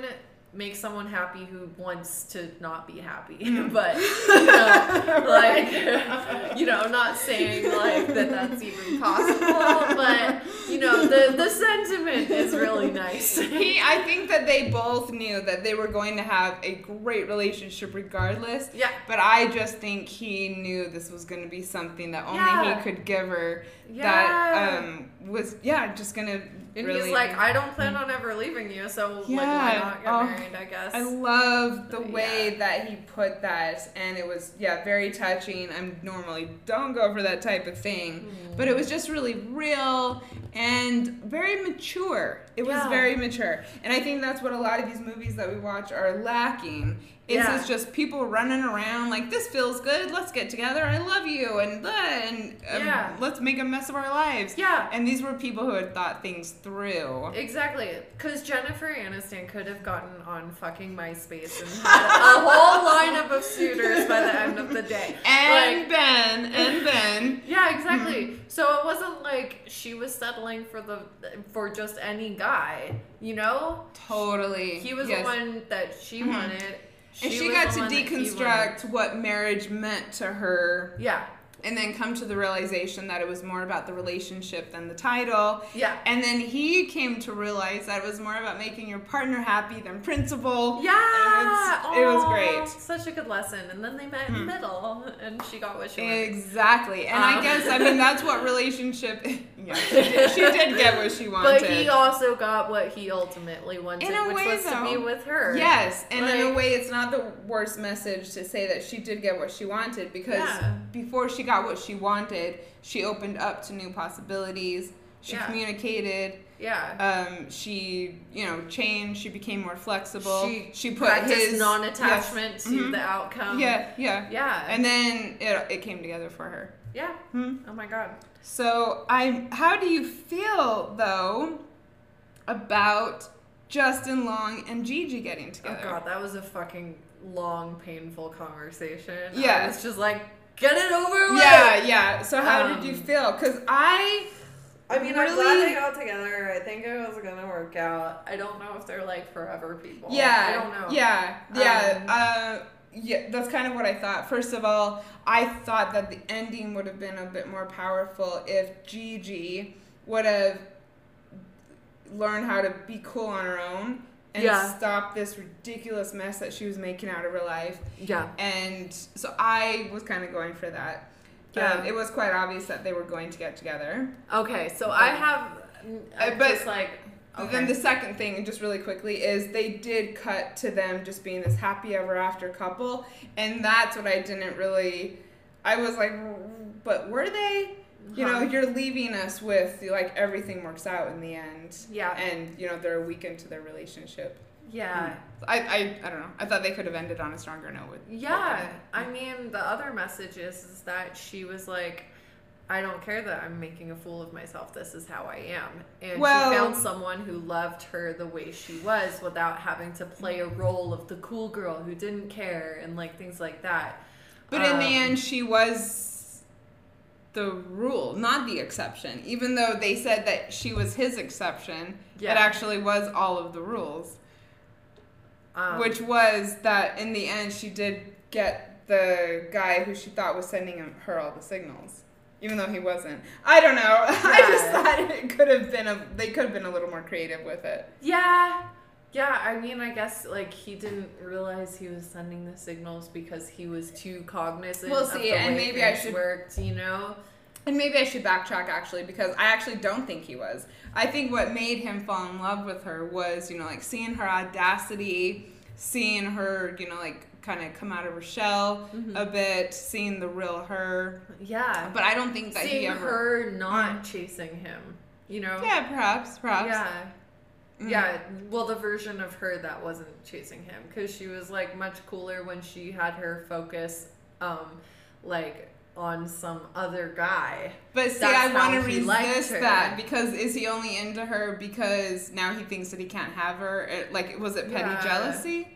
make someone happy who wants to not be happy, Mm. [LAUGHS] but you [LAUGHS] know, like you you know, not saying like that that's even possible, [LAUGHS] but you know, the the sentiment is really nice. he, I think that they both knew that they were going to have a great relationship regardless. Yeah. But I just think he knew this was going to be something that only Yeah. he could give her. Yeah. That um, was yeah, just gonna. And really, he's like, I don't plan mm. on ever leaving you, so like, why Yeah. not get Oh, married? I guess. I love the Yeah. way that he put that, and it was yeah very touching. I normally don't go for that type of thing, but it mm. was just really real and very mature. It was Yeah. very mature, and I think that's what a lot of these movies that we watch are lacking. Is Yeah. it's just people running around like this feels good. Let's get together. I love you, and uh, and um, Yeah. let's make a mess of our lives. Yeah. And these were people who had thought things through. Exactly, because Jennifer Aniston could have gotten on fucking MySpace and had a whole [LAUGHS] lineup of suitors by the end of the day. And Like, Ben, and Ben. yeah, exactly. So it wasn't like she was settling for the for just any guy, you know. Totally. He was Yes. the one that she Mhm. wanted. And she got to one that he wanted. deconstruct what marriage meant to her Yeah, and then come to the realization that it was more about the relationship than the title. yeah, And then he came to realize that it was more about making your partner happy than principle. yeah. It was great. Such a good lesson. And then they met in the Hmm. middle, and she got what she wanted. Exactly. And I Um. guess, I mean, that's what relationship. [LAUGHS] yeah, she did, she did get what she wanted. But he also got what he ultimately wanted, In a which way, was to be with her. Yes, and in a way, it's not the worst message to say that she did get what she wanted because Yeah. before she got what she wanted, she opened up to new possibilities. She Yeah. communicated. Yeah. Um, she, you know, changed. She became more flexible. She, put his non-attachment yes, to mhm. the outcome. Yeah, yeah. Yeah. And then it, it came together for her. Yeah. Hmm. Oh my god. So I, how do you feel though about Justin Long and Gigi getting together? Oh god, that was a fucking long, painful conversation. Yeah. It's just like, get it over with. Yeah, yeah. So how did you Um, feel? Cause I I mean, I'm Really? glad they got together. I think it was gonna work out. I don't know if they're like forever people. yeah, I don't know. yeah, yeah. Um, uh, yeah, that's kind of what I thought. First of all, I thought that the ending would have been a bit more powerful if Gigi would have learned how to be cool on her own and Yeah. stop this ridiculous mess that she was making out of her life. Yeah. And so I was kind of going for that. Yeah. Um, it was quite obvious that they were going to get together. Okay, so I have. Uh, I'm but just like. Okay. Then the second thing, just really quickly, is they did cut to them just being this happy ever after couple, and that's what I didn't really. I was like, but were they? You know, you're leaving us with like everything works out in the end, Yeah. and you know they're a week into their relationship. Yeah. Hmm. I, I, I don't know. I thought they could have ended on a stronger note with. Yeah. I mean, the other message is, is that she was like, I don't care that I'm making a fool of myself. This is how I am. And Well- she found someone who loved her the way she was without having to play a role of the cool girl who didn't care and like things like that. But in the Um, end, she was the rule, not the exception. Even though they said that she was his exception, Yeah. it actually was all of the rules. Um, Which was that in the end, she did get the guy who she thought was sending her all the signals. Even though he wasn't. I don't know. [LAUGHS] I just thought it could have been a, they could have been a little more creative with it. Yeah. Yeah, I mean, I guess like he didn't realize he was sending the signals because he was too cognizant. We'll see, and maybe I should- worked, you know. And maybe I should backtrack actually because I actually don't think he was. I think what made him fall in love with her was, you know, like seeing her audacity, seeing her, you know, like kind of come out of her shell Mhm. a bit, seeing the real her. Yeah. But I don't think that seeing he ever. her not chasing him, you know. Yeah, perhaps, perhaps. Yeah. Mhm. Yeah, well, the version of her that wasn't chasing him, because she was like much cooler when she had her focus, um, like on some other guy. But see, That's I want to how he liked resist that because is he only into her because now he thinks that he can't have her? It, like, was it petty Yeah. jealousy?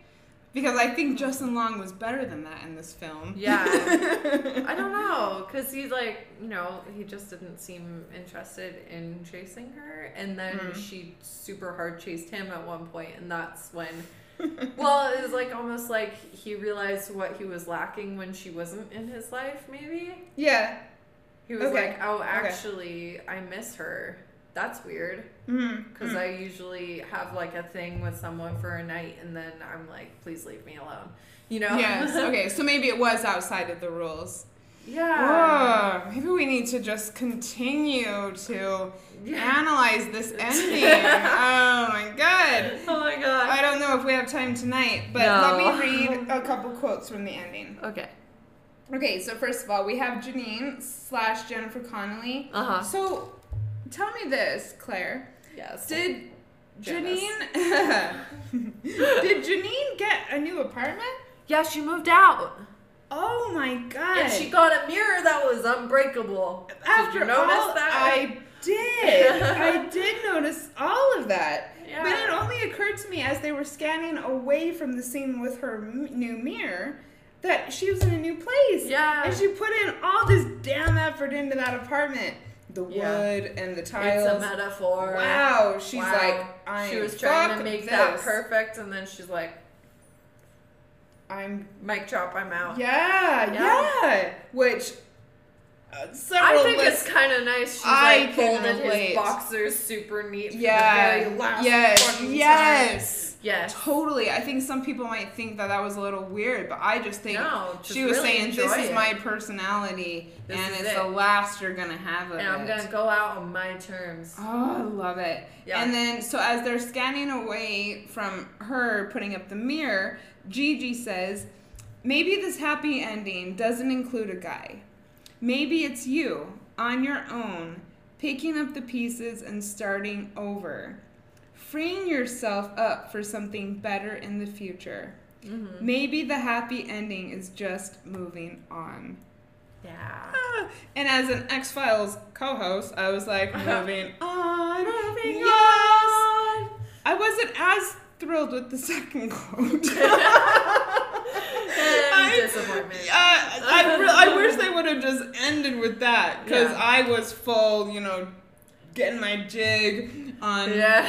Because I think Justin Long was better than that in this film. Yeah. [LAUGHS] I don't know, because he's like, you know, he just didn't seem interested in chasing her, and then Mm. she super hard chased him at one point, and that's when Well, it was like almost like he realized what he was lacking when she wasn't in his life. Maybe yeah. he was Okay. like, "Oh, actually, I miss her." That's weird because I usually have like a thing with someone for a night, and then I'm like, "Please leave me alone." You know? Yes. [LAUGHS] Okay. So maybe it was outside of the rules. yeah. Oh, maybe we need to just continue to Yeah. analyze this [LAUGHS] ending. oh my god. Oh my god. I don't know if we have time tonight, but No. let me read a couple quotes from the ending. Okay. Okay, so first of all, we have Janine slash Jennifer Connelly. Uh huh. So, tell me this, Clair. Yes. Did Janice. Janine [LAUGHS] did Janine get a new apartment? Yeah, she moved out. Oh my god! And she got a mirror that was unbreakable. After Did you notice all, that? I did. [LAUGHS] I did notice all of that. Yeah. But it only occurred to me as they were scanning away from the scene with her m- new mirror that she was in a new place. Yeah. And she put in all this damn effort into that apartment. The wood Yeah. and the It's tiles. a metaphor. Wow. She's Wow. like, I she was trying to make that perfect, and then she's like, I'm "Mic drop, I'm out." yeah, yeah. Yeah. Which uh, I think lis- it's kind of nice. She's I like folded his boxers super neat. For yeah, The very last yes, yes. Yes. Totally. I think some people might think that that was a little weird, but I just think No, just she was really saying this is it. my personality This and it's it. the last you're gonna have of And I'm gonna go out on my terms. Oh, I love it. Yeah. And then, so as they're scanning away from her putting up the mirror, Gigi says, Maybe this happy ending doesn't include a guy. Maybe it's you, on your own, picking up the pieces and starting over. Freeing yourself up for something better in the future. Mm-hmm. Maybe the happy ending is just moving on. Yeah. Ah, And as an Ex-Philes co host, I was like, [LAUGHS] moving on. Moving yes. I wasn't as thrilled with the second quote. [LAUGHS] [LAUGHS] I- disappointment. Uh, I, re- I wish they would have just ended with that because Yeah. I was full, you know, getting my jig on. Yeah.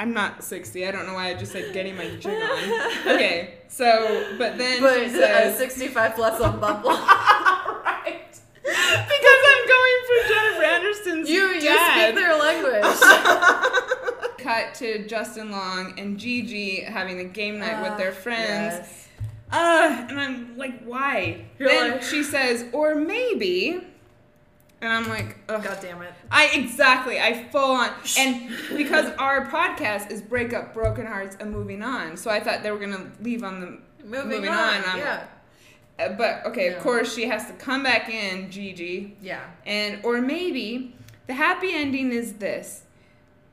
I'm not 60. I don't know why I just said getting my [LAUGHS] jig on. Okay, so, but then But she uh, says. 65 plus on [LAUGHS] Bumble. right. Because I'm going for Jennifer Aniston's you you dad. speak their language. [LAUGHS] Cut to Justin Long and Gigi having a game night with their Ah, friends. yes. Uh, and I'm like, why? You're then like- she says, or maybe. And I'm like, Ugh. God damn it. I exactly, I full on, and because our podcast is break up broken hearts and moving on, so I thought they were gonna leave on the Moving, Moving on. on, yeah. Uh, but okay, of course she has to come back in, Gigi, Yeah. and or maybe the happy ending is this: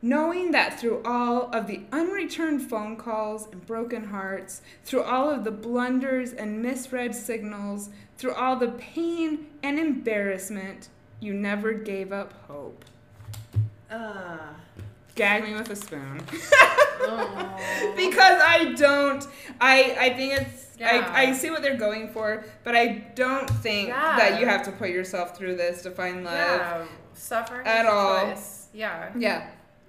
knowing that through all of the unreturned phone calls and broken hearts, through all of the blunders and misread signals, through all the pain and embarrassment, you never gave up hope. Uh, Gag me with a spoon. oh. [LAUGHS] [LAUGHS] because I don't. I I think it's. Yeah. I, I see what they're going for, but I don't think Yeah. that you have to put yourself through this to find love. yeah. Suffering At is all. choice. Yeah. Yeah,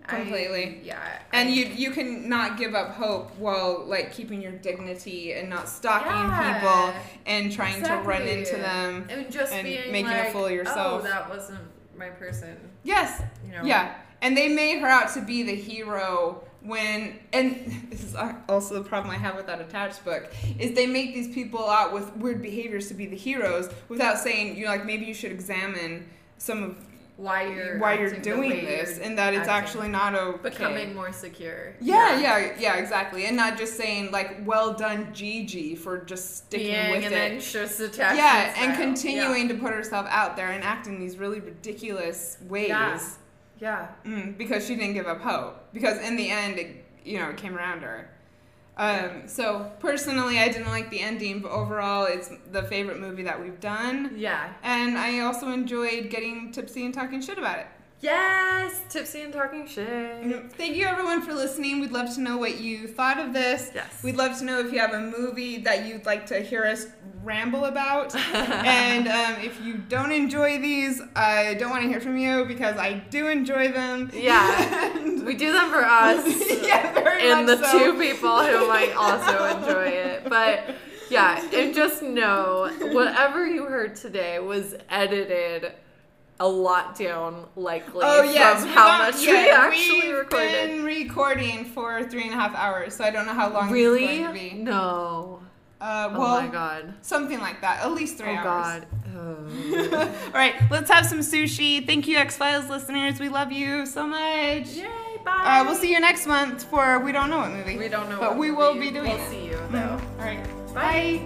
I- completely. yeah. and I- you you can not give up hope while like keeping your dignity and not stalking Yeah. people and trying to run into them. and just and being making a fool of oh, yourself. Oh, that wasn't my person. Yes, You know. Yeah, and they made her out to be the hero when, and [LAUGHS] this is also the problem I have with that attached book, is they make these people out with weird behaviors to be the heroes without saying, you know, like maybe you should examine some of Why you're why you're doing this you're and that it's actually not okay. becoming more secure. yeah, yeah, yeah, exactly, and not just saying like, "Well done, Gigi," for just sticking Being with an it. anxious attachment Yeah, and style. continuing to put herself out there and act in these really ridiculous ways. Yeah. Yeah. Mm, because she didn't give up hope. Because in the end, it, you know, it came around her. Um, so personally, I didn't like the ending, but overall, it's the favorite movie that we've done. Yeah. And I also enjoyed getting tipsy and talking shit about it. Yes, tipsy and talking shit. Thank you everyone for listening. We'd love to know what you thought of this. Yes. We'd love to know if you have a movie that you'd like to hear us ramble about. [LAUGHS] and um, if you don't enjoy these, I don't want to hear from you because I do enjoy them. Yeah. [LAUGHS] We do them for us. [LAUGHS] yeah, very and the so. two people who might also enjoy it. But yeah, and just know whatever you heard today was edited a lot down, likely Oh yes, from how don't- much yeah, we actually we've recorded. been recording for three and a half hours, so I don't know how long Really? it's going to be. No. Uh, Oh my god. something like that. At least three Oh hours. Oh god. Oh. [LAUGHS] All right, let's have some sushi. Thank you, Ex-Philes listeners. We love you so much. Yay, bye. Uh, we'll see you next month for we don't know what movie. We don't know but what we will be doing We'll it. see you Mhm. though. All right, Bye.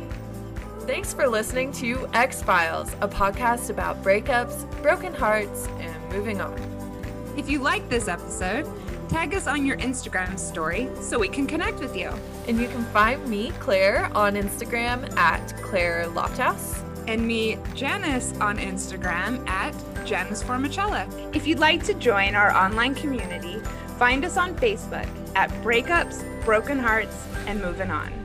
Thanks for listening to Ex-Philes, a podcast about breakups, broken hearts, and moving on. If you like this episode, tag us on your Instagram story so we can connect with you. And you can find me, Clair, on Instagram at Clair Lofthouse. And me, Janice, on Instagram at Janice Formichella. If you'd like to join our online community, find us on Facebook at Breakups, Broken Hearts, and Moving On.